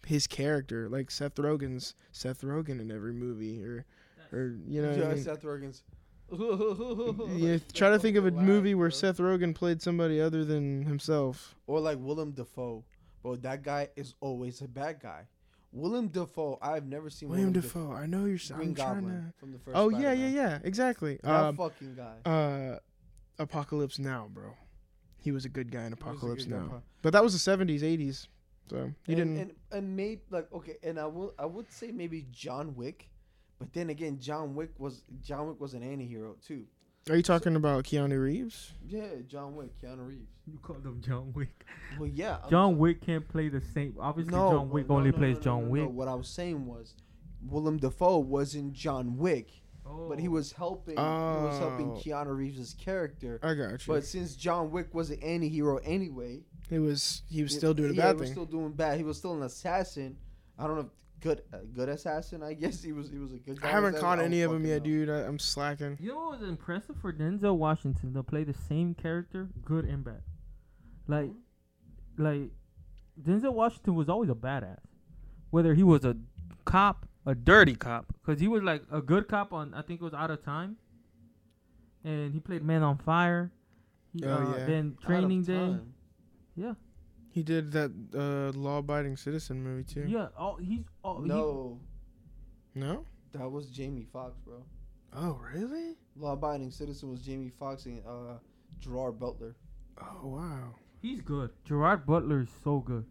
his character, like Seth Rogen's Seth Rogen in every movie, or or you know. what I mean? Seth Rogen's. Yeah, try to think of a Laugh, movie where bro. Seth Rogen played somebody other than himself. Or like Willem Dafoe. Bro, that guy is always a bad guy. Willem Dafoe, I've never seen William Willem Dafoe. I know you're. Green I'm trying Goblin to. from the first Oh yeah, yeah, yeah. Exactly. That Um, fucking guy. uh Apocalypse Now, bro. He was a good guy in He was a Apocalypse good guy, Now. But that was the 70s, 80s. So he and, didn't. and and maybe like okay, and I will I would say maybe John Wick, but then again, John Wick was John Wick was an anti-hero too. Are you talking about Keanu Reeves? Yeah, John Wick, Keanu Reeves. You called him John Wick. Well, yeah. I'm John Wick can't play the same. Obviously, no, John Wick no, only no, plays no, no, John no, no. Wick. What I was saying was, Willem Dafoe was in John Wick, but he Oh. was helping. He was helping Oh. Keanu Reeves' character. I got you. But since John Wick was an anti-hero anyway, he was he was still doing a yeah, bad he was still doing bad. He was still an assassin. I don't know, if good uh, good assassin. I guess he was. He was a good. Guy. I haven't caught any of them yet, know. dude. I, I'm slacking. You know what was impressive for Denzel Washington to play the same character, good and bad. Like, like Denzel Washington was always a badass, whether he was a cop, a dirty cop, because he was like a good cop on I think it was Out of Time, and he played Man on Fire. He, Oh, uh, yeah. Then Training Day. time. Yeah, He did that uh, law-abiding citizen movie too. yeah. Oh, he's all, he- No, No? that was Jamie Foxx, bro. Oh, really? Law Abiding Citizen was Jamie Foxx and uh, Gerard Butler. Oh, wow. he's good. Gerard Butler is so good.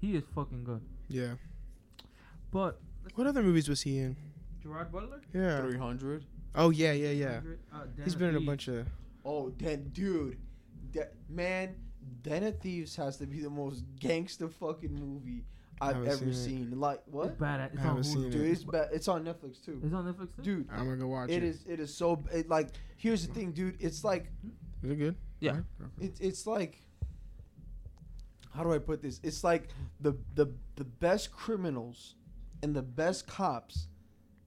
He is fucking good. Yeah. But What other movies was he in? Gerard Butler. Yeah. 300. Oh, yeah, yeah, yeah. Uh, He's Den been in a bunch of. Oh, then dude, that man, Den of Thieves has to be the most gangster fucking movie I've ever seen seen. Like what? It's bad. It's I on haven't Hulu. seen Dude, it. it's bad. It's on Netflix too. It's on Netflix too. Dude, I'm gonna go watch it it. is. It is so. It like here's the thing, dude. It's like Is it good? Yeah. It's it's like how do I put this? It's like the the the best criminals and the best cops.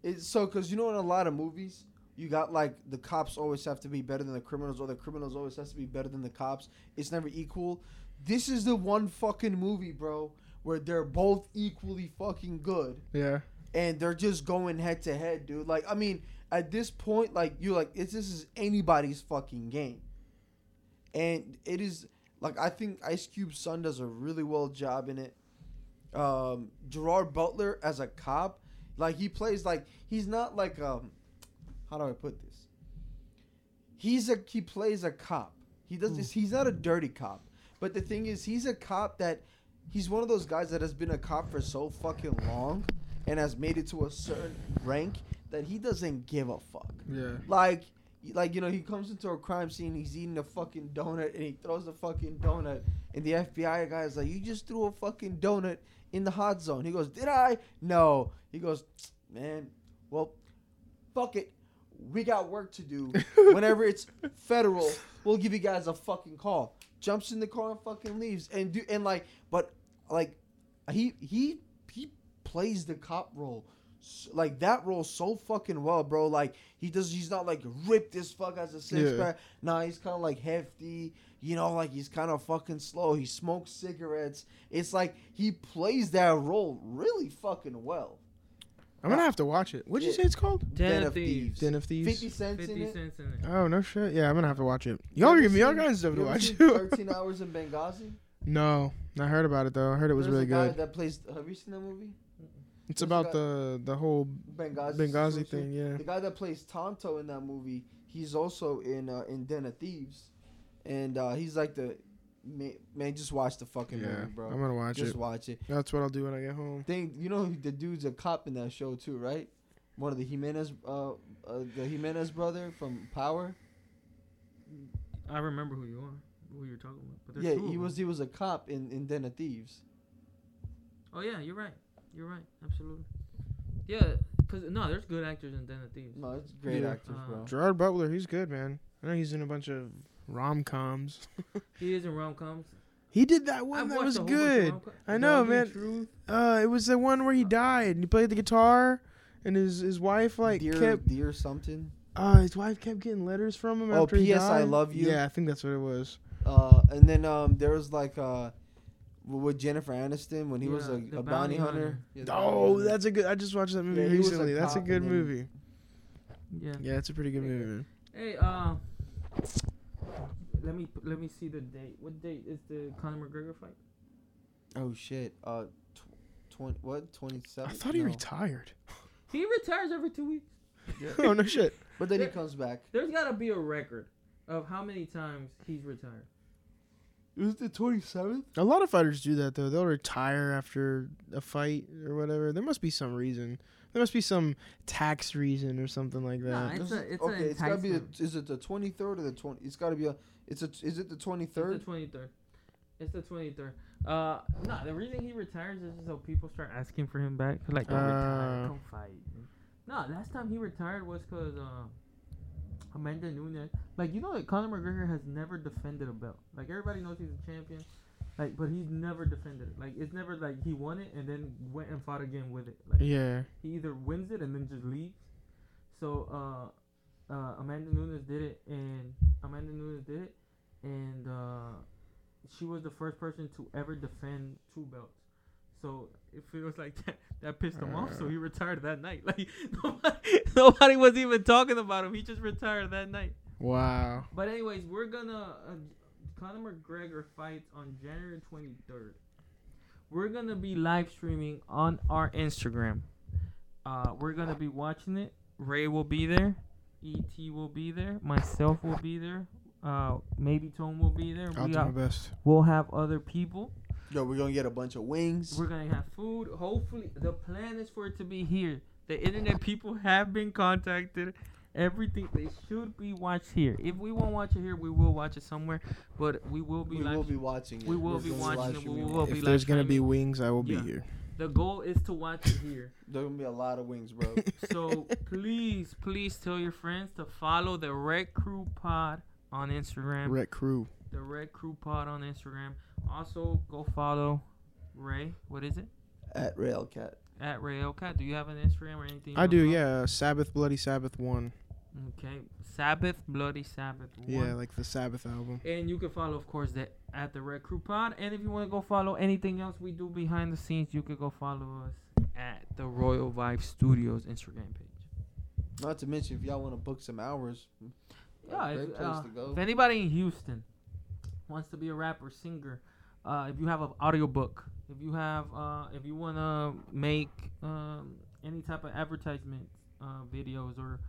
It's so because you know in a lot of movies you got like the cops always have to be better than the criminals or the criminals always has to be better than the cops. It's never equal. This is the one fucking movie, bro, where they're both equally fucking good Yeah. and they're just going head to head, dude. Like, I mean, at this point, like you're like, it's, this is anybody's fucking game, and it is like I think Ice Cube's son does a really well job in it. Um, Gerard Butler as a cop, like he plays like he's not like um, how do I put this? He's a he plays a cop. He does this. Mm. He's not a dirty cop, but the thing is, he's a cop that he's one of those guys that has been a cop for so fucking long and has made it to a certain rank that he doesn't give a fuck. Yeah. Like, like you know, he comes into a crime scene, he's eating a fucking donut, and he throws the fucking donut, and the FBI guy is like, "You just threw a fucking donut in the hot zone." He goes, "Did I?" No. He goes, "Man, well." fuck it, we got work to do. Whenever it's federal, we'll give you guys a fucking call. Jumps in the car and fucking leaves, and do and like, but like, he he he plays the cop role. Like that role so fucking well, bro. Like he does, he's not like ripped as fuck as a six Yeah. pack. Nah, he's kind of like hefty. You know, like he's kind of fucking slow. He smokes cigarettes. It's like he plays that role really fucking well. I'm gonna have to watch it. What'd you Yeah. say it's called? Den of Thieves. Den of Thieves. Fifty cents in 50 it. cents in it. Oh no shit. Yeah, I'm gonna have to watch it. You Y'all ever give me all seen- kinds of stuff you to watch. Thirteen hours in Benghazi. no, I heard about it though. I heard it was There's really a guy good. That plays. Have you seen that movie? It's there's a about guy- the the whole Benghazi. Benghazi situation. thing. Yeah. The guy that plays Tanto in that movie, he's also in uh, in Den of Thieves, and uh, he's like the man, man. Just watch the fucking Yeah. movie, bro. I'm gonna watch just it. Just watch it. That's what I'll do when I get home. Thing, you know, the dude's a cop in that show too, right? One of the Jimenez, uh, uh the Jimenez brother from Power. I remember who you are, who you're talking about. But Yeah, he them. was he was a cop in in Den of Thieves. Oh yeah, you're right. You're right. Absolutely. Yeah, cause no, there's good actors in Den of Thieves. No, it's great Yeah. actors, Uh, bro. Gerard Butler, he's good, man. I know he's in a bunch of rom coms. He is in rom coms. He did that one that was good. I know, man. Truth. Uh, it was the one where he died and he played the guitar, and his his wife like dear, kept dear something. uh his wife kept getting letters from him. Oh, after he P.S. I love you? Yeah, I think that's what it was. Uh, and then um, there was like uh, with Jennifer Aniston when he was a, a bounty, bounty hunter. hunter. Yeah, the bounty Oh, hunter. that's a good. I just watched that movie Yeah, he a recently. That's a good movie. Yeah. Yeah, it's a pretty good movie. Man. Hey, uh, let me let me see the date. What date is the Conor McGregor fight? oh shit. Uh, tw- twenty what twenty seven? I thought he retired. He retires every two weeks. oh no shit. But then he comes back. There's got to be a record of how many times he's retired. Is it the twenty seventh? A lot of fighters do that though. They'll retire after a fight or whatever. There must be some reason. There must be some tax reason or something like that. Nah, It's a- it's an okay. It's gotta be. The, enticement. is it the twenty third or the twenty? It's gotta be a. It's a. Is it the twenty third? It's the twenty third. It's the twenty third. Uh, no, the reason he retires is so people start asking for him back. Like, retire, Uh. come fight. No, last time he retired was because uh, Amanda Nunes. Like, you know that Conor McGregor has never defended a belt. Like everybody knows he's a champion. Like, but he's never defended it. Like, it's never like he won it and then went and fought again with it. Like, Yeah. he either wins it and then just leaves. So uh, uh, Amanda Nunes did it, and Amanda Nunes did it, and uh, she was the first person to ever defend two belts. So it feels like that, that pissed him off. So he retired that night. Like nobody, nobody was even talking about him. He just retired that night. Wow. But anyways, we're gonna uh, Conor McGregor fights on January 23rd. We're gonna be live streaming on our Instagram. Uh, we're gonna be watching it. Ray will be there. Et will be there. Myself will be there. Uh, maybe Tone will be there. I'll We do my got, best. we'll have other people. Yo, we're gonna get a bunch of wings. We're gonna have food. Hopefully, the plan is for it to be here. The internet people have been contacted. Everything they should be watched here. If we won't watch it here, we will watch it somewhere. But we will be we live. will be watching it. we will We're be watching live it. We streaming will it. be If live there's gonna be wings, I will Yeah. be here. The goal is to watch it here. There's gonna be a lot of wings, bro. So please, please tell your friends to follow the Rec Crew Pod on Instagram. Rec Crew. The Rec Crew Pod on Instagram. Also, go follow Ray. What is it? At Railcat. At Ray Elcat. Do you have an Instagram or anything? I do, follow? yeah. Sabbath, Bloody Sabbath one. Okay. Sabbath, Bloody Sabbath. Yeah, like the Sabbath album. And you can follow, of course, the at the Rec Crew Pod. And if you want to go follow anything else we do behind the scenes, you could go follow us at the Royal Vibe Studios Instagram page. Not to mention, if y'all want to book some hours, Yeah, great if, place uh, to go. If anybody in Houston wants to be a rapper, singer, uh, if you have an audiobook, if you have, uh, if you want to make um, any type of advertisement uh, videos or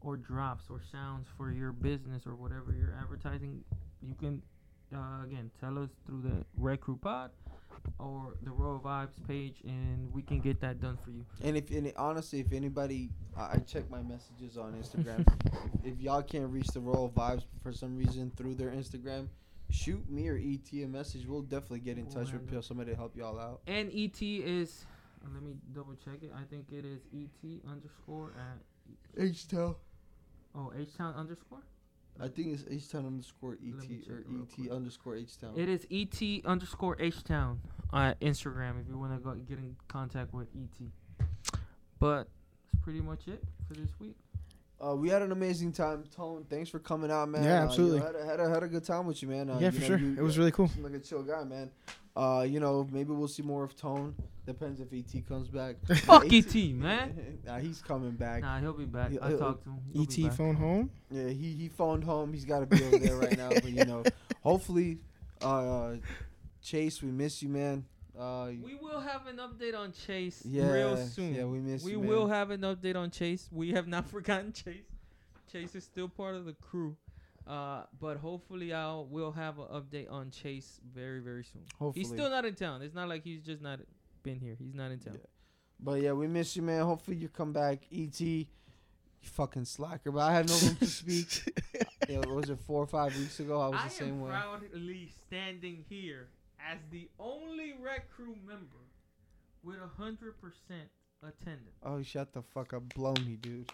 or drops or sounds for your business or whatever you're advertising, you can uh, again tell us through the Rec Crew Pod or the Royal Vibes page, and we can get that done for you. And if and honestly, if anybody, I, I check my messages on Instagram. if, if y'all can't reach the Royal Vibes for some reason through their Instagram, shoot me or ET a message. We'll definitely get in We'll touch with handle somebody to help y'all out. And ET is, let me double check it. I think it is ET underscore at H Town. Oh, H Town underscore. I think it's H Town underscore ET or ET underscore H Town. It is et underscore H Town on Instagram if you want to go get in contact with et. But that's pretty much it for this week. Uh, we had an amazing time, Tone. Thanks for coming out, man. Yeah, Uh, absolutely. had, a, had, a, had a good time with you, man. Uh, yeah, you for know, sure. you- it was really cool. seem like a chill guy, man. Uh, you know, maybe we'll see more of Tone. Depends if ET comes back. Fuck ET et, man. nah, he's coming back. Nah, he'll be back. He'll- I he'll- talked to him. He'll ET back. phone home. Yeah, he he phoned home. He's got to be over there right now. But you know, hopefully, uh, Chase, we miss you, man. Uh, We will have an update on Chase yeah, real soon. Yeah, we miss we you. will have an update on Chase. We have not forgotten Chase. Chase is still part of the crew. Uh, but hopefully I'll we'll have an update on Chase very very soon. Hopefully. He's still not in town. It's not like he's just not been here. He's not in town. But yeah, we miss you, man. Hopefully you come back. Et, you fucking slacker. But I had no room to speak. yeah, what was it four or five weeks ago? I was I the same way. I am way. proudly standing here as the only rec crew member with a hundred percent attendance. Oh, shut the fuck up. Blow me, dude.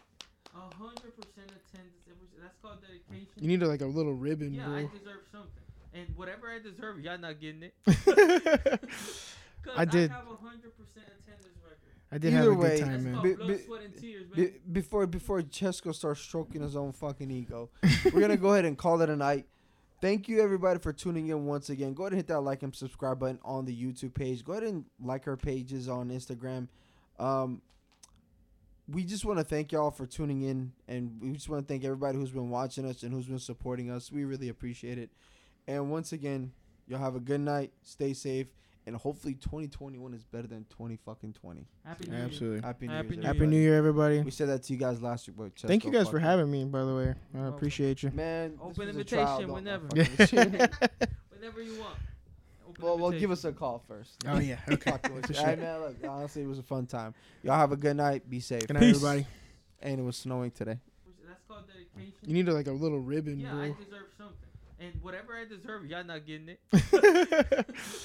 A hundred percent attendance. That's called dedication. You need a, like a little ribbon, yeah, I deserve something. And whatever I deserve, y'all not getting it. Cause I did. I have a hundred percent attendance record. I did Either have a way, good time, man. called Be- blood, sweat, and tears, man. Be- before before Chesko starts stroking his own fucking ego, we're gonna go ahead and call it a night. Thank you everybody for tuning in once again. Go ahead and hit that like and subscribe button on the YouTube page. Go ahead and like our pages on Instagram. Um, we just want to thank y'all for tuning in, and we just want to thank everybody who's been watching us and who's been supporting us. We really appreciate it. And once again, y'all have a good night. Stay safe, and hopefully 2021 is better than 20 fucking 20. Happy New Year. Absolutely. Happy New Happy Year's, New Happy. New Year, everybody. We said that to you guys last week, but Thank you guys for having me, by the way. I welcome. appreciate you. Man, this Open invitation trial, whenever. fuck with shit. Whenever you want. Open well, well, give us a call first. Oh, yeah. Okay. Fuck with For you. sure. Hey, man, look, honestly, it was a fun time. Y'all have a good night. Be safe. Good night, Peace. everybody. And it was snowing today. That's called dedication. You need a, like a little ribbon, yeah, I deserve something. And whatever I deserve, y'all not getting it.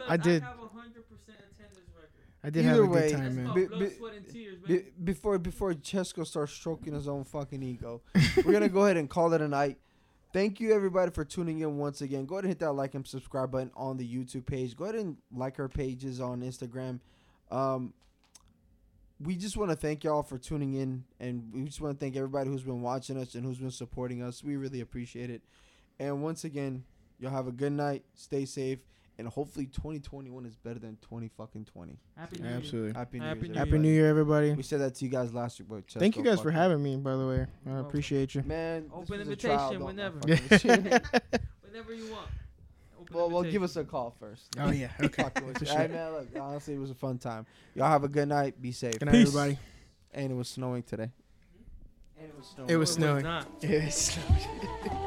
Cause I did. I have hundred percent attendance record. I did Either have a way, good That's time, man. Be- blood, be- sweat, and tears. Be- before before Chesko starts stroking his own fucking ego, we're gonna go ahead and call it a night. Thank you everybody for tuning in once again. Go ahead and hit that like and subscribe button on the YouTube page. Go ahead and like our pages on Instagram. Um, we just want to thank y'all for tuning in, and we just want to thank everybody who's been watching us and who's been supporting us. We really appreciate it. And once again, y'all have a good night. Stay safe, and hopefully 2021 is better than 20 fucking 20. Happy New Year. Absolutely. Happy New Happy Year's, New Happy. New Year, everybody. We said that to you guys last week, but Thank you guys for having me, by the way. I welcome. appreciate you. Man, Open invitation trial, whenever. fuck with shit. Whenever you want. Open well, well, give us a call first. Oh, yeah. Okay. For sure. Hey, man, look, honestly, it was a fun time. Y'all have a good night. Be safe. Good night, Peace. everybody. And it was snowing today. Mm-hmm. And it was snowing. It was snowing. It was snowing.